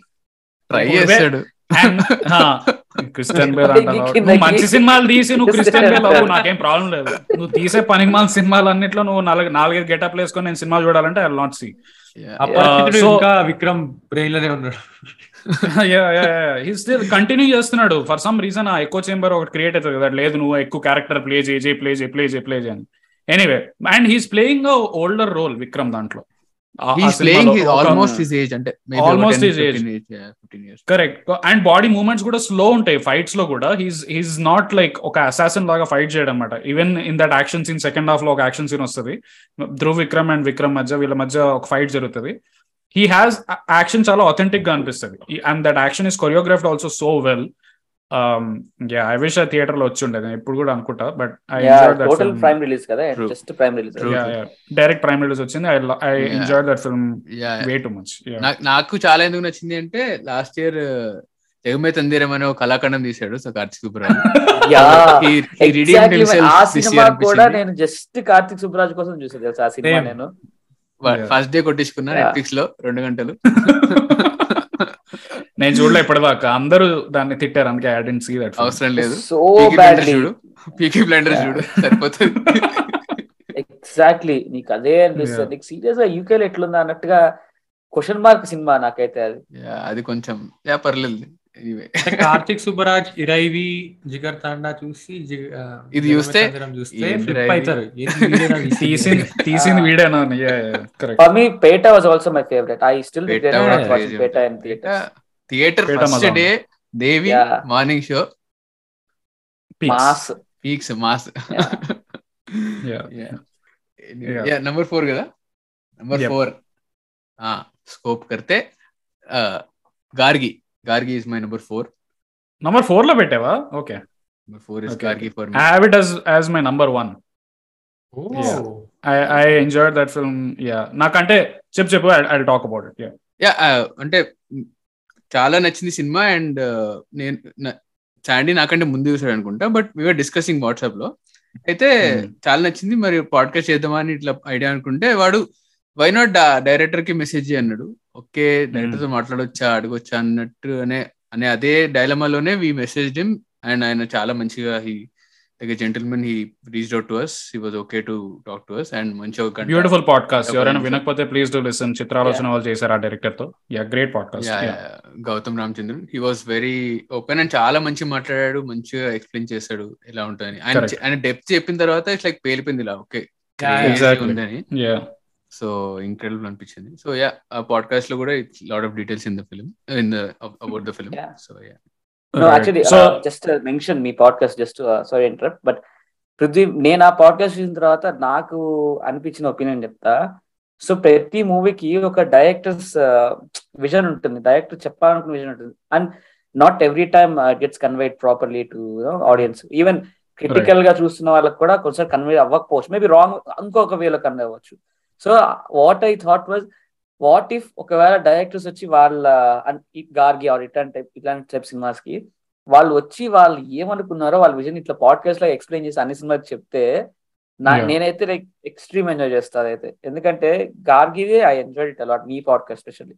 try చేస్తాడు క్రిస్టియన్ బేల్ నువ్వు మంచి సినిమాలు తీసి నువ్వు క్రిస్టియన్ బేల్ అవ్వు Christian నాకేం ప్రాబ్లం లేదు. నువ్వు తీసే పనికిమాల సినిమాలు అన్నిట్లో నువ్వు నాలుగు నాలుగైదు గెటప్ వేసుకొని నేను సినిమాలు చూడాలంటే ఐ నాట్ సీ ఇంకా విక్రమ్ బ్రెయిన్లోనే ఉన్నాడు స్టిల్ కంటిన్యూ చేస్తున్నాడు. ఫర్ సమ్ రీజన్ ఆ ఎక్కువ చేంబర్ ఒకటి క్రియేట్ అవుతుంది కదా. లేదు నువ్వు ఎక్కువ క్యారెక్టర్ ప్లే చేయి చేయి ప్లే చేయి ప్లే చేయి ప్లే చేయి అని. Anyway and he's playing older role Vikram దాంట్లో. హీస్ ఆల్మోస్ట్ హిస్ ఏజ్ అంటే కరెక్ట్ అండ్ బాడీ మూవ్మెంట్స్ కూడా స్లో ఉంటాయి ఫైట్స్లో కూడా. హీస్ హీస్ నాట్ లైక్ ఒక అసాసిన్ లాగా ఫైట్ చేయడం అనమాట even in that action scene second హాఫ్లో ఒక యాక్షన్ సీన్ వస్తుంది. ధ్రువ్ విక్రమ్ అండ్ విక్రమ్ మధ్య వీళ్ళ మధ్య ఒక ఫైట్ జరుగుతుంది. హీ హ్యాస్ యాక్షన్ చాలా అథెంటిక్గా అనిపిస్తుంది. And that action is choreographed also so well yeah I wish ఆ థియేటర్లో వచ్చి ఉండేది ఇప్పుడు కూడా అనుకుంటా but I enjoy total prime release కదా. Just prime release. Direct prime release వచ్చింది I I Yeah. Enjoy that film way too much నాకు చాలా ఎందుకు నచ్చింది అంటే లాస్ట్ ఇయర్ జగమే తందిరం అనే ఒక కళాఖండం తీశాడు సో కార్తిక్ ఆ సినిమా year కూడా. నేను జస్ట్ కార్తిక్ సుబ్బరాజ్ కోసం చూసాను తెలుసా ఆ సినిమా. నేను. ఫస్ట్ డే కొట్టించుకున్నా. నెట్ఫ్లిక్స్లో రెండు గంటలు నేను చూడలే ఇప్పటిదాకా. అందరూ దాన్ని తిట్టారు అందుకే ఐ డెంట్ సీ దట్ అవసరం లేదు. సో బ్యాడ్లీ చూడు. పీకీ బ్లైండర్ చూడు. సరిపోతుంది. ఎగ్జాక్ట్లీ నీకు అదే అనిపిస్తుంది. Yeah. నీకు సీరియస్గా యూకేలో ఎట్లుందా అన్నట్టుగా క్వశ్చన్ మార్క్ సినిమా నాకైతే అది. Yeah, అది కొంచెం యా పర్లేదు. కార్తిక్ సుబ్బరాజ్ ఇరైవి జిగర్ తాండా చూసి ఇది చూస్తే ఇరైవి? అవుతారు. తీసింది? వీడేనా correct for me Petta was also my favourite I still Petta in ఉంటుంది. Theatre first day Devi morning show. Mass. Peaks mass. Number four కదా? Number four scope కర్తే Gargi. Gargi is my number four number ఫోర్లో పెట్టావా? Okay number four is Gargi four I have it as my number one I I enjoy that film yeah నాకంటే చెప్పు చెప్పు I talk about it yeah అంటే చాలా నచ్చింది cinema and నేను Sandy నాకంటే ముందు చూసాడు అనుకుంటా బట్ వీఆర్ డిస్కసింగ్ వాట్సాప్లో. అయితే Hmm. చాలా నచ్చింది మరి పాడ్కాస్ట్ చేద్దామా అని ఇట్లా ఐడియా అనుకుంటే వాడు వై నాట్ డైరెక్టర్కి మెసేజ్ అన్నాడు. ఓకే డైరెక్టర్తో మాట్లాడొచ్చా అడగొచ్చా అన్నట్టు అనే అనే అదే డైలమాలోనే వి మెసేజ్ హిమ్ అండ్ ఆయన చాలా మంచిగా he like gentleman he reach out to us he was okay to talk to us and మంచిగా ఒక గంట- బ్యూటిఫుల్ పాడ్కాస్ట్ Okay. ఎవరైనా వినకపోతే ప్లీజ్ డూ లిసన్ చిత్రాలోచన వాళ్ళు చేశారు ఆ డైరెక్టర్తో. Yeah great podcast Yeah, yeah, yeah. Gautham Ramachandran he was very open and చాలా మంచి మాట్లాడాడు. మంచిగా ఎక్స్ప్లెయిన్ చేశాడు. ఎలా ఉంటుందని. ఆయన డెప్త్ చెప్పిన తర్వాత ఇట్స్ లైక్ పేలిపోయింది ఇలా. Okay Yeah, exactly. ఉందని. సో ఇంక్రెడిబుల్ అనిపించింది. సో యా ఆ పాడ్కాస్ట్లో కూడా it's lot of details in the film in the about the film Yeah. So yeah No, actually, so uh, just uh, mention me podcast just sorry interrupt but Prithvi నేను ఆ podcast చూసిన తర్వాత నాకు అనిపించిన opinion చెప్తా. So ప్రతి మూవీకి ఒక డైరెక్టర్స్ విజన్ ఉంటుంది డైరెక్టర్ చెప్పాలనుకున్న విజన్ ఉంటుంది. And not every time gets conveyed properly to audience even క్రిటికల్గా చూస్తున్న వాళ్ళకి కూడా కొంచెం కన్వే అవ్వకపోవచ్చు. మేబీ రాంగ్ ఇంకొక వేలో కన్వే అవ్వచ్చు. So what I thought was what if ఒకవేళ డైరెక్టర్స్ వచ్చి వాళ్ళ గార్గి ఆర్ ఇట్లాంటి టైప్ ఇట్లాంటి టైప్ సినిమాస్కి వాళ్ళు వచ్చి వాళ్ళు ఏమనుకున్నారో వాళ్ళ విజన్ ఇట్లా పాడ్కాస్ట్లో ఎక్స్ప్లెయిన్ చేసి అన్ని సినిమాకి చెప్తే నా. నేనైతే లైక్ ఎక్స్ట్రీమ్ ఎంజాయ్ చేస్తాను అదైతే ఎందుకంటే గార్గిదే I enjoy it a lot me podcast specially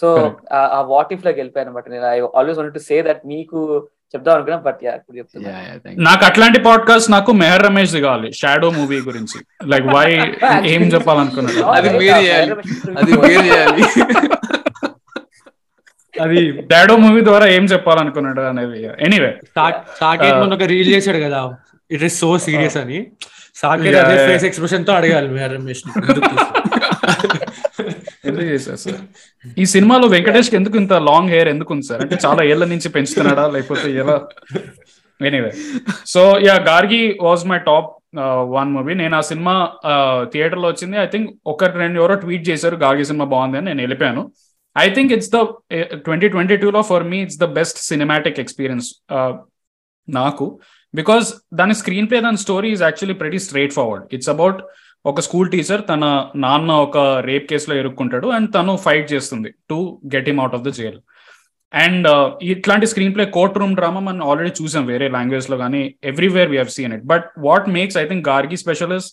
so. ఆ వాట్ ఇఫ్లోకి వెళ్ళిపోయాను నేను I always want to say that మీకు చెప్దాం అనుకున్నా బట్ ఇప్పుడు నాకు అట్లాంటి పాడ్కాస్ట్ నాకు మెహర్ రమేష్ కావాలి షాడో మూవీ గురించి. లైక్ వై ఏం చెప్పాలనుకున్నాడు? అది Right, మీరు ఆ చేయాలి. Byron Mishra అది మీరు చేయాలి. అది డాడో మూవీ ద్వారా ఏం చెప్పాలనుకున్నాడు అనేది. ఎనీవే సాకేత్ మొన్న ఒక రీల్ చేశాడు కదా. ఇట్ ఇస్ సో సీరియస్ అని. సాకేత్ అదే. ఫేస్ ఎక్స్ప్రెషన్తో అడగాలి మేర రమేష్ని. ఎందుకు చేశారు సార్? ఈ సినిమాలో వెంకటేష్కి ఎందుకు ఇంత లాంగ్ హెయిర్ ఎందుకు ఉంది సార్? అంటే చాలా ఏళ్ళ నుంచి పెంచుతున్నాడా? లేకపోతే ఎలా? Anyway so yeah Gargi was my top one movie నేను ఆ సినిమా uh, థియేటర్లో వచ్చింది. ఐ థింక్ ఒక రెండు ఎవరో ట్వీట్ చేశారు గార్గి సినిమా బాగుంది అని నేను వెళ్ళిపోయాను. I think it's the twenty twenty టూలో for me it's the best cinematic experience నాకు. బికాస్ దాని స్క్రీన్ ప్లే దాని story is actually pretty straightforward it's about ఒక స్కూల్ టీచర్ తన నాన్న ఒక రేప్ కేసులో ఇరుక్కుంటాడు అండ్ తను ఫైట్ చేస్తుంది to get him out of the jail. And uh, ఇట్లాంటి screenplay courtroom drama మనం ఆల్రెడీ చూసాం వేరే లాంగ్వేజ్లో కానీ everywhere we seen it. But what makes I think Gargi specialist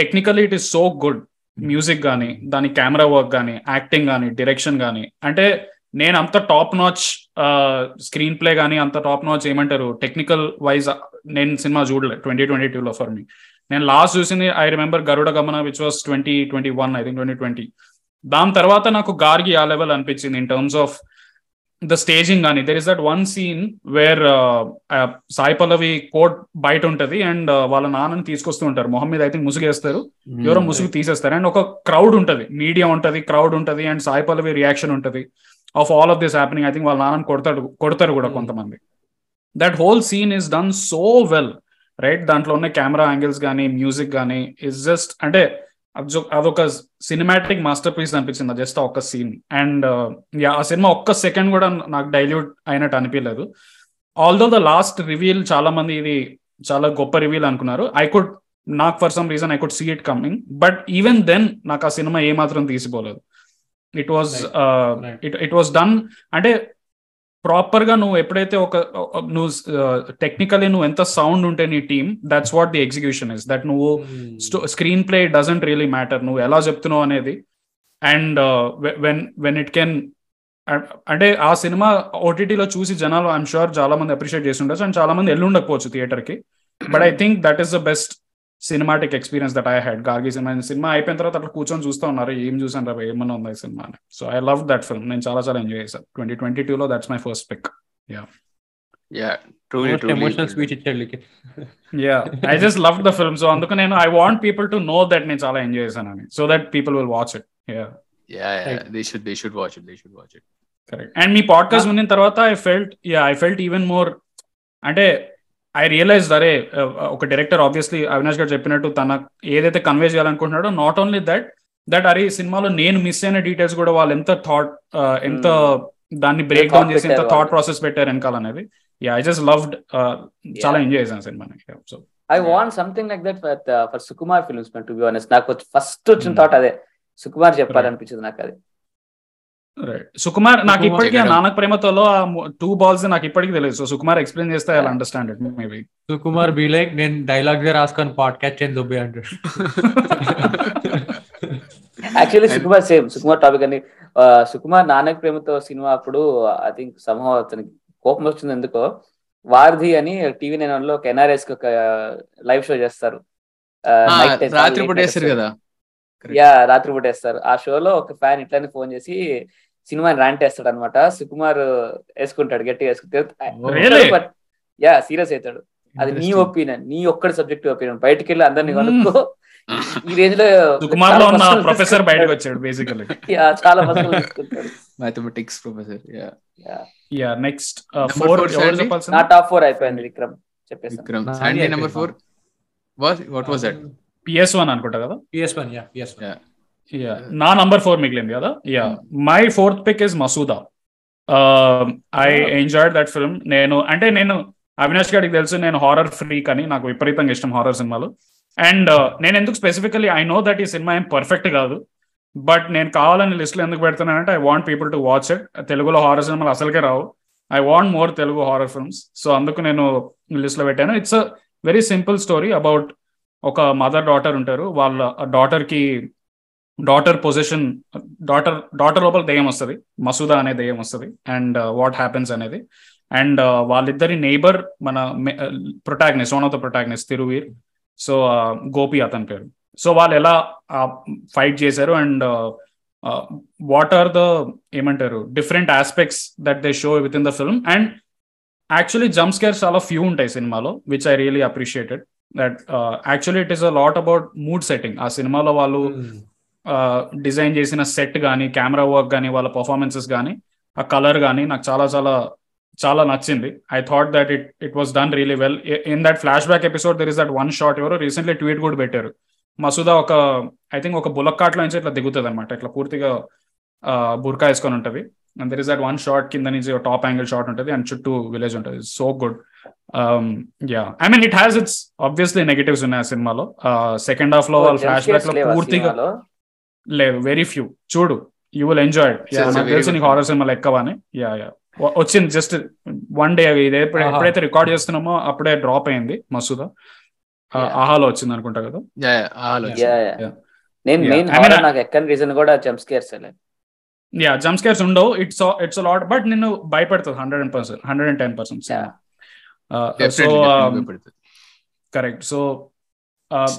technically it is so good music కానీ దాని camera work కానీ acting కానీ డైరెక్షన్ కానీ అంటే నేను అంత top notch uh, screenplay కానీ అంత టాప్ నాచ్ ఏమంటారు? టెక్నికల్ వైజ్ నేను సినిమా చూడలే ట్వంటీ ట్వంటీ టూలో ఫర్ మీ. నేను లాస్ట్ చూసింది I remember Garuda Gamana which was twenty twenty one I think twenty twenty దాని తర్వాత నాకు గార్గి ఆ లెవెల్ అనిపించింది in terms of the staging కానీ there is that one scene where Sai Pallavi court బయట ఉంటది అండ్ వాళ్ళ నాన్నని తీసుకొస్తూ ఉంటారు. మొహం మీద ఐ థింక్ ముసుగేస్తారు ఎవరో ముసుగు తీసేస్తారు. అండ్ ఒక క్రౌడ్ ఉంటది. మీడియా ఉంటది క్రౌడ్ ఉంటది అండ్ సాయి పల్లవి రియాక్షన్ ఉంటది of all of this happening I think వాళ్ళ నాన్నని కొడతాడు కొడతారు కూడా Hmm. కొంతమంది. That whole scene is done so well right దాంట్లో ఉన్న కెమెరా యాంగిల్స్ కానీ మ్యూజిక్ కానీ ఇస్ జస్ట్ అంటే అదొ- అదొక సినిమాటిక్ మాస్టర్ పీస్ అనిపించింది జస్ట్ ఒక్క సీన్ అండ్ ఆ సినిమా ఒక్క సెకండ్ కూడా నాకు డైల్యూట్ అయినట్టు అనిపించలేదు ఆల్దో ద లాస్ట్ రివీల్ చాలా మంది ఇది చాలా గొప్ప రివీల్ అనుకున్నారు. ఐ కుడ్ నాకు for some reason I could see it coming but even then నాకు ఆ సినిమా ఏ మాత్రం తీసిపోలేదు it was. It it was done అంటే ప్రాపర్గా నువ్వు ఎప్పుడైతే ఒక నువ్వు టెక్నికలీ నువ్వు ఎంత సౌండ్ ఉంటే నీ team that's what the execution is that నువ్వు screenplay doesn't really matter నువ్వు ఎలా చెప్తున్నావు అనేది. And when when it can అంటే ఆ సినిమా ఓటీటీలో చూసి జనాలు ఐఎమ్ షూర్ చాలా మంది అప్రిషియేట్ చేసి ఉండొచ్చు అండ్ చాలా మంది ఎల్లు ఉండకపోవచ్చు థియేటర్కి but I think that is the best cinematic experience that I had Gargi cinema cinema అయిపోయిన తర్వాత అట్లా కూర్చొని చూస్తూ ఉన్నారు. ఏం చూసాను రా ఏమన్నా ఉంది ఈ సినిమా అని. So I love that film నేను చాలా చాలా ఎంజాయ్ చేశాను ట్వంటీ ట్వంటీ టూ లో that's my first pick yeah I just love the film so అందుకు నేను I want people to know that నేను చాలా ఎంజాయ్ చేశానని so that people will watch it yeah they should they should watch it they should watch it correct and me podcast విన్న తర్వాత I felt yeah I felt even more అంటే I realise అరే ఒక director obviously Avinash గారు చెప్పినట్టు తన ఏదైతే convey చేయాలనుకుంటున్నాడో నాట్ ఓన్లీ దట్ దట్ అరే సినిమాలో నేను మిస్ అయిన డీటెయిల్స్ కూడా వాళ్ళు ఎంత థాట్ ఎంత దాన్ని బ్రేక్ డౌన్ చేసి ఎంత థాట్ ప్రాసెస్ పెట్టారు వెనకాల అనేది. యా ఐ జస్ట్ లవ్డ్ చాలా ఎంజాయ్ చేశాను సినిమాని so I want something like that for for Sukumar films to be honest నాకు ఫస్ట్ వచ్చిన Hmm. థాట్ అదే. సుకుమార్ చెప్పాలనిపించింది నాకు అది. సుకుమార్ నాకు ఇప్పటికీ? నానక్ ప్రేమతోలో ఆ టూ బాల్స్ నాకు ఇప్పటికీ తెలియదు. సో సుకుమార్ ఎక్స్ప్లెయిన్ చేస్తే I understand it maybe Sukumar be like నేను డైలాగ్ రాసుకొని పాడ్కాస్ట్ చేయని దుబ్బి అంటాడు. Actually Sukumar same Sukumar topic అని సుకుమార్ నానక్ ప్రేమతో సినిమా అప్పుడు ఐ థింక్ సమూహ అతనికి కోపం వచ్చింది ఎందుకో. వారధి అని టీవీ నైన్లో ఒక ఎన్ఆర్ఎస్కి ఒక లైవ్ షో చేస్తారు. రాత్రి పూట. కదా. యా రాత్రి పూట వేస్తారు ఆ షోలో ఒక ఫ్యాన్ ఇట్లానే ఫోన్ చేసి సినిమాని ర్యాంట్ వేస్తాడు అనమాట సుకుమార్ వేసుకుంటాడు గట్టిగా? వేసుకుంటాడు యా సీరియస్ అవుతాడు. అది నీ. ఒపీనియన్ నీ ఒక్కడి సబ్జెక్ట్ ఒపీనియన్. బయటికి వెళ్ళి అందరిని Hmm. కనుక్కో. ఈ రేంజ్లో సుకుమార్లో చాలా ఉన్న మస్తులు ప్రొఫెసర్ బయటకు. వచ్చాడు బేసికలీ Yeah, చాలా తీసుకుంటాడు. Mathematics professor yeah. Yeah next Number four నా టాప్ ఫోర్ అయిపోయింది విక్రమ్ చెప్పేసాను Vikram. Number four. What what was that PS one అనుకుంటా కదా? PS one yeah PS one Yeah. Yeah నా నంబర్ ఫోర్ మిగిలింది కదా? Yeah. My fourth pick is Masooda. I enjoyed that film. నేను అంటే నేను అవినాష్ గారికి తెలుసు నేను హారర్ ఫ్రీక్ అని నాకు విపరీతంగా ఇష్టం హారర్ సినిమాలు. అండ్ నేను ఎందుకు స్పెసిఫికలీ ఐ నో దట్ ఈ సినిమా ఏం పర్ఫెక్ట్ కాదు. బట్ నేను కావాలని లిస్ట్లో ఎందుకు పెడుతున్నానంటే I want people to watch it తెలుగులో హారర్ సినిమాలు అసలుకే రావు. I want more Telugu horror films so అందుకు నేను లిస్ట్లో పెట్టాను. It's a very simple story about ఒక మదర్ డాటర్ ఉంటారు. వాళ్ళ డాటర్కి డాటర్ పొజిషన్ డాటర్ డాటర్ లోపల దెయ్యం వస్తుంది మసూదా అనే దెయ్యం వస్తుంది అండ్ వాట్ హ్యాపెన్స్ అనేది. అండ్ వాళ్ళిద్దరి నైబర్ మన protagonist one of the protagonist Thiruveer so Gopi అతని పేరు. సో వాళ్ళు ఎలా ఫైట్ చేశారు అండ్ వాట్ ఆర్ ద ఏమంటారు different aspects that they show with in the film and actually jump scares చాలా ఫ్యూ ఉంటాయి సినిమాలో which I really appreciated that actually it is a lot about mood setting ఆ సినిమాలో వాళ్ళు design చేసిన set కానీ camera work కానీ వాళ్ళ పర్ఫార్మెన్సెస్ కానీ ఆ కలర్ కానీ నాకు చాలా చాలా చాలా నచ్చింది. I thought that it it was done really well. In that flashback episode there is that one shot ఎవరో రీసెంట్లీ ట్వీట్ కూడా పెట్టారు. మసూదా ఒక ఐ థింక్ ఒక బులక్ కార్ట్లో నుంచి ఇట్లా దిగుతుంది అనమాట ఇట్లా పూర్తిగా బుర్కా వేసుకొని ఉంటుంది. And there is that one shot కింద నుంచి టాప్ యాంగిల్ షాట్ ఉంటుంది. అండ్ చుట్టూ విలేజ్ ఉంటుంది. So good. Yeah I mean it has it's obviously negatives ఉన్నాయి ఆ సినిమాలో. సెకండ్ హాఫ్లో వాళ్ళు ఫ్లాష్ బ్యాక్లో పూర్తిగా లేదు వెరీ ఫ్యూ చూడు యూ విల్ ఎంజాయ్ నాకు తెలిసి నీకు హారర్ సినిమాలు ఎక్కువని యా యా వచ్చింది జస్ట్ వన్ డే ఇది ఎప్పుడైతే రికార్డ్ చేస్తున్నామో అప్పుడే డ్రాప్ అయింది మసూదా. ఆహాలో వచ్చింది అనుకుంటా కదా? నేను మెయిన్ నాకు ఎక్కని రీజన్ కూడా jump scares yeah jump scares ఉండవు. ఇట్స్ ఇట్స్ లాట్ బట్ నిన్ను భయపెడుతుంది hundred and percent hundred and ten percent so correct so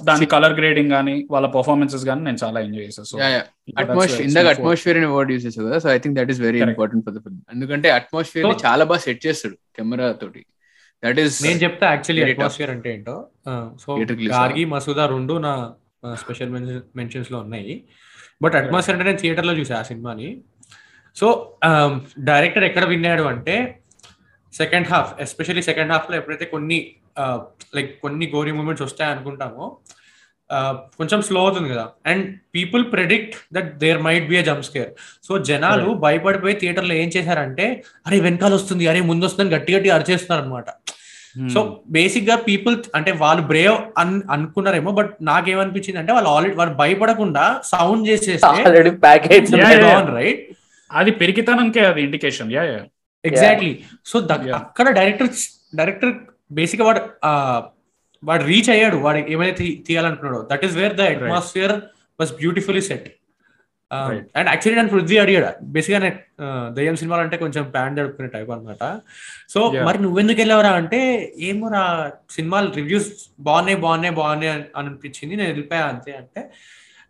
దాని కలర్ గ్రేడింగ్ కానీ వాళ్ళ పర్ఫార్మెన్సెస్ కానీ నేను చాలా ఎంజాయ్ చేశాను సో అట్మాస్ఫియర్ ఇందాక అట్మాస్ఫియర్ అని వర్డ్ యూస్ కదా so I think that is very important for the film ఎందుకంటే అట్మాస్ఫియర్ చాలా బాగా సెట్ చేస్తాడు కెమెరా తోటి. దట్ ఈస్ నేను చెప్తా యాక్చువల్లీ అట్మాస్ఫియర్ అంటే ఏంటో? సో గార్గి మసూదా రెండు నా స్పెషల్ మెన్షన్స్లో ఉన్నాయి. బట్ అట్మాస్ఫియర్ అంటే నేను థియేటర్లో చూసా ఆ సినిమాని. సో డైరెక్టర్ ఎక్కడ విన్నాడు అంటే సెకండ్ హాఫ్ ఎస్పెషల్లీ సెకండ్ హాఫ్లో ఎప్పుడైతే కొన్ని లైక్ కొన్ని గోరీ మూమెంట్స్ వస్తాయి అనుకుంటామో. కొంచెం స్లో అవుతుంది కదా. And people predict that there might be a jump scare so జనాలు భయపడిపోయి థియేటర్లో ఏం చేశారంటే అరే వెనకాల వస్తుంది అరే ముందు వస్తుందని గట్టి గట్టి అరిచేస్తున్నారు అనమాట సో బేసిక్గా పీపుల్ అంటే వాళ్ళు బ్రేవ్ అన్ అనుకున్నారేమో బట్ నాకేమనిపించింది అంటే వాళ్ళు ఆల్రెడీ వాళ్ళు భయపడకుండా సౌండ్ చేసేస్తే రైట్ అది పెరిగితనంకే అది indication yeah yeah exactly so. అక్కడ డైరెక్టర్ డైరెక్టర్ బేసిక్ వాడు వాడు రీచ్ అయ్యాడు వాడు ఏమైతే తీయాలనుకున్నాడో. That is where the atmosphere was beautifully set. And actually నేను పృథ్వీ అడిగాడు. బేసిక్గా నేను దయ్యం సినిమాలు అంటే కొంచెం ప్యాన్ జరుపుకునే టైప్ అనమాట సో. మరి నువ్వెందుకు వెళ్ళావరా అంటే ఏమో రా సినిమాలు రివ్యూస్ బాగున్నాయి బాగున్నాయి బాగున్నాయి అని అనిపించింది. నేను వెళ్ళిపోయా అంతే అంటే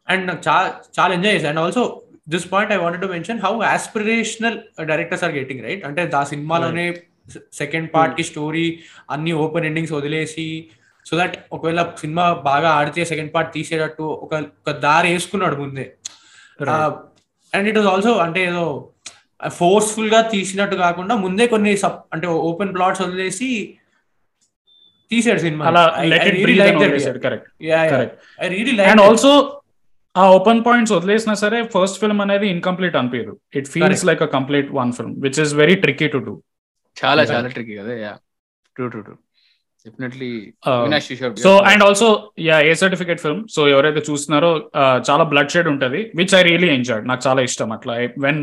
అండ్ నాకు చాలా చాలా ఎంజాయ్ చేశాను. And also this point I wanted to mention how aspirational directors are getting right అంటే ఆ సినిమాలోనే సెకండ్ పార్ట్కి స్టోరీ అన్ని ఓపెన్ ఎండింగ్స్ వదిలేసి సో దట్ ఒకవేళ సినిమా బాగా ఆడితే సెకండ్ పార్ట్ తీసేటట్టు ఒక ఒక దారి వేసుకున్నాడు ముందే. అండ్ ఇట్ వాజ్ ఆల్సో అంటే ఏదో ఫోర్స్ఫుల్గా తీసినట్టు కాకుండా ముందే కొన్ని సబ్ అంటే ఓపెన్ ప్లాట్స్ వదిలేసి తీసాడు సినిమా. అండ్ ఆల్సో ఆ ఓపెన్ పాయింట్స్ వదిలేసినా సరే ఫస్ట్ ఫిల్మ్ అనేది ఇన్కంప్లీట్ అనిపించదు. It feels. Like a complete one film which is very tricky to do చాలా. చాలా ట్రికీ కదా yeah true true true so and also yeah A certificate film so ఎవరైతే చూస్తున్నారో uh, చాలా బ్లడ్ షేడ్ ఉంటది which I really enjoyed నాకు చాలా ఇష్టం అట్లా. వెన్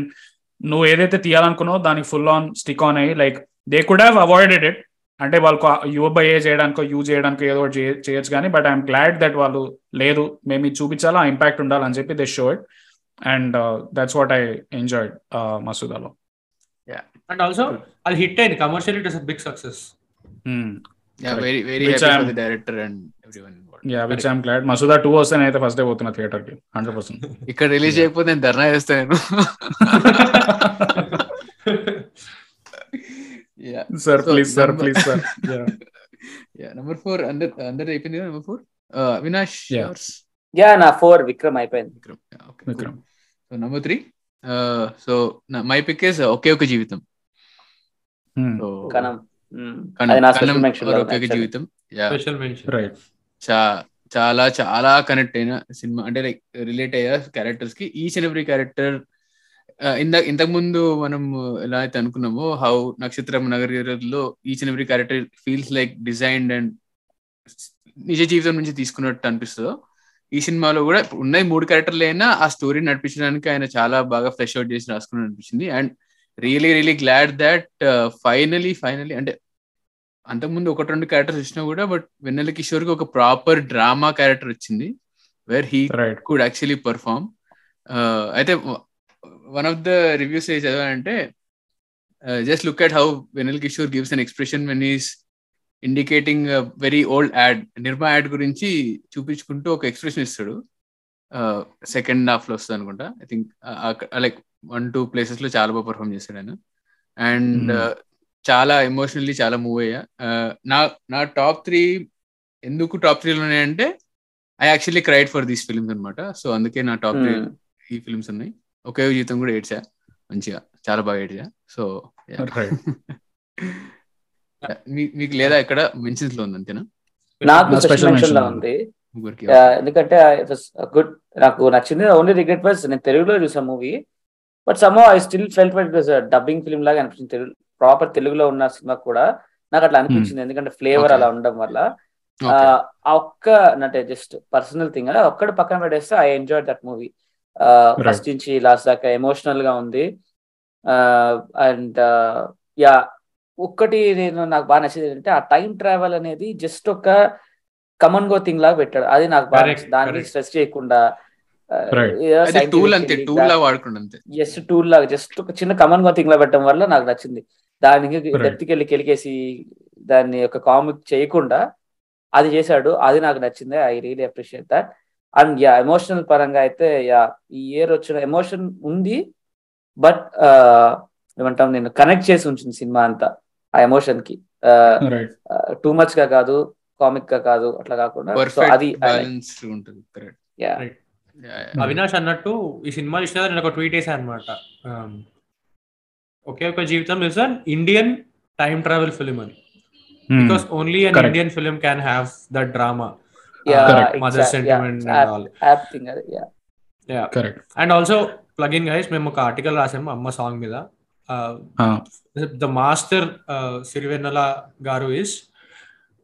నువ్వు ఏదైతే తీయాలనుకున్నావో దానికి ఫుల్ ఆన్ స్టిక్ ఆన్ అయ్యి like they could have avoided it అంటే వాళ్ళకు యువ బై ఏ చేయడానికో యూజ్ చేయడానికో ఏదో చేయొచ్చు కానీ బట్ ఐఎమ్ గ్లాడ్ దట్ వాళ్ళు లేదు మేము ఇది చూపించాలా ఆ ఇంపాక్ట్ ఉండాలని చెప్పి they show it and that's what I enjoyed మసూదాలో. And also అది హిట్ అయింది commercial it is big success very very Which happy I'm- for the director and everyone yeah which I'm glad Masooda two వస్తే అయితే first day పోతున్నా థియేటర్కి hundred percent ఇక్కడ release చేయకపోతే నేను ధర్నా చేస్తాను. Sir please sir number- please sir yeah number four అందర్ అందరు అయిపోయింది number four Avinash Yeah. Yeah నా ఫోర్ విక్రమ్ అయిపోయింది. Vikram Vikram so number three so my pick is Oke Oka Jeevitham. Oke ఒక జీవితం. యా స్పెషల్ మెన్షన్ రైట్ చా చాలా చాలా కనెక్ట్ అయిన సినిమా అంటే లైక్ రిలేట్ అయ్యా క్యారెక్టర్స్కి ఈచ్ అండ్ ఎవ్రీ క్యారెక్టర్ ఇంత ఇంతకు ముందు మనం ఎలా అయితే అనుకున్నామో హౌ నక్షత్రం నగరిలో each and every character feels like designed and నిజ జీవితం నుంచి తీసుకున్నట్టు అనిపిస్తుందో ఈ సినిమాలో కూడా ఉన్నాయి మూడు క్యారెక్టర్లు అయినా ఆ స్టోరీ నడిపించడానికి ఆయన చాలా బాగా ఫ్రెష్ అవుట్ చేసి రాసుకున్నట్టు అనిపించింది and really really glad that finally finally అంటే అంతకుముందు ఒకటి రెండు క్యారెక్టర్స్ వచ్చినా కూడా బట్ వెన్నెల కిషోర్కి ఒక ప్రాపర్ డ్రామా క్యారెక్టర్ వచ్చింది where he could actually perform అయితే వన్ ఆఫ్ ద రివ్యూస్ ఏ చదవాలంటే just look at how Vennela Kishore gives an expression when is indicating very old ad Nirma ad గురించి చూపించుకుంటూ ఒక ఎక్స్ప్రెషన్ ఇస్తాడు. సెకండ్ హాఫ్లో వస్తుంది అనుకుంటా. I think like one two ప్లేసెస్లో చాలా బాగా పర్ఫామ్ చేశాడు ఆయన. And Hmm. చాలా ఎమోషనల్లీ చాలా మూవ్ అయ్యా. Uh, నా నా టాప్ త్రీ ఎందుకు టాప్ త్రీలో ఉన్నాయంటే I actually cried for these films అనమాట సో అందుకే నా టాప్ త్రీ మ్మ్. ఈ ఫిల్మ్స్ ఉన్నాయి. ఒకే జీవితం కూడా ఏడ్చా. మంచిగా చాలా బాగా ఏడ్చా. సో రైట్ మీకు లేదా ఇక్కడ మెన్షన్స్లో ఉంది అంతేనా? నాకు నా స్పెషల్ మెన్షన్లో ఉంది. ఎందుకంటే గుడ్ నాకు నచ్చింది. ఓన్లీ రిగ్రెట్ వాజ్ నేను తెలుగులో చూసాను movie but some I still felt it was dubbing film లాగా అనిపించింది. తెలుగు ప్రాపర్ తెలుగులో ఉన్న సినిమా కూడా నాకు అట్లా అనిపించింది. ఎందుకంటే ఫ్లేవర్. అలా ఉండడం వల్ల ఆ ఒక్క అంటే జస్ట్ పర్సనల్ థింగ్ ఒక్కడు పక్కన పెట్టేస్తే I enjoy that movie first నుంచి లాస్ట్ దాకా ఎమోషనల్గా ఉంది. అండ్ యా ఒక్కటి నేను నాకు బాగా నచ్చింది ఏంటంటే ఆ టైం ట్రావెల్ అనేది జస్ట్ ఒక కమన్ గో థింగ్ లాగా పెట్టాడు. అది నాకు బాగా Correct, నచ్చింది. దాన్ని correct. స్ట్రెస్ చేయకుండా టూల్ అంతే టూల్ లా వాడుకుంటు అంతే. జస్ట్ టూల్ లాగా జస్ట్ ఒక చిన్న కమన్ గో థింగ్ లా పెట్టడం వల్ల నాకు నచ్చింది. దానికి. డెప్త్కి వెళ్ళి కెలికేసి దాన్ని ఒక కామిక్ చేయకుండా అది చేశాడు అది నాకు నచ్చింది. I really appreciate that and yeah emotional పరంగా అయితే యా ఈ ఇయర్ వచ్చిన ఎమోషన్ ఉంది బట్ ఏమంటాం నేను కనెక్ట్ చేసి ఉంచింది సినిమా అంతా ఆ ఎమోషన్కి. టూ మచ్గా కాదు కామిక్గా కాదు అట్లా కాకుండా. సో అది బ్యాలెన్స్ ఉంటుంది కరెక్ట్ యా. అవినాష్ అన్నట్టు ఈ సినిమా చూసిన నేను ఒక ట్వీట్ వేసాను అనమాట Oke Oka Jeevitham is an. Indian time travel film అని because only an. Indian film can have that drama yeah mother sentiment all and also plug in guys మేము ఒక ఆర్టికల్ రాసాము అమ్మ సాంగ్ మీద. ద మాస్టర్ సిరివెన్నెల గారు is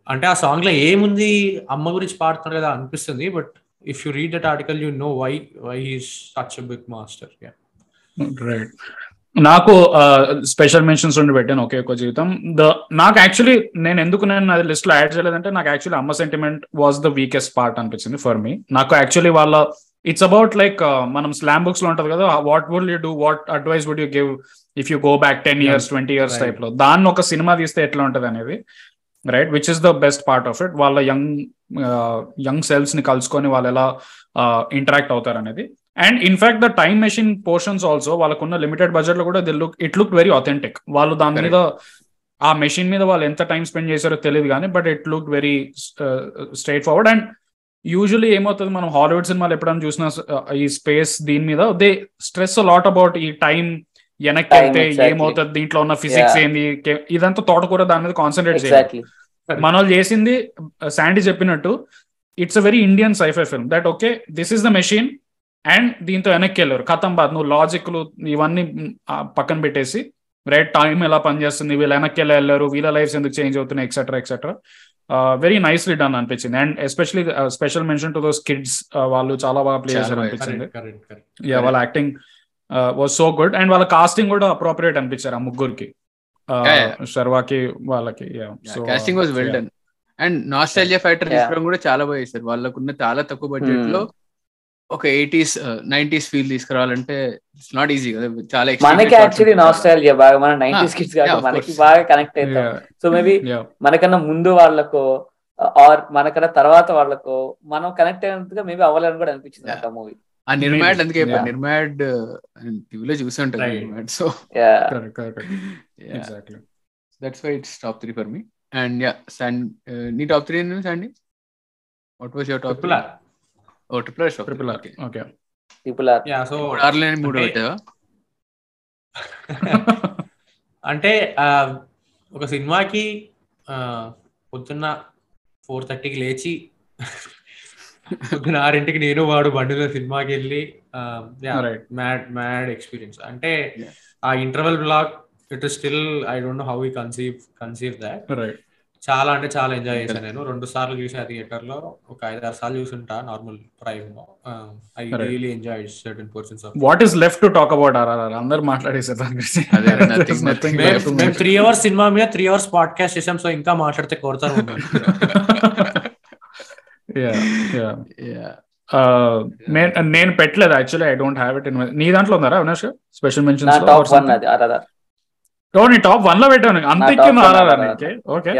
అంటే ఆ సాంగ్లో ఏముంది అమ్మ గురించి పాడుతున్నారు కదా అనిపిస్తుంది but if you read that article you know why why he's such big master right నాకు స్పెషల్ మెన్షన్స్ ఉండి పెట్టాను ఒకే ఒక జీవితం. ద నాకు యాక్చువల్లీ నేను ఎందుకు నేను అది లిస్ట్లో యాడ్ చేయలేదంటే నాకు యాక్చువల్లీ అమ్మ sentiment was the weakest part అనిపించింది ఫర్ మీ నాకు యాక్చువల్లీ వాళ్ళ ఇట్స్ అబౌట్ లైక్ మనం స్లామ్ బుక్స్లో ఉంటది కదా what would you do what advice would you give if you go back ten years twenty years Right. టైప్లో? దాన్ని ఒక సినిమా తీస్తే ఎట్లా ఉంటది అనేది right which is the best part of it వాళ్ళ యంగ్ యంగ్ సెల్స్ని కలుసుకొని వాళ్ళు ఎలా ఇంటరాక్ట్ అవుతారు అనేది. And in fact the time machine portions also వాళ్ళకున్న లిమిటెడ్ బడ్జెట్లో కూడా the look it look very authentic వాళ్ళు దాని మీద ఆ మెషిన్ మీద వాళ్ళు ఎంత టైం స్పెండ్ చేశారో తెలియదు కానీ but it look very straightforward and usually ఏమవుతుంది మనం హాలీవుడ్ సినిమాలు ఎప్పుడైనా చూసిన ఈ స్పేస్ దీని మీద దే స్ట్రెస్ లాట్ అబౌట్ ఈ టైం వెనక్కి వెళ్తే exactly. ఏమవుతుంది? దీంట్లో ఉన్న ఫిజిక్స్. ఏంది? ఇదంతా తోటకూర దాని మీద కాన్సన్ట్రేట్ చేయాలి మన వాళ్ళు చేసింది శాండీ చెప్పినట్టు it's a very Indian sci-fi film that okay this is the machine and దీంతో వెనక్కి వెళ్ళారు. కథం బాద్ నువ్వు లాజిక్లు ఇవన్నీ పక్కన పెట్టేసి రైట్ టైం ఎలా పనిచేస్తుంది? వీళ్ళు వెనక్కి ఎలా వెళ్ళారు? వీళ్ళ లైఫ్స్ ఎందుకు చేంజ్ అవుతున్నాయి? Etcetera etcetera very nicely done అనిపించింది. And especially special mention to those kids వాళ్ళు చాలా బాగా ప్లే చేశారు అనిపించింది. కరెక్ట్ కరెక్ట్ కరెక్ట్ యా వాళ్ళ acting was so good and వాళ్ళ కాస్టింగ్ కూడా అప్రోప్రియేట్ అనిపించారు ఆ ముగ్గురికి. శర్వాకి వాళ్ళకి casting was well done and nostalgia factor Yeah. తీసుకోవడం కూడా చాలా బాగా చేశారు. వాళ్ళకున్న చాలా తక్కువ బడ్జెట్ Hmm. లో ఒక ఎయిటీస్ నైన్టీస్ ఫీల్ తీసుకురావాలంటే ఇట్స్ నాట్ ఈజీ కదా. చాలా మనకి యాక్చువల్లీ ఉంటాయి. నాస్టాలజియా బాగా. మన నైన్టీస్ కిడ్స్ of మనకి. బాగా కనెక్ట్ అవుతాం. So maybe. మనకన్నా ముందు వాళ్ళకో ఆర్ మనకన్నా తర్వాత వాళ్ళకో మనం కనెక్ట్ అయినంతగా మేబీ అవ్వాలని కూడా అనిపించింది ఆ మూవీ ఆ నిర్మాడ్. అందుకే. నిర్మాడ్ టీవీలో చూసి Right. Nirma ad so. That's why it's top three for me and yeah Sandy నీ top three Sandy what was your top triple R oh triple R Triple R. Okay. People are yeah so ఆర్లైన్ మూడు అంటే- పెట్టావా అంటే ఆ, ఒక సినిమాకి పొద్దున్న four థర్టీకి లేచి ఆరింటికి నేను వాడు బండిలో సినిమాకి వెళ్ళి. మ్యాడ్ మ్యాడ్ ఎక్స్పీరియన్స్ అంటే. ఆ interval block it still I don't know how we conceive conceive that. చాలా అంటే చాలా ఎంజాయ్ చేశాను నేను రెండు సార్లు చూసా థియేటర్లో ఒక ఐదు ఆరు సార్లు చూసుంటా normal ప్రైమ్లో I. Really enjoy certain persons of what is left to talk about RRR అందరు మాట్లాడేసారు మేము. త్రీ అవర్స్ సినిమా మీద త్రీ అవర్స్ పాడ్కాస్ట్ చేసాం సో ఇంకా మాట్లాడితే కొడతారు ఉన్నారు. Yeah, yeah. యా Uh, నేను నేను పెట్టలేదు actually I don't have it in నీ దాంట్లో ఉందా Avinash special mention top one అది ఆర్ఆర్ నీ టాప్ వన్లో పెట్టాను. అంత one ఆర్ఆర్ఆర్ ఓకే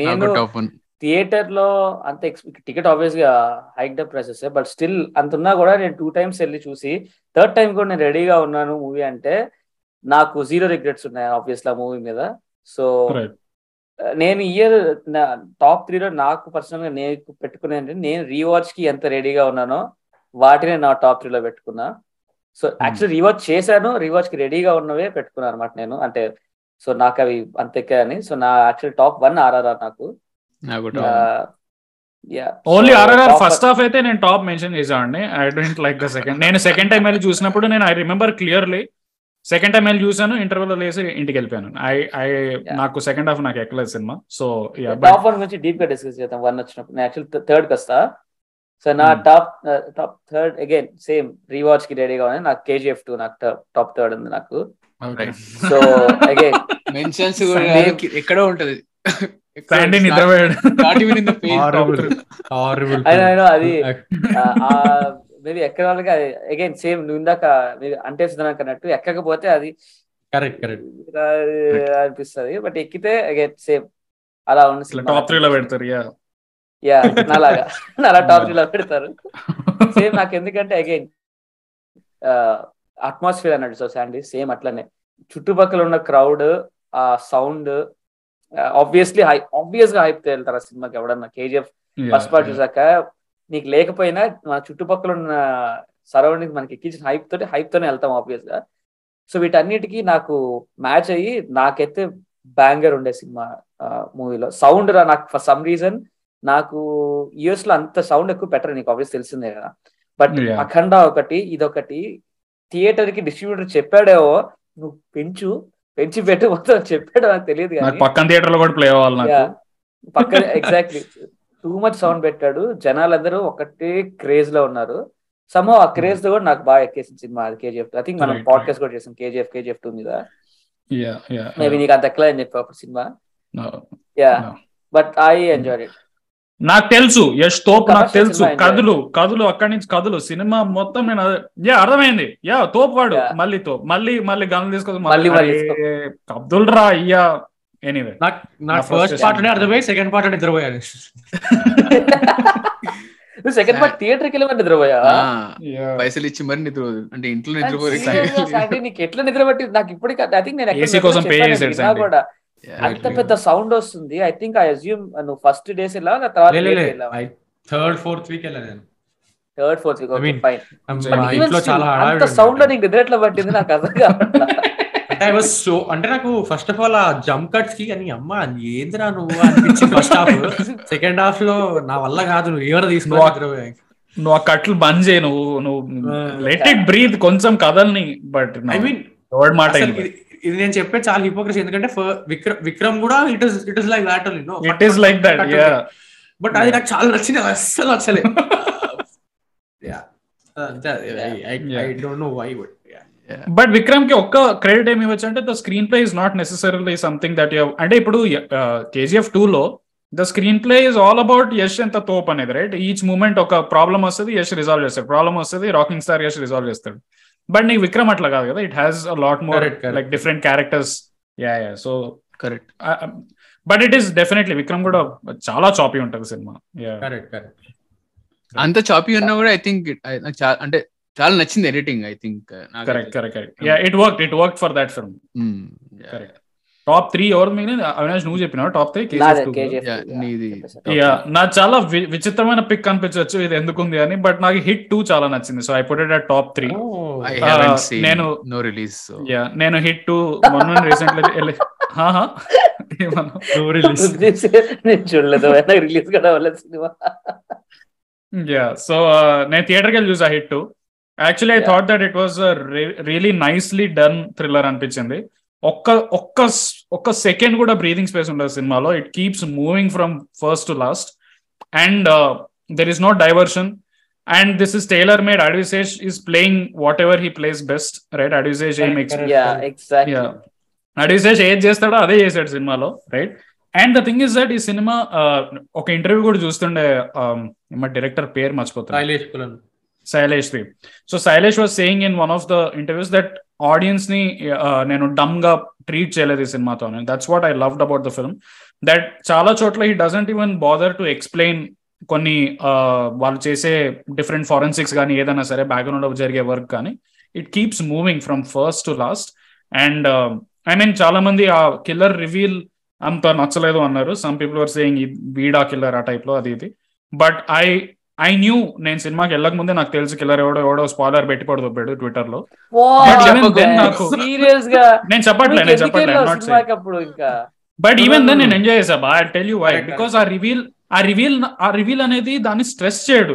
నేను టాప్ వన్ థియేటర్లో అంత టికెట్ ఆబ్వియస్గా hike the prices. But still అంత ఉన్నా కూడా నేను టూ టైమ్స్ వెళ్ళి చూసి థర్డ్ టైం కూడా నేను రెడీగా ఉన్నాను మూవీ అంటే నాకు జీరో రిగ్రెట్స్ ఉన్నాయి ఆబ్వియస్లీ ఆ మూవీ మీద. సో రైట్ నేను ఇయర్ టాప్ త్రీలో నాకు పర్సనల్గా నేను పెట్టుకునే నేను రీవాచ్కి ఎంత రెడీగా ఉన్నానో వాటిని నా టాప్ త్రీలో పెట్టుకున్నా. సో యాక్చువల్లీ రీవాచ్ చేశాను రీవాచ్కి రెడీగా ఉన్నవే పెట్టుకున్నాను అనమాట నేను. అంటే సో నాకు అవి అంతెక్కా అని. సో నా యాక్చువల్ టాప్ వన్ ఆర్ఆర్ఆర్ నాకు. ఓన్లీ ఆర్ఆర్ఆర్ ఫస్ట్ హాఫ్ అయితే నేను టాప్ మెన్షన్ చేసామండి I don't like the second. నేను సెకండ్ టైం వెళ్ళి చూసినప్పుడు నేను I remember clearly second time వెళ్ళి చూసాను ఇంటర్వెల్లో లేసి ఇంటికి వెళ్ళిపోయాను. ఐ ఐ నాకు సెకండ్ హాఫ్ నాకు ఎక్కలేదు సినిమా. సో యా టాప్ వన్ గురించి డీప్గా డిస్కస్ చేద్దాం వన్ వచ్చినప్పుడు. నేను యాక్చువల్ థర్డ్ వస్తా. సో నా. Top top third again same రీవాచ్కి రెడీగా ఉన్నాయి నాకు కేజీఎఫ్ టూ నాకు టాప్ థర్డ్ ఉంది నాకు. సో అగైన్ మెన్షన్స్ ఎక్కడో ఉంటది. నిద్రపోయాడు. అది మేబీ ఎక్కడ వాళ్ళకి అగైన్ సేమ్ నువ్వు ఇందాక అంటే సుధానికి అన్నట్టు ఎక్కకపోతే అది కరెక్ట్ కరెక్ట్. అనిపిస్తుంది. బట్ ఎక్కితే అగైన్ సేమ్ అలా ఉంది టాప్ త్రీ లో పెడతారు యా. యా నాలాగా. అలా టాప్ త్రీ లో పెడతారు. సేమ్ నాకు ఎందుకంటే అగైన్ అట్మాస్ఫియర్ అన్నట్టు. సో శాండీ సేమ్ అట్లనే. చుట్టుపక్కల ఉన్న క్రౌడ్ ఆ సౌండ్ ఆబ్వియస్లీ హై ఆబ్వియస్గా హైప్ వెళ్తారు ఆ సినిమాకి ఎవడన్నా. కేజీఎఫ్ ఫస్ట్ పార్ట్ చూసాక నీకు లేకపోయినా మన చుట్టుపక్కల ఉన్న సరౌండింగ్ మనకి ఎక్కించిన హైప్ తోటి హైప్ తోనే వెళ్తాం ఆబ్వియస్గా. సో వీటన్నిటికీ నాకు మ్యాచ్ అయ్యి నాకైతే బ్యాంగర్ ఉండే సినిమా మూవీలో. సౌండ్ నాకు ఫర్ సమ్ రీజన్ నాకు యూఎస్లో అంత సౌండ్ ఎక్కువ పెట్టరు నీకు ఆబ్వియస్ తెలిసిందే కదా. బట్. అఖండ ఒకటి ఇదొకటి థియేటర్కి డిస్ట్రిబ్యూటర్ చెప్పాడేవో నువ్వు పెంచు పెంచి పెట్టు మొత్తం చెప్పాడో నాకు తెలియదు పక్కన థియేటర్లో కూడా ప్లే అవ్వాలి. పక్కన ఎగ్జాక్ట్లీ టూ మచ్ సౌండ్ పెట్టాడు. జనాలందరూ ఒకటే క్రేజ్లో ఉన్నారు. సమ్ ఆ క్రేజ్తో కూడా నాకు బాగా ఎక్కేసింది సినిమా అది కేజీఎఫ్. ఐ థింక్ మనం పాడ్కాస్ట్ కూడా చేసాం కేజీఎఫ్ కేజీఎఫ్ టూ మీద. మేబీ నీకు అంత ఎక్కలేదని చెప్పి అప్పుడు cinema. Yeah. But I enjoy it నాకు తెలుసు యష్ తోపు నాకు తెలుసు. కదులు కదులు అక్కడి నుంచి కదులు. సినిమా మొత్తం నేను యా అర్థమైంది. యా తోపు వాడు Yeah. మళ్ళీ తోపు. మళ్ళీ మళ్ళీ గన్లు తీసుకొని మళ్ళీ అబ్దుల్ రా అయ్యా. ఎనీవే నాకు నా నాకు first ఫస్ట్ పార్ట్ అర్థమై సెకండ్ పార్ట్ నిద్రపోయాను నువ్వు సెకండ్ పార్ట్ థియేటర్కి వెళ్ళి నిద్రపోయా పైసలు ఇచ్చి మరి నిద్ర అంటే ఇంట్లో And నిద్రపోయి నీకు ఎట్లా నిద్ర పట్టింది? నాకు ఇప్పటికీ ఐ థింక్ నేను AC కోసం విన్నా Sandy. కూడా. అంత పెద్ద సౌండ్ వస్తుంది. ఐ థింక్ ఐ అజ్యూమ్ నువ్వు ఫస్ట్ డేస్ వెళ్ళావా? లేదా తర్వాత థర్డ్ ఫోర్త్ వీక్ వెళ్ళాను నేను. Third fourth week I mean, fine ఇంట్లో చాలా సౌండ్లో. నీకు నిద్ర ఎట్లా పట్టింది? నాకు అర్థం కావట్లా. అంటే ఐ వాస్ సో అంటే నాకు ఫస్ట్ ఆఫ్ ఆల్ ఆ జంప్ కట్స్కి అని అమ్మ ఏందిరా నువ్వు అనిపించింది ఫస్ట్ హాఫ్ సెకండ్ హాఫ్లో నా వల్ల కాదు నువ్వు ఏమైనా తీసుకున్నా నువ్వు ఆ కట్లు బంద్ చేయి నువ్వు నువ్వు లెట్ ఇట్ బ్రీత్ కొంచెం కదల్ని బట్ ఐ మీన్ వర్డ్ మాట ఇది- నేను చెప్పే చాలా హిపోక్రసీ ఎందుకంటే విక్రమ్ విక్రమ్ కూడా it is it is like that only it is like that yeah but అది నాకు చాలా నచ్చింది అస్సలు నచ్చలే. Yeah I don't know why but but విక్రమ్కి ఒక్క క్రెడిట్ ఏమి ఇవ్వచ్చు అంటే the screenplay is not necessary something that you అంటే ఇప్పుడు కేజీఎఫ్ టూ లో the screenplay is all about Yash ఎంత తోప్ అనేది రైట్ ఈచ్ మూమెంట్ ఒక ప్రాబ్లమ్ వస్తుంది యష్ రిజాల్వ్ చేస్తాడు. ప్రాబ్లం వస్తుంది రాకింగ్ స్టార్ యష్ రిజాల్వ్ చేస్తాడు. బట్ నీకు విక్రమ్ అట్లా కాదు కదా it has a lot more. Like different characters yeah yeah so correct but it is definitely Vikram కూడా చాలా చాపీ ఉంటది సినిమా యా కరెక్ట్ కరెక్ట్ అంత చాపీ ఉన్నా కూడా ఐ థింక్ అంటే చాలా నచ్చింది editing I think correct correct correct yeah it work it work for that film correct top three ఎవరు మిగిలిన అవినాష్ నువ్వు చెప్పినావు? టాప్ త్రీ నాకు చాలా విచిత్రమైన పిక్ అనిపించవచ్చు ఇది ఎందుకుంది అని బట్ నాకు హిట్ టూ చాలా నచ్చింది. So I put it at top three Uh, నేను- నో రిలీజ్ యా నేను హిట్ టూ మొన్న రీసెంట్లీ నేను చూడలేదు రిలీజ్ కూడా సినిమా. యా సో నేను థియేటర్కి వెళ్ళి చూసా hit two actually I. Thought that it was really nicely done thriller అనిపించింది. ఒక్క ఒక్క ఒక్క సెకండ్ కూడా బ్రీదింగ్ స్పేస్ ఉండదు సినిమాలో. It keeps moving from first to last and there is no diversion and this is tailor made Adivi Sesh is playing whatever he plays best right Adivi Sesh ఏం అడిసేజ్ ఏది చేస్తాడో అదే చేశాడు సినిమాలో right and the thing is that ఈ cinema ఒక interview కూడా చూస్తుండే మా డైరెక్టర్ పేరు మర్చిపోతాను Shailesh the so Sailesh was saying in one of the interviews that ఆడియన్స్ని నేను డమ్గా ట్రీట్ చేయలేదు ఈ సినిమాతో. That's what I loved about the film that చాలా చోట్ల he doesn't even bother to explain కొన్ని వాళ్ళు చేసే డిఫరెంట్ ఫారెన్సిక్స్ కానీ ఏదైనా సరే బ్యాక్గ్రౌండ్లో జరిగే వర్క్ కానీ. It keeps moving from first to last and I mean చాలా మంది ఆ కిల్లర్ రివీల్ అంత నచ్చలేదు అన్నారు. సమ్ పీపుల్ ఆర్ సేయింగ్ వీడా కిల్లర్ ఆ టైప్లో అది ఇది. బట్ ఐ ఐ న్యూ నేను సినిమాకి వెళ్ళక ముందే నాకు తెలుసు కిల్లర్ ఎవడో ఎవడో స్పాయిలర్ పెట్టి పడదు ట్విట్టర్లో నేను చెప్పట్లే నేను చెప్పట్లే నాట్ సేయింగ్ సినిమాకి అప్పుడు ఇంకా? But even then. నేను ఎంజాయ్ చేసా బా I tell you why because ఆ రివీల్ ఆ రివీల్ ఆ రివీల్ అనేది దాన్ని స్ట్రెస్ చేయడు.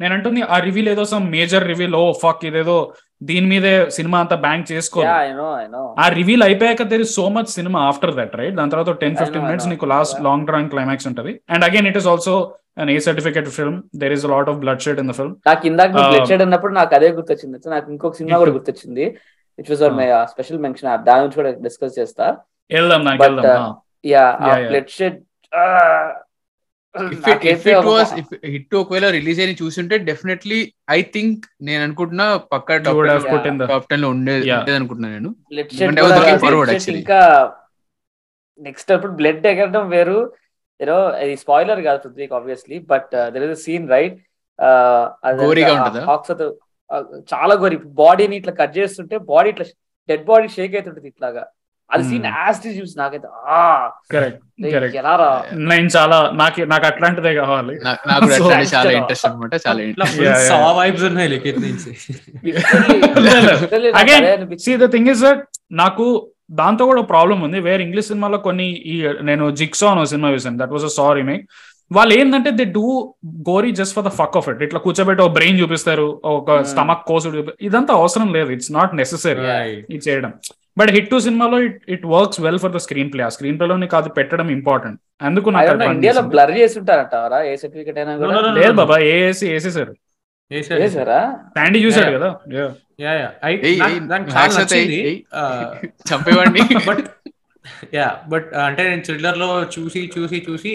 నేను అంటుంది ఆ రివీల్ ఏదో some major reveal oh fuck ఇదేదో దీని మీదే సినిమా అంతా బ్యాంక్ చేసుకో ఆ రివీల్ అయిపోయాక దెర్ ఇస్ సో మచ్ సినిమా ఆఫ్టర్ దట్ రైట్ దాని తర్వాత టెన్ ఫిఫ్టీన్ మినిట్స్. నీకు లాస్ట్. లాంగ్ డ్రాయింగ్ క్లైమాక్స్ ఉంటుంది. And again it is also an A certificate film there is lot of bloodshed in the film నాకు ఇందాక Uh, blood shed అన్నప్పుడు నాకు అదే గుర్తొచ్చింది. నాకు ఇంకొక సినిమా కూడా గుర్తొచ్చింది. It was my special mention దాని గురించి కూడా డిస్కస్ చేస్తా. వెళ్దాం నాకు వెళ్దాం. యా. బ్లడ్ షెడ్ హిట్ ఒకవేళ రిలీజ్ అయిన చూస్తుంటే డెఫినెట్లీ ఐ థింక్ నేను అనుకుంటున్నా పక్కా టాప్ టెన్లో ఉండేది అనుకుంటున్నా నేను. ఇంకా నెక్స్ట్ అప్పుడు బ్లడ్ ఎగరడం వేరు. యూనో ఇది స్పాయిలర్ కాదు పృథ్వీక్ obviously but there is scene right గోరీగా ఉంటదా? చాలా గోరి. బాడీని ఇట్లా కట్ చేస్తుంటే బాడీ ఇట్లా డెడ్ బాడీ షేక్ అవుతుంటది ఇట్లాగా. అది సీన్ Hmm. యాస్టి చూసి నాకైతే ఆ! కరెక్ట్ నేను చాలా నాకు నాకు అట్లాంటిదే కావాలి. నాకు చాలా ఇంట్రెస్ట్ అనమాట చాలా. సా వైబ్స్ ఉన్నాయి లిఖిత్ నుంచి. Again, see the thing is that నాకు దాంతో కూడా ప్రాబ్లం ఉంది. వేరే ఇంగ్లీష్ సినిమాలో కొన్ని ఈ నేను జిక్సో అనే సినిమా చూసాను that was a sorry make వాళ్ళు ఏంటంటే they do gory just for the fuck of it ఇట్లా కూర్చోబెట్టి ఒక బ్రెయిన్ చూపిస్తారు ఒక Hmm. స్టమక్ కోసుడు చూపి ఇదంతా అవసరం లేదు. It's not necessary. ఇది చేయడం. బట్ హిట్ టు సినిమాలో it it works well for the screenplay ఆ స్క్రీన్ ప్లే లో నీకు అది పెట్టడం ఇంపార్టెంట్ అందుకు నాకు ఇండియాలో. బ్లర్ చేసి ఉంటారంటారా ఏ సర్టిఫికెట్ అయినా. లేదు బాబా. చేశారా. శాండీ చూసాడు. కదా? చంపేవాడిని. బట్ యా బట్ అంటే నేను థ్రిల్లర్లో చూసి చూసి చూసి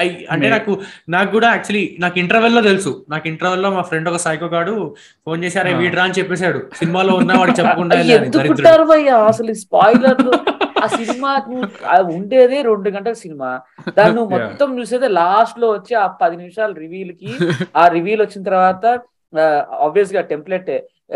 ఐ అంటే నాకు నాకు కూడా యాక్చువల్లీ నాకు ఇంటర్వెల్లో తెలుసు. నాకు ఇంటర్వెల్లో మా ఫ్రెండ్ ఒక సైకో గాడు ఫోన్ Ah. వీడ్రా అని చెప్పేశాడు. సినిమాలో ఉన్న వాడికి చెప్పకుండా అసలు స్పాయిలర్లు ఆ సినిమా ఉండేదే రెండు గంటల సినిమా. దాన్ని. మొత్తం చూసేదే లాస్ట్లో వచ్చి ఆ పది నిమిషాలు రివీల్కి ఆ రివీల్ వచ్చిన తర్వాత ఆబ్వియస్గా టెంప్లెట్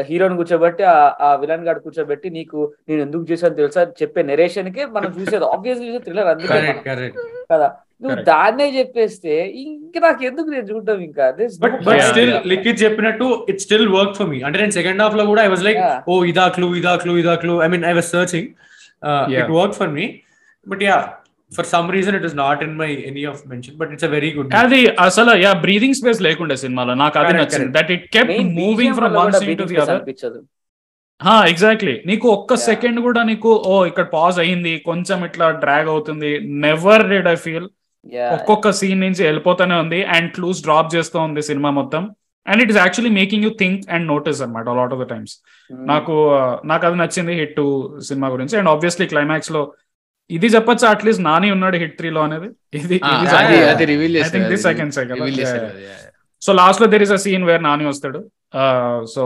హీరోని కూర్చోబెట్టి ఆ- ఆ విలన్ గాడు కూర్చోబెట్టి నీకు నేను ఎందుకు చేశాను తెలుసా అని చెప్పే నెరేషన్కి మనం చూసేది. ఆబ్వియస్ చూసే థ్రిల్లర్ అందుకే. కదా? నువ్వు. దాన్నే చెప్పేస్తే ఇంకా నాకు ఎందుకు నేను చూడటం ఇంకా? బట్ స్టిల్ చెప్పినట్టు it still work for me అంటే నేను సెకండ్ హాఫ్లో కూడా ఐ వాజ్ లైక్ Yeah. ఓ ఇదా క్లూ ఇదా క్లూ ఇదా clue I mean I was searching. It work for me but yeah for some reason it is not in my any of mention but it's a very good అది అసలు yeah breathing space లేకుండే సినిమాలో. నాకు అది నచ్చింది. That it kept moving from one scene to breathing the space other exactly నీకు ఒక్క. Second కూడా నీకు ఓ ఇక్కడ పాజ్ అయింది కొంచెం ఇట్లా డ్రాగ్ అవుతుంది. Never did I feel Yeah. ఒక్కొక్క సీన్ నుంచి వెళ్ళిపోతూనే ఉంది అండ్ క్లూస్ డ్రాప్ చేస్తూ ఉంది సినిమా మొత్తం. And it is actually making you think and notice అనమాట లాట్ ఆఫ్ ద టైమ్స్. నాకు నాకు అది నచ్చింది హిట్ టూ సినిమా గురించి. అండ్ ఆబ్వియస్లీ క్లైమాక్స్లో ఇది చెప్పొచ్చు అట్లీస్ట్ నాని ఉన్నాడు హిట్ త్రీ లో అనేది. ఇది. సో లాస్ట్లో there is a scene where Nani వస్తాడు. So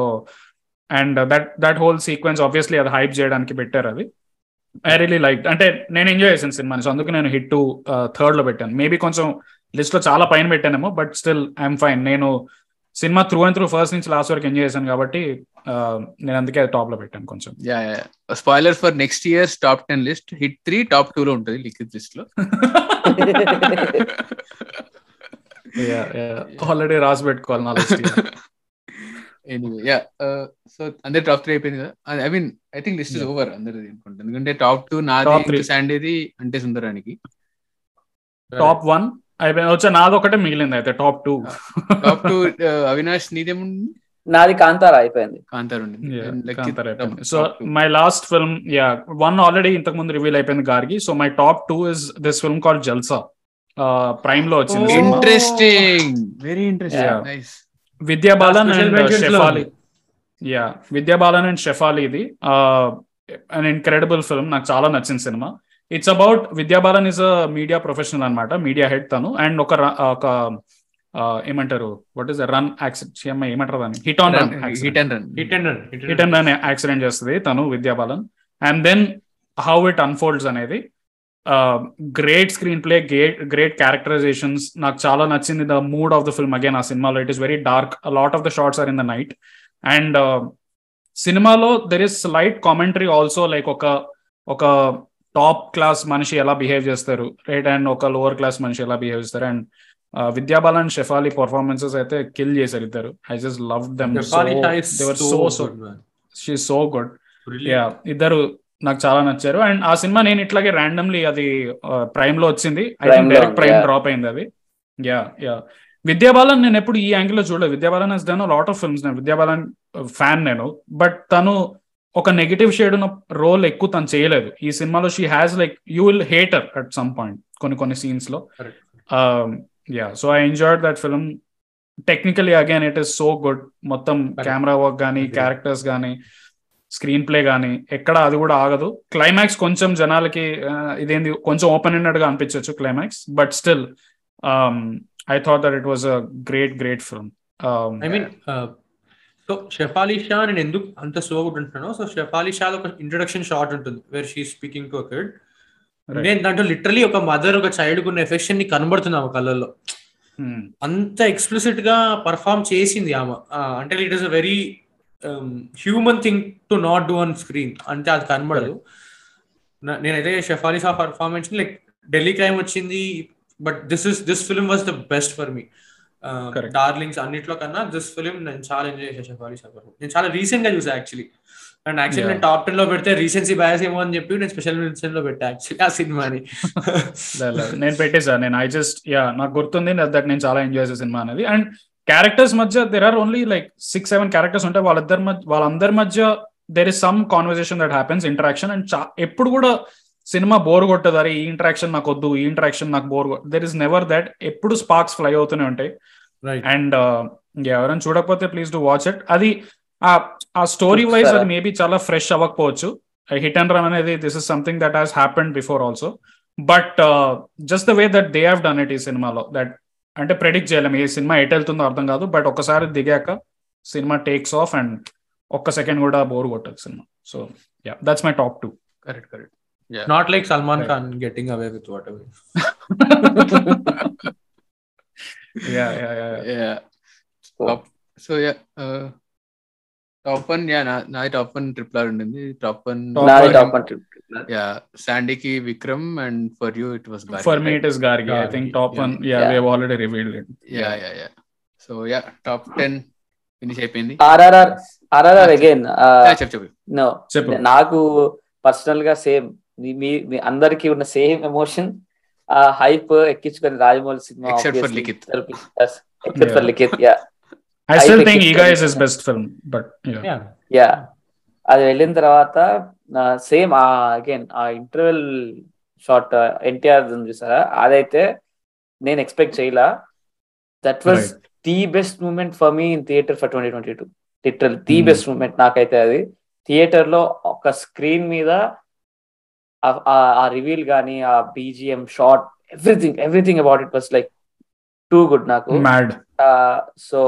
and that that whole sequence obviously అది హైప్ చేయడానికి పెట్టారు అది ఐ రియలీ లైక్ అంటే నేను ఎంజాయ్ చేశాను సినిమాని సో అందుకు నేను హిట్ టూ థర్డ్లో పెట్టాను. మేబీ కొంచెం లిస్ట్లో చాలా పైన పెట్టానేమో బట్ స్టిల్ ఐఎమ్ ఫైన్ నేను cinema through and through first నుంచి లాస్ట్ వరకు ఎంజాయ్ చేశాను కాబట్టి uh, నేను అందుకే టాప్లో పెట్టాను కొంచెం. Spoiler for next year's top ten list HIT three top two లో ఉంటుంది లిక్విడ్ లిస్ట్లో ఆల్రెడీ రాసి పెట్టుకోవాలి నా లిస్ట్ యా సో అందరి టాప్ త్రీ అయిపోయింది కదా. I mean I think list is. Over అందరిది అనుకుంటా. ఎందుకంటే టాప్ టూ నాది. శాండీది అంటే సుందరానికి. టాప్ వన్ అయిపోయింది. వచ్చా నాది ఒకటే మిగిలింది అయితే top two top two Avinash నీదేముంది? నాది కాంతారా అయిపోయింది. కాంతార్ ఉండింది. So my last film yeah one already ఇంతకు ముందు రివీల్ అయిపోయింది గారికి so my top two is this film called Jalsa ప్రైమ్లో వచ్చింది. Interesting very Yeah. Interesting nice Vidya Balan and Shefali. Yeah Vidya Balan and Shefali ఇది. An incredible film నాకు చాలా నచ్చింది cinema. It's about Vidya Balan is a media professional అనమాట media head తను. And ఒక ఒక uh, ఏమంటారు? వాట్ ఇస్ రన్ యాక్సిడెంట్ ఏమంటారు దాన్ని? Hit on run hit and run hit and run hit and run accident చేస్తుంది తను Vidya Balan. And then how it unfolds అనేది great screenplay great great characterisations నాకు చాలా నచ్చింది the mood of the film again ఆ సినిమాలో it is very dark lot of the shots are in the night and సినిమాలో there is light commentary also like ఒక ఒక top class మనిషి ఎలా బిహేవ్ చేస్తారు రైట్ అండ్ ఒక లోవర్ క్లాస్ మనిషి ఎలా బిహేవ్ చేస్తారు. అండ్ విద్యాబాలన్ షెఫాలి పర్ఫార్మెన్సెస్ అయితే కిల్ చేశారు ఇద్దరు. I just love them so so she so good yeah ఇద్దరు నాకు చాలా నచ్చారు. అండ్ ఆ సినిమా నేను ఇట్లాగే ర్యాండమ్లీ అది ప్రైమ్లో వచ్చింది. I think direct Prime yeah. Drop అయింది అది. యా యా విద్యాబాలన్ నేను ఎప్పుడు ఈ యాంగిల్లో చూడలేదు. Vidya Balan Hess done lot of films నేను. విద్యాబాలన్ ఫ్యాన్ నేను. బట్ తను ఒక నెగిటివ్ షేడ్ ఉన్న రోల్ ఎక్కువ తను చేయలేదు. ఈ సినిమాలో she has like you will hate her at some point కొన్ని కొన్ని సీన్స్లో. Yeah so I enjoyed that film technically again it is so good మొత్తం. కెమెరా వర్క్ కానీ. క్యారెక్టర్స్ కానీ స్క్రీన్ ప్లే కానీ ఎక్కడ అది కూడా ఆగదు క్లైమాక్స్ కొంచెం జనాలకి ఇదేంది కొంచెం ఓపెన్ ఎండెడ్గా అనిపించవచ్చు climax but still I thought that it was a great great film I mean so Shefali Shah నేను ఎందుకు అంత స్లో ఉంటున్నాను సో షెఫాలి షా ఒక ఇంట్రొడక్షన్ షార్ట్ ఉంటుంది where she speaking to a kid. నేను దాంట్లో లిటరలీ ఒక మదర్ ఒక చైల్డ్ ఉన్న ఎఫెక్షన్ని కనబడుతుంది ఆమె కళ్ళల్లో. అంత ఎక్స్ప్లిసిట్గా పర్ఫామ్ చేసింది ఆమె. ఆ, అంటే it is a very human thing to not do on screen అంటే అది కనబడదు. నేనైతే Shefali Shah performance like Delhi crime వచ్చింది but this is this film was the best for me. Darlings అన్నిట్లో కన్నా దిస్ ఫిల్మ్ నేను చాలా ఎంజాయ్ చేశాను షెఫాలి షా performance. నేను చాలా రీసెంట్గా చూసా యాక్చువల్లీ అండ్ యాక్చువల్లీ. నేను టాప్ టెన్లో పెడితే రీసెన్సీ బయాస్ ఏమో అని చెప్పి నేను స్పెషల్ మెన్షన్లో పెట్టా యాక్చువల్లీ ఆ సినిమాని నేను పెట్టేసా నేను ఐ జస్ట్ యా నాకు గుర్తుంది దట్ నేను చాలా ఎంజాయ్ చేసే సినిమా అనేది. అండ్ క్యారెక్టర్స్ మధ్య there are only like six seven characters ఉంటాయి వాళ్ళిద్దరి మధ్య వాళ్ళందరి మధ్య there is some conversation that happens interaction and ఎప్పుడు కూడా సినిమా బోర్ కొట్టదు అరే ఈ ఇంటరాక్షన్ నాకు వద్దు ఈ ఇంటరాక్షన్ నాకు bore there is never that ఎప్పుడు స్పార్క్స్ ఫ్లై అవుతూనే ఉంటాయి. రైట్ అండ్ ఎవరైనా చూడకపోతే ప్లీజ్ డు వాచ్ ఇట్ అది ఆ ఆ స్టోరీ వైజ్ చూస్తారా? అది మేబీ చాలా ఫ్రెష్ అవ్వకపోవచ్చు. హిట్ అండ్ రన్ అనేది this is something that has happened before also but just the way that they have done it ఈ సినిమాలో దట్ అంటే ప్రెడిక్ట్ చేయలేము. ఏ సినిమా ఎటు వెళ్తుందో అర్థం కాదు. బట్ ఒకసారి దిగాక సినిమా టేక్స్ ఆఫ్ అండ్ ఒక్క సెకండ్ కూడా బోర్ కొట్టదు cinema so yeah that's my top two correct correct not like Salman Right. Khan getting away with whatever yeah yeah yeah yeah. Top so yeah uh top one yeah నా top one triple R ఉండింది. Top one Top నాది one. Top one trip yeah శాండీకి Vikram and for you it was for me it is Gargi I think top one yeah Yeah. We have already revealed it yeah yeah yeah so yeah top ten finish అయిపోయింది. RRR RRR again చెప్పు. చెప్పు no చెప్పు. నాకు పర్సనల్గా same మీ మీ అందరికి ఉన్న same emotion ఆ hype ఎక్కించుకొని Rajamouli cinema Except for obviously. Likhith. Except for Yeah. Likhith yeah I still I think think Eega is his best film but yeah yeah అది వెళ్ళిన తర్వాత సేమ్ ఆ అగైన్ ఆ ఇంటర్వెల్ షార్ట్ ఎన్టీఆర్ చూసారా? అదైతే నేను ఎక్స్పెక్ట్ చేయలా. That was. The best moment for me in theatre for twenty twenty two literal the. Best moment నాకైతే అది. థియేటర్లో ఒక స్క్రీన్ మీద ఆ- రివీల్ గానీ ఆ BGM shot everything everything about it was like too good నాకు. సో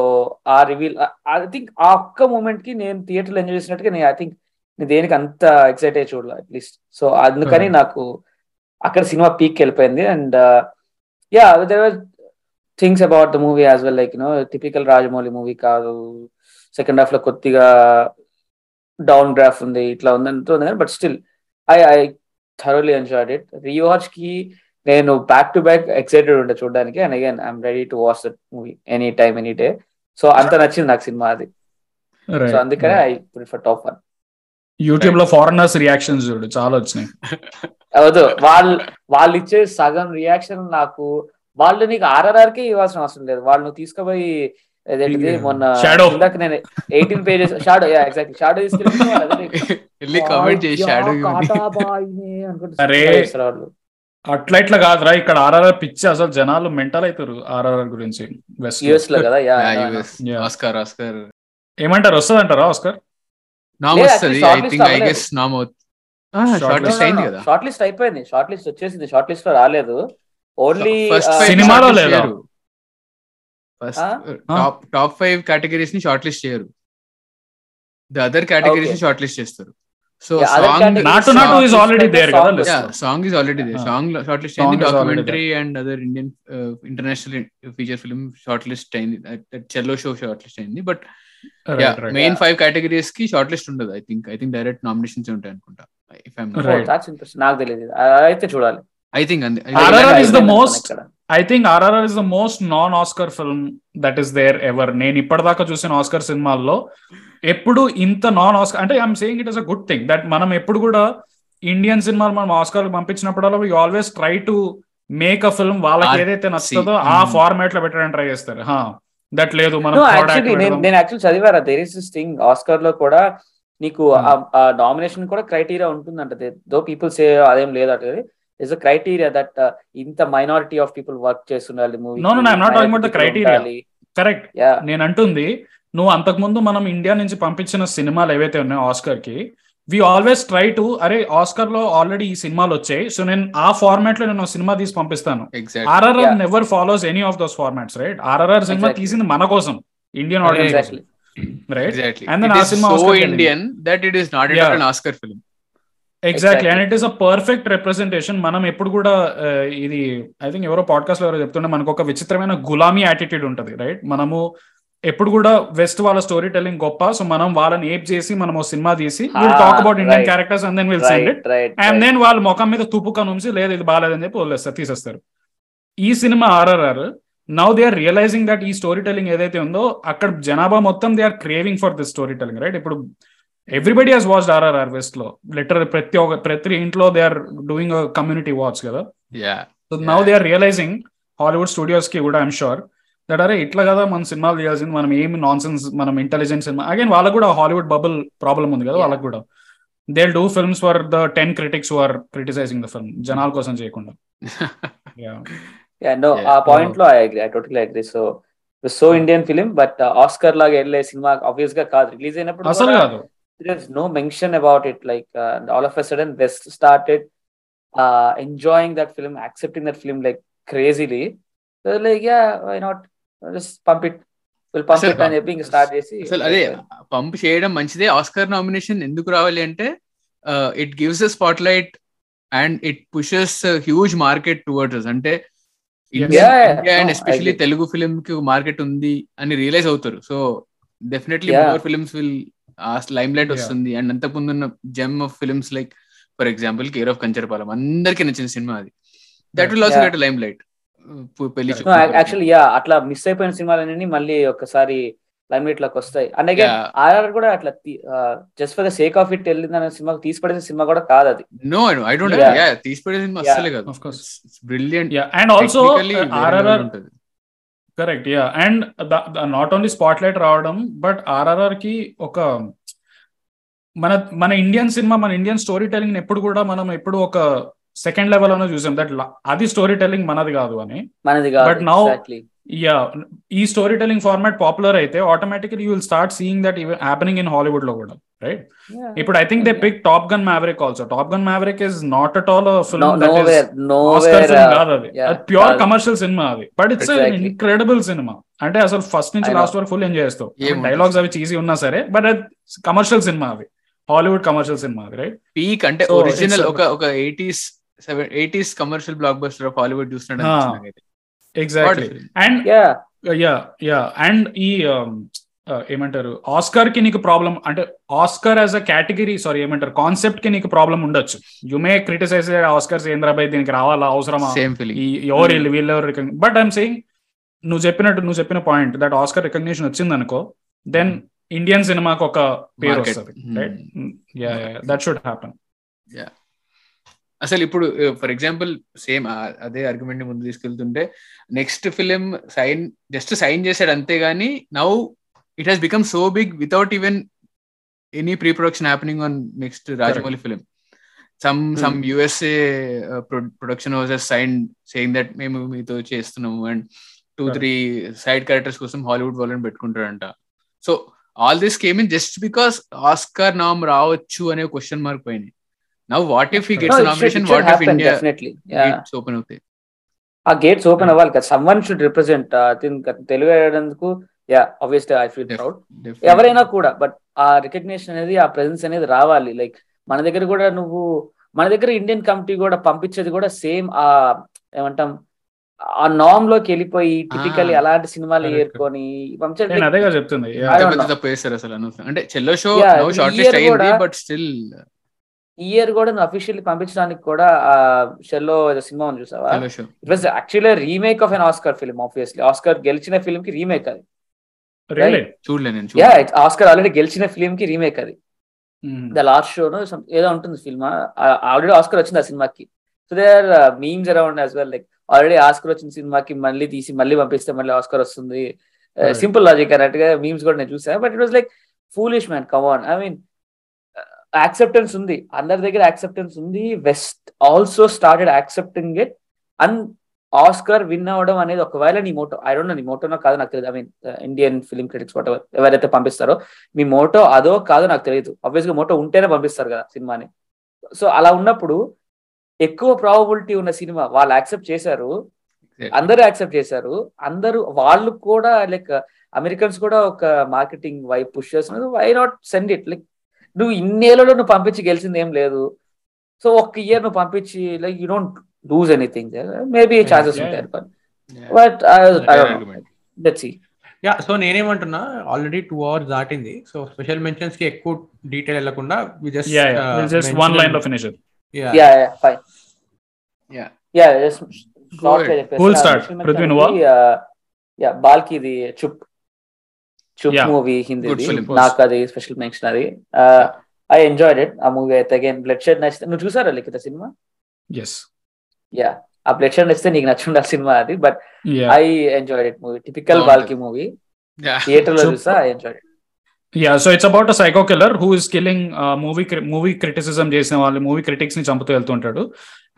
ఆ రివీల్ ఐ థింక్ ఆ ఒక్క మూమెంట్కి నేను థియేటర్ ఎంజాయ్ చేసినట్టుగా నేను ఐ థింక్ నేను దేనికి అంత ఎక్సైట్ అయ్యి చూడాలి అట్లీస్ట్ సో అందుకని Okay. నాకు అక్కడ సినిమా పీక్ వెళ్ళిపోయింది. And yeah there things about the movie as well like you know typical Rajamouli movie కాదు. సెకండ్ హాఫ్లో కొద్దిగా డౌన్ గ్రాఫ్ ఉంది ఇట్లా ఉంది అంటూ ఉంది but still I I thoroughly enjoyed it రీవాచ్కి నేను బ్యాక్ టు బ్యాక్ ఎక్సైటెడ్ ఉండే చూడడానికి. And again I'm ready to watch that movie any time any day so అంత నచ్చింది నాకు సినిమా అది. సో అందుకనే ఐ ప్రిఫర్ టాప్ వన్ యూట్యూబ్లో ఫారినర్స్ రియాక్షన్స్ చూడు చాలా వచ్చినాయి. అవదు వాళ్ళు వాళ్ళు ఇచ్చే సగం రియాక్షన్ నాకు వాళ్ళు నీకు ఆర్ఆర్ఆర్ కే ఇవ్వాల్సిన అవసరం లేదు. వాళ్ళు నువ్వు తీసుకుపోయి అదేంటిది మొన్న Shadow. ఇందాక నేను eighteen pages shadow yeah exactly shadow తీసుకెళ్ళి వాళ్ళు అదే. వెళ్ళి కామెంట్ చేసి షాడో అరే. అట్లా ఇట్లా కాదురా ఇక్కడ ఆర్ఆర్ఆర్ పిచ్చి అసలు జనాలు మెంటల్ అవుతారు ఆర్ఆర్ఆర్ గురించి. యుఎస్లో. కదా. Oscar Oscar. ఏమంటారు? వస్తుంది అంటారా ఆస్కర్? నామ్ వస్తుంది. I shortlist think I. Guess nom. Shortlist అయింది కదా. షార్ట్ లిస్ట్ అయిపోయింది. షార్ట్ లిస్ట్ వచ్చేసింది. షార్ట్ లిస్ట్లో రాలేదు. ఓన్లీ సినిమాలో లేదా? టాప్ టాప్ ఫైవ్ కేటగిరీస్ని షార్ట్ లిస్ట్ చేయరు ద అదర్ కేటగిరీస్ని. షార్ట్ లిస్ట్ చేస్తారు. సో నాటు కదా list యా లో. Song is already they Ah. Song shortlist అయింది is already documentary and other Indian international feature film shortlist అయింది. చెల్లో షో షార్ట్ లిస్ట్ అయింది. బట్ మెయిన్ ఫైవ్ కేటగిరీస్కి షార్ట్ లిస్ట్ ఉండదు I think I think direct nominations ఉంటాయి అనుకుంటా if I'm interest నాకు తెలియదు అయితే చూడాలి. I think RRR is the అయిపోయింది most- ఇక్కడ. I think RRR is the most non Oscar film that is there ever నేను ఇప్పటిదాకా చూసిన ఆస్కర్ సినిమాల్లో ఎప్పుడు ఇంత నాన్ ఆస్కర్ అంటే I'm saying it is a good thing that మనం ఎప్పుడు కూడా ఇండియన్ సినిమాలు మనం Oscar పంపించినప్పుడల్లా we always try to make a film వాళ్ళకి ఏదైతే నచ్చుతుందో. ఆ Mm. ఫార్మాట్లో పెట్టడానికి ట్రై చేస్తారు దట్ లేదు మనం నేను యాక్చువల్ చదివారా దేర్ ఇస్ దిస్ థింగ్ ఆస్కర్లో కూడా నీకు Hmm. ఆ నామినేషన్ కూడా క్రైటీరియా ఉంటుందంట దో పీపుల్ సే అదేం లేదు అట్లా ఇస్ అ క్రైటీరియా దట్ ఇంత minority of people work చేస్తుండాలి movie no, no, I'm not talking about the criteria. Correct yeah నేను అంటుంది నువ్వు అంతకుముందు మనం ఇండియా నుంచి పంపించిన సినిమాలు ఏవైతే ఉన్నాయో ఆస్కర్కి వి ఆల్వేస్ ట్రై టు అరే ఆస్కర్లో ఆల్రెడీ ఈ సినిమాలు వచ్చాయి సో నేను ఆ ఫార్మాట్లో నేను సినిమా తీసి పంపిస్తాను. RRR. Never follows any of those formats right RRR cinema. తీసింది మన కోసం ఇండియన్ ఆడియన్స్ ఎగ్జాక్ట్లీ రైట్ ఆ is cinema Indian that it is not Yeah. An Oscar film exactly and Exactly. It is a perfect representation మనం ఎప్పుడు కూడా ఇది I think ఎవరో పాడ్కాస్ట్లో ఎవరో చెప్తుంటే మనకు ఒక విచిత్రమైన గులామీ యాటిట్యూడ్ ఉంటుంది రైట్ మనము ఎప్పుడు కూడా వెస్ట్ వాళ్ళ స్టోరీ టెల్లింగ్ గొప్ప. సో మనం వాళ్ళని ఏప్ చేసి మనం ఓ సినిమా తీసి will talk about Indian. Characters and then will send it and then వాళ్ళ ముఖం మీద తుప్పు నుంచి లేదు ఇది బాగాలేదని చెప్పి వదిలేస్తారు తీసేస్తారు. ఈ cinema RRR now they are realising that ఈ స్టోరీ టెల్లింగ్ ఏదైతే ఉందో అక్కడ జనాభా మొత్తం they are craving for this story telling right ఇప్పుడు ఎవ్రీబడి హాస్ వాచ్డ్ ఆర్ఆర్ఆర్ వెస్ట్లో. లిటర్ ప్రతి ఒక్క ప్రతి ఇంట్లో they are doing community watch కదా. Yeah so now they are realising Hollywood స్టూడియోస్కి కూడా ఐమ్ షూర్ దట్ అరే ఇట్లా కదా మన సినిమాలు చేయాల్సింది మనం ఏమి నాన్ సెన్స్ మనం ఇంటెలిజెంట్ సినిమా అగైన్ వాళ్ళకు కూడా హాలీవుడ్ బబుల్ ప్రాబ్లం ఉంది కదా. వాళ్ళకి కూడా. They do films for the ten critics are criticising the film జనాల కోసం చేయకుండా. Yeah. Yeah no Yeah. ఆ పాయింట్లో I agree I totally agree so so Indian film but Oscar లాగా వెళ్ళే సినిమా ఆబ్వియస్గా కాదు. రిలీజ్ అయినప్పుడు అసలు కాదు. there's no mention about it. Like uh, and all of a sudden west started uh, enjoying that film accepting that film like crazily. అసలు it అని చెప్పి ఇంకా స్టార్ట్ చేసి అసలు అదే పంప్ చేయడం మంచిదే. ఆస్కర్ నామినేషన్ ఎందుకు రావాలి అంటే it gives a spotlight and it pushes huge market towards అంటే India and especially. Telugu film కి మార్కెట్ ఉంది అని రియలైజ్ అవుతారు. So definitely. More films will limelight. వస్తుంది. అండ్ అంతకుముందు ఉన్న gem of films like for example care of Kancharapalem అందరికి నచ్చిన సినిమా అది. That will also. Get limelight పెళ్ళి no యాక్చువల్లీ యా అట్లా మిస్ అయిపోయిన సినిమాలన్నీ మళ్ళీ ఒకసారి లైమ్ లైట్లోకి వస్తాయి అండ్ అగైన్ Yeah. ఆర్ఆర్ కూడా అట్లా just for the sake of it వెళ్ళిందన్న cinema తీసిపడేసిన సినిమా కూడా కాదు అది no I don't Yeah. Yeah తీసిపడే cinema. అస్సలే కాదు Of course. Brilliant yeah and also RRR correct yeah and not only spotlight రావడం బట్ ఆర్ఆర్ఆర్కి ఒక మన మన ఇండియన్ సినిమా మన ఇండియన్ స్టోరీ టెలింగ్ ఎప్పుడు కూడా మనం ఎప్పుడు ఒక సెకండ్ లెవెల్ అనే చూసాం దట్ అది స్టోరీ టెలింగ్ మనది కాదు అని. మనది కాదు But now- ఎగ్జాక్ట్లీ యా ఈ స్టోరీ టెలింగ్ ఫార్మాట్ పాపులర్ అయితే automatically you will start seeing that happening in హాలీవుడ్లో కూడా రైట్ ఇప్పుడు I think they pick Top Gun Maverick also Top Gun Maverick is not at all film కాదు అది. Pure. Commercial cinema అది. But it's. Incredible cinema అంటే అసలు first నుంచి. Last వరకు ఫుల్ ఎంజాయ్ చేస్తావు? డైలాగ్స్ అవి చీజీ ఉన్నా సరే బట్ అది కమర్షియల్ సినిమా అది. హాలీవుడ్ కమర్షియల్ సినిమా అది రైట్ పీక్ అంటే ఒరిజినల్ ఒక ఒక eighties seven eighties commercial blockbuster of Hollywood చూస్తున్నాడు. Exactly and yeah yeah yeah and ఈ um, uh, ఏమంటారు? ఆస్కర్కి నీకు ప్రాబ్లం అంటే Oscar as a category sorry ఏమంటారు? కాన్సెప్ట్కి నీకు ప్రాబ్లం ఉండొచ్చు. యు మే క్రిటిసైజ్ ఆస్కర్స్ ఏంద్రాబాయ్ దీనికి రావాలా? అవసరమా? ఎవరు వీళ్ళు వీళ్ళెవరు బట్ ఐఎమ్ సెయింగ్ నువ్వు చెప్పినట్టు నువ్వు చెప్పిన పాయింట్ దట్ ఆస్కర్ రికగ్నిషన్ వచ్చింది అనుకో దెన్ ఇండియన్ సినిమాకి ఒక పేరు. వస్తుంది దట్ షుడ్ హ్యాపన్ అసలు ఇప్పుడు ఫర్ ఎగ్జాంపుల్ సేమ్ అదే ఆర్గ్యుమెంట్ని ముందు తీసుకెళ్తుంటే next film sign just sign చేశాడు అంతేగాని now it has become so big without even any pre production happening on next Rajamouli film some some USA production houses sign saying that మేము మీతో చేస్తున్నాము and two. Three side characters కోసం Hollywood వాళ్ళని పెట్టుకుంటారంట. So all this came in just because Oscar nom రావచ్చు అనే question mark పోయినాయి. Now what if he gets nomination what if India definitely. Yeah. Gates open అవుతాయి ఆ గేట్స్ ఓపెన్ అవ్వాలి కదా someone should represent Telugu వేయడానికి yeah obviously I feel proud ఎవరైనా కూడా బట్ ఆ రికగ్నిషన్ అనేది ఆ ప్రెసెన్స్ అనేది రావాలి లైక్ మన దగ్గర కూడా నువ్వు మన దగ్గర ఇండియన్ కమిటీ కూడా పంపించేది కూడా సేమ్ ఆ ఏమంటాం ఆ నామ్లోకి వెళ్ళిపోయి టిపికల్లీ Ah. అలాంటి సినిమాలు. ఏరుకొని నేను పంపించే అదేగా చెప్తుంది I don't పెద్ద know. తప్పు వేస్తారు అసలు అంటే Chhello show no shortlist అయ్యింది బట్ స్టిల్ ఈ ఇయర్ కూడా నువ్వు అఫీషియల్లీ పంపించడానికి కూడా ఆ షెల్లో సినిమా ఉంది చూసావా? It was actually remake of an Oscar film obviously Oscar గెలిచిన ఫిల్మ్కి రీమేక్ అది ఆస్కర్ ఆల్రెడీ గెలిచిన ఫిల్మ్కి రీమేక్ అది ద లాస్ట్ షో ఏదో ఉంటుంది ఫిల్మ్ ఆల్రెడీ ఆస్కర్ వచ్చింది ఆ సినిమాకి. So they are memes around as well like already Oscar వచ్చిన సినిమాకి మళ్ళీ తీసి మళ్ళీ పంపిస్తే మళ్ళీ ఆస్కర్ వస్తుంది. సింపుల్ లాజిక్ అన్నట్టుగా మీమ్స్ కూడా నేను చూసాను. But it was like foolish man come on I mean acceptance ఉంది. అందరి దగ్గర యాక్సెప్టెన్స్ ఉంది. West also started accepting it and Oscar win అవ్వడం అనేది ఒకవేళ నీ మోటో ఐ డోంట్ నీ మోటోనో కాదో నాకు తెలియదు I mean Indian film critics what ఎవరైతే పంపిస్తారో మీ మోటో అదో కాదో నాకు తెలియదు ఆబ్వియస్గా మోటో ఉంటేనే పంపిస్తారు కదా సినిమాని. సో అలా ఉన్నప్పుడు ఎక్కువ ప్రాబబిలిటీ ఉన్న సినిమా వాళ్ళు యాక్సెప్ట్ చేశారు. అందరూ యాక్సెప్ట్ చేశారు. అందరూ వాళ్ళు కూడా లైక్ అమెరికన్స్ కూడా ఒక మార్కెటింగ్ వైపు పుష్ చేస్తున్నారు. Why not send it like నువ్వు ఇన్నేళ్ళలో నువ్వు పంపించి గెలిచింది ఏం లేదు. సో ఒక్క ఇయర్ నువ్వు పంపించి like you don't lose anything maybe chances ఉంటాయి బట్ లెట్స్ యా సో నేనేమంటున్నా ఆల్రెడీ టూ అవర్స్ దాటింది. సో స్పెషల్ మెన్షన్స్కి ఎక్కువ డీటెయిల్ వెళ్ళకుండా just yeah yeah just one లైన్లో finish yeah yeah fine Yeah. Yeah just. Prithvi, నువ్వా? యా బాల్కి ఇది Chup Chup. Movie Hindi. నాకు అది స్పెషల్ మెన్షన్ అది ఐ ఎంజాయ్డ్ ఇట్ ఆ మూవీ అయితే అగైన్ బ్లడ్ షెడ్ నచ్చితే నువ్వు చూసారా లిఖిత సినిమా ఎస్ యా ఆ బ్లడ్ షెడ్ నచ్చితే నీకు నచ్చుండాలి సినిమా అది but I enjoyed it movie typical. Balki movie థియేటర్లో. చూసా I enjoyed it yeah so it's about a psycho killer who is killing movie movie criticism చేసిన వాళ్ళు మూవీ క్రిటిక్స్ని చంపుతూ వెళ్తుంటాడు.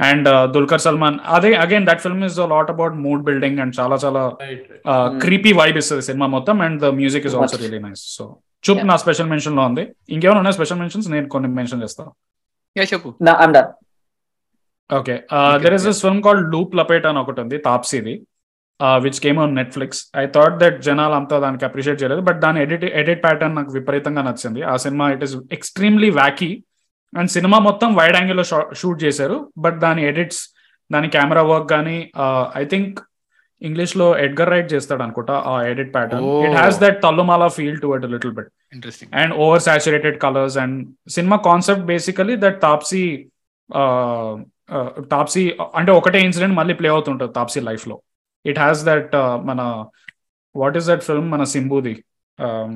అండ్ దుల్కర్ సల్మాన్ అదే again that film is lot about mood building and చాలా చాలా క్రీపీ వైబ్ ఇస్తుంది సినిమా మొత్తం and the music is also. Really nice so Chup. నా స్పెషల్ మెన్షన్లో ఉంది. ఇంకేమైనా ఉన్నాయి స్పెషల్ మెన్షన్స్ నేను కొన్ని మెన్షన్ చేస్తాను చెప్పు. Okay Okay, there is. This film called Looop Lapeta అని ఒకటి ఉంది తాప్సీది which came on Netflix I thought that జనాలు అంతా దానికి అప్రిషియేట్ చేయలేదు బట్ దాని ఎడిట్ ఎడిట్ ప్యాటర్న్ నాకు విపరీతంగా నచ్చింది. ఆ cinema it is extremely wacky and cinema మొత్తం వైడ్ యాంగిల్లో షూట్ చేశారు. బట్ దాని ఎడిట్స్ దాని కెమెరా వర్క్ కానీ ఐ థింక్ ఇంగ్లీష్లో ఎడ్గర్ రైట్ చేస్తాడు అనుకుంటా ఆ edit pattern. It has that Thallumaala feel to it little bit interesting and oversaturated colours and cinema concept basically that Taapsee Taapsee అంటే ఒకటే ఇన్సిడెంట్ మళ్ళీ ప్లే అవుతుంటుంది తాప్సీ లైఫ్లో. ఇట్ హ్యాస్ దట్ మన వాట్ ఈస్ దట్ ఫిల్మ్ మన సింబుది Um,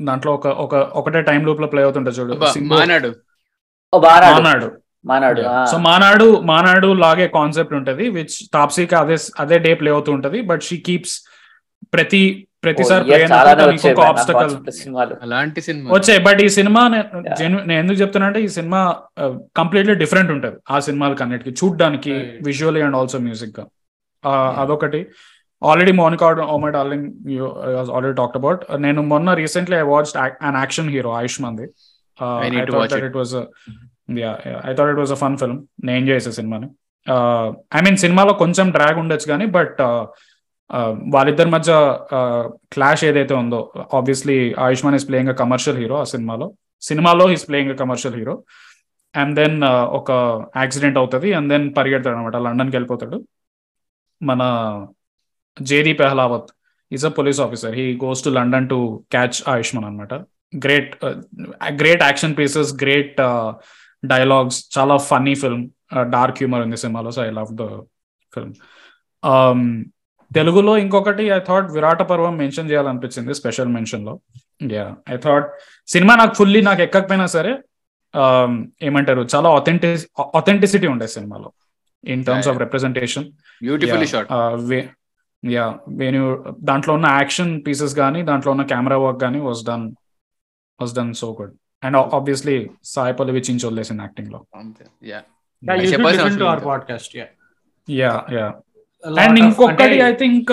దాంట్లో ఒక ఒక ఒకటే టైం లూప్లో ప్లే అవుతుంటుంది చూడు. మానాడు. ఓ మానాడు. మానాడు. సో మానాడు మానాడు లాగే కాన్సెప్ట్ ఉంటది విచ్ తాప్సీకి అదే అదే డే ప్లే అవుతూ ఉంటది బట్ షీ కీప్స్ ప్రతి ప్రతిసారి ఆబ్స్టకల్ అలాంటి సినిమా. వచ్చాయి బట్ ఈ సినిమా నేను ఎందుకు చెప్తానంటే ఈ సినిమా కంప్లీట్లీ డిఫరెంట్ ఉంటది ఆ సినిమాలకి అన్నిటికి చూడ్డానికి. విజువల్లీ అండ్ ఆల్సో మ్యూజిక్గా ఆ, అదొకటి. Already Monica oh my darling already talked about నేను మొన్న recently I watch an action hero Ayushmann the I need to watch it. It was I thought it was a fun film నేను చేసే సినిమాని. I mean సినిమాలో కొంచెం drag ఉండొచ్చు కానీ but వాళ్ళిద్దరి మధ్య క్లాష్ ఏదైతే ఉందో obviously Ayushmann is playing a commercial hero ఆ సినిమాలో. సినిమాలో is playing a commercial hero and then ఒక యాక్సిడెంట్ అవుతుంది అండ్ దెన్ పరిగెడతాడు అనమాట లండన్కి వెళ్ళిపోతాడు. మన Jaideep Ahlawat is a police officer. He goes to London to catch Ayushmann అనమాట great great action pieces great dialogues చాలా ఫన్నీ ఫిల్మ్ డార్క్ హ్యూమర్ ఉంది సినిమాలో so I love the film తెలుగులో ఇంకొకటి I thought Virata Parvam mention చేయాలనిపించింది special మెన్షన్లో. Yeah I thought cinema నాకు fully నాకు ఎక్కకపోయినా సరే um, ఏమంటారు చాలా అథెంటిక్ అథెంటిసిటీ ఉండే సినిమాలో in terms of representation beautifully shot yeah Venu దాంట్లో ఉన్న యాక్షన్ పీసెస్ కానీ దాంట్లో ఉన్న కెమెరా వర్క్ కానీ was done was done so good and obviously Sai Pallavi చించి వదిలేసింది యాక్టింగ్లో. యా Yeah, you should చెప్పాల్సిన listen to అవసరం our లేదు. podcast. Yeah. Yeah yeah and ఇంకొకటి ఐ థింక్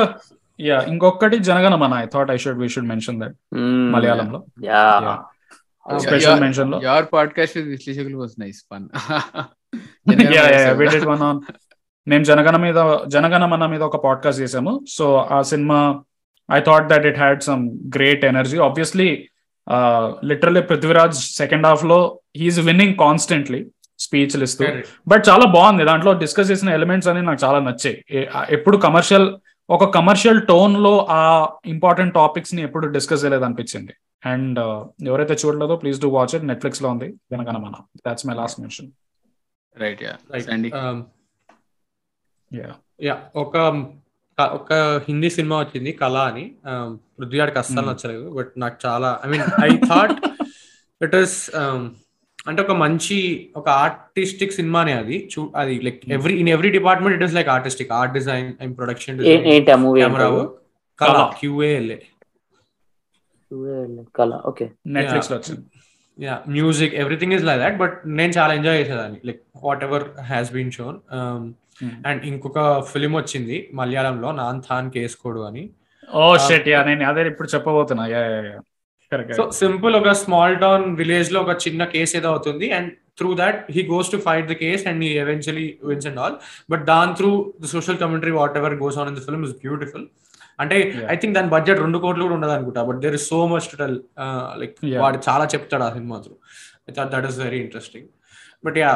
యా ఇంకొకటి Jana Gana Mana. I thought I should we should mention that. మలయాళంలో. Yeah Yeah. Special మెన్షన్లో. Your podcast విశ్లేషకులు was nice fun one on మేము జనగణ మీద జనగణమన మీద ఒక పాడ్కాస్ట్ చేసాము సో ఆ cinema I thought that it had some great energy obviously literally Prithviraj second హాఫ్లో హీఈస్ విన్నింగ్ కాన్స్టెంట్లీ స్పీచ్ ఇస్తూ. బట్ చాలా బాగుంది. దాంట్లో డిస్కస్ చేసిన ఎలిమెంట్స్ అని నాకు చాలా నచ్చాయి. ఎప్పుడు కమర్షియల్ ఒక కమర్షియల్ టోన్లో ఆ ఇంపార్టెంట్ టాపిక్స్ని ఎప్పుడు డిస్కస్ చేయలేదు అనిపించింది. అండ్ ఎవరైతే చూడలేదో ప్లీజ్ డూ వాచ్ ఇట్ నెట్ఫ్లిక్స్లో ఉంది. వెనకన మన that's my last mention right yeah ఒక ఒక హిందీ సినిమా వచ్చింది కళ అని. Um, పృథ్వీగాడికి అస్సలు Hmm. నచ్చలేదు బట్ నాకు చాలా I mean I thought it is అంటే ఒక మంచి ఒక ఆర్టిస్టిక్ సినిమానే అది. చూ అది like every in every department it is like artistic art design and production camera Qala Qala. Q A L A Qala okay. నెట్ఫ్లిక్స్లో వచ్చింది. Yeah music everything is like that but నేను చాలా ఎంజాయ్ చేసేదాన్ని like whatever has been shown and ఇంకొక film వచ్చింది మలయాళంలో non than కేసుకోడు అని. ఓ షెట్ యా నేను అదే ఇప్పుడు చెప్పబోతున్నా. సో సింపుల్ ఒక స్మాల్ టౌన్ విలేజ్లో ఒక చిన్న కేసు ఏదో అవుతుంది and through that he goes to fight the case and he eventually wins and all but దాని through the social commentary whatever goes on in the film is beautiful అంటే. I think దాని budget రెండు కోట్లు కూడా ఉండదు అనుకుంటా but there is so much to tell like. వాడు చాలా చెప్తాడు ఆ cinema through I thought that is very interesting but yeah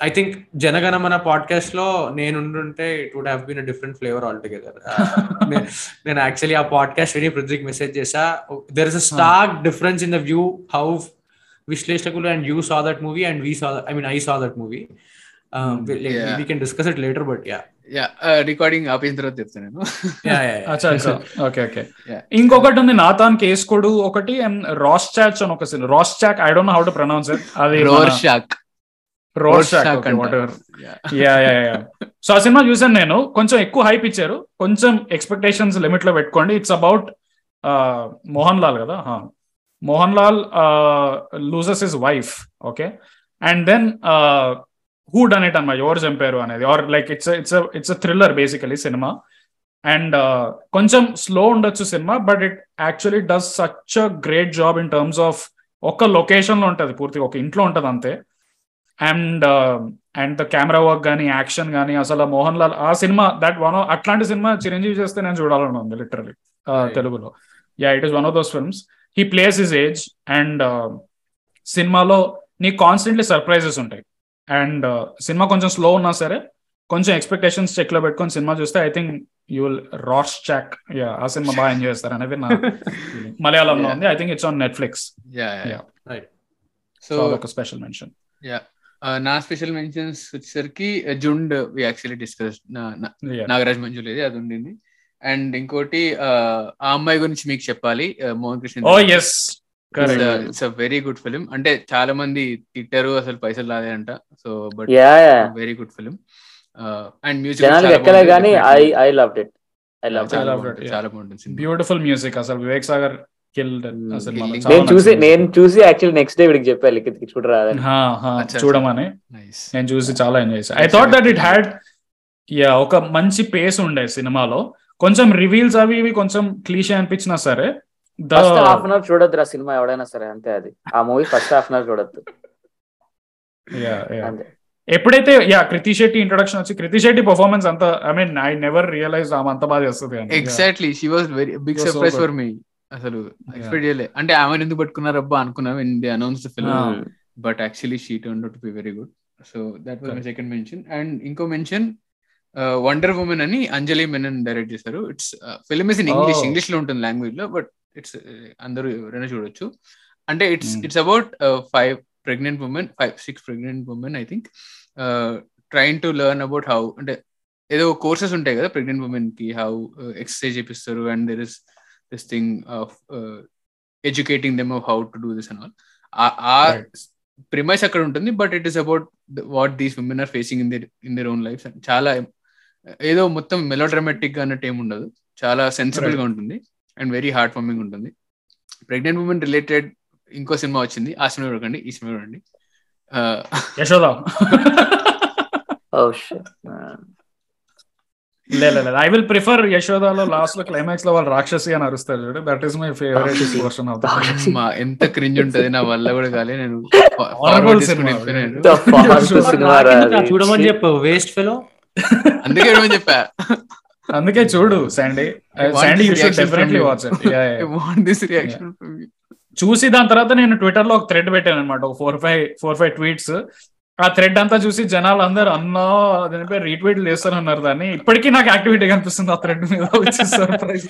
I think Janaganamana పాడ్కాస్ట్లో నేను ఉండుంటే it would have been a different flavour altogether నేను యాక్చువల్లీ ఆ పాడ్కాస్ట్ విని పృథ్వీకి మెసేజ్ చేసా there is a stark difference in the view how విశ్లేషకులు and you saw that movie and we saw I mean I saw that movie. We can discuss it later but yeah recording ఆపేసిన తర్వాత చెప్తాను నేను. Okay okay Yeah. ఇంకొకటి ఉంది నాథాన్ కేసుకోడు ఒకటి and Ross చాచ్ అని ఒక cinema. Rorschach I don't know how to pronounce it అది Rorschach yeah yeah yeah so ఆ సినిమా చూసాను నేను. కొంచెం ఎక్కువ హైప్ ఇచ్చారు. కొంచెం ఎక్స్పెక్టేషన్స్ లిమిట్లో పెట్టుకోండి. ఇట్స్ అబౌట్ మోహన్ లాల్ కదా? Mohan Lal loses his wife okay and then who done it అన్నమాట. ఎవరు చంపారు అనేది. Or like it's it's it's thriller basically cinema. And కొంచెం స్లో ఉండొచ్చు cinema but it actually does such a great job in terms of ఒక లొకేషన్లో ఉంటది పూర్తిగా ఒక ఇంట్లో ఉంటది అంతే. And and the camera work కానీ యాక్షన్ కానీ అసలు మోహన్ లాల్ ఆ సినిమా దట్ వన్ అట్లాంటి సినిమా చిరంజీవి చేస్తే నేను చూడాలని ఉంది లిటరలీ తెలుగులో. Yeah it is one of those films he plays is age and సినిమాలో నీకు కాన్స్టెంట్లీ సర్ప్రైజెస్ ఉంటాయి. అండ్ సినిమా కొంచెం స్లో ఉన్నా సరే కొంచెం ఎక్స్పెక్టేషన్స్ చెక్లో పెట్టుకొని సినిమా చూస్తే I think you will Rorschach yeah ఆ సినిమా బాగా ఎంజాయ్ చేస్తారు అనేది నా. మలయాళంలో ఉంది I think it's on Netflix yeah Yeah. Right. So ఒక స్పెషల్ మెన్షన్ నా స్పెషల్ మెన్షన్స్ వచ్చేసరికి Jhund we actually discuss Nagraj మంజులేది అది ఉండింది. అండ్ ఇంకోటి uh, ఆ అమ్మాయి గురించి మీకు చెప్పాలి uh, Mohan Krishna it's a very good film అంటే చాలా మంది తిట్టారు అసలు పైసలు రాదంట so but very good film and music చాలా చాలా loved it, బాగుంటుంది బ్యూటిఫుల్ మ్యూజిక్ అసలు వివేక్ సాగర్ చాలా నేను చూసి. నేను చూసి యాక్చువల్లీ నెక్స్ట్ డే వీడికి చెప్పాను లిఖిత్కి చూడరా అని. హా, హా, అచ్చా, చూడమని. నైస్ నేను చూసి చాలా ఎంజాయ్ చేశాను I thought that it had yeah ఒక మంచి పేస్ ఉండే సినిమాలో. కొంచెం రివీల్స్ అవి ఇవి కొంచెం క్లీషే అనిపించినా సరే ఫస్ట్ హాఫ్ అన్ అవర్ చూడొద్దు ఆ సినిమా ఎవడైనా సరే అంతే అది. ఆ movie first half an hour చూడొద్దు. ఎప్పుడైతే యా కృతి శెట్టి ఇంట్రొడక్షన్ వచ్చి కృతి శెట్టి పర్ఫార్మెన్స్ అంత I mean I never realise ఆమె అంత బాగా చేస్తుంది. Exactly she was very big surprise. For me అసలు ఎక్స్పెక్ట్ చేయలే. అంటే ఆమె ఎందుకు పట్టుకున్నారబ్బా అనుకున్నా when they announce film. But actually she turn to be very good so that was my. Second mention and ఇంకో మెన్షన్ వండర్ ఉమెన్ అని Anjali Menon direct చేశారు it's film is in English. ఇంగ్లీష్లో ఉంటుంది లాంగ్వేజ్లో బట్ ఇట్స్ అందరూ ఎవరైనా చూడొచ్చు. అంటే it's. It's about five pregnant women five six pregnant women I think train to learn about how అంటే ఏదో కోర్సెస్ ఉంటాయి కదా ప్రెగ్నెంట్ ఉమెన్కి హౌ ఎక్సర్సైజ్ చేపిస్తారు. And there is thing of educating them of how to do this and all ఆ Right. Premise అక్కడ ఉంటుంది but it is about what these women are facing in their in their own life చాలా ఏదో మొత్తం మెలోడ్రామాటిక్గా అన్నట్టు ఏమి ఉండదు. చాలా సెన్సిబుల్గా ఉంటుంది అండ్ వెరీ హార్ట్ ఫార్మింగ్ ఉంటుంది. ప్రెగ్నెంట్ ఉమెన్ రిలేటెడ్ ఇంకో సినిమా వచ్చింది. ఆ సినిమా చూడకండి ఈ సినిమా చూడండి. Uh, యశోద. లేదు ఐ విల్ ప్రిఫర్ యశోదాలో లాస్ట్లో క్లైమాక్స్లో వాళ్ళు రాక్షసి అని అరుస్తారు చూడు. That is my favourite. Portion of మా ఎంత క్రింజ్ ఉంటది నా వల్ల కూడా కాలే. నేను. చూడమని చెప్పు వేస్ట్ ఫెలో అందుకే ఏమని చెప్పా? అందుకే చూడు Sandy Sandy you should definitely you. Watch it this reaction from you. చూసి దాని తర్వాత నేను ట్విట్టర్లో ఒక థ్రెడ్ పెట్టాను అనమాట ఒక four five four five tweets ఆ థ్రెడ్ అంతా చూసి జనాలు అందరు అన్నా దానిపై రీట్వీట్ చేస్తానన్నారు దాన్ని. ఇప్పటికీ నాకు యాక్టివిటీ కనిపిస్తుంది ఆ థ్రెడ్ మీద surprise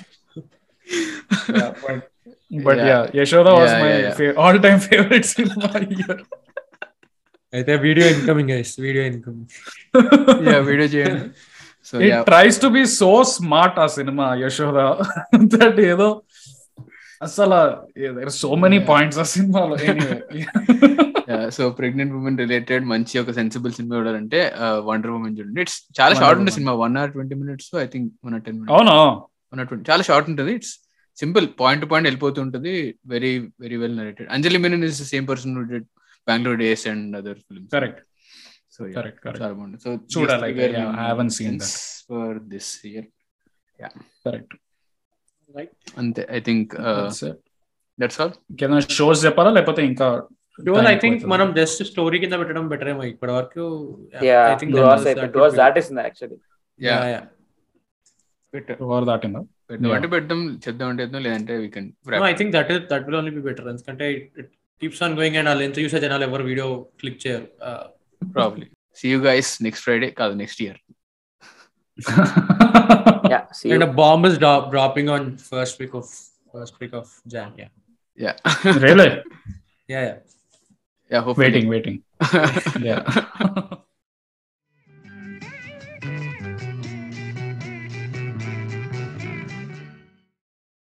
but yeah Yeah. Yashoda was Yeah, my. All time favourite cinema year అయితే video incoming guys video incoming Yeah, video చేయండి. So it tries to be so smart ఆ సినిమా యశోద దట్ ఏదో అసలు so many. Points ఆ సినిమాలో so pregnant women related మంచి ఒక sensible cinema చూడాలంటే వండర్ ఉమెన్ చూడండి. ఇట్స్ చాలా Wonder షార్ట్ ఉంటుంది. Cinema one hour twenty minutes I think one hour ten minutes అవును? వన్ ట్వంటీ చాలా షార్ట్ ఉంటుంది. It's simple point to point వెళ్ళిపోతూ ఉంటుంది. Very very well narrated Anjali Menon is same person Bengaluru days and other film correct so correct correct చాలా బాగుంది so చూడాలి. For this year correct అంతే I think that's all ఏదైనా shows చెప్పాలా? లేకపోతే ఇంకా ఐ థింక్ మనం జస్ట్ స్టోరీ కింద పెట్టడం బెటర్ ఏమో ఇప్పటి వరకు yeah I think two that hours was- అయిపోయింది that two would hours be- దాటేసింది actually yeah Yeah, yeah. Over దాటిందా పెడదామంటే పెడదాం చేద్దాం అంటే చేద్దాం లేదంటే we can No, I think that is that will only be better. ఎందుకంటే it keeps on going and ఆ length చూసే జనాలు ఎవరు వీడియో క్లిక్ చేయరు probably see you guys next Friday కాదు next year yeah see and bomb is dropping on first week of first week of Jan yeah yeah really yeah yeah hopefully. waiting waiting yeah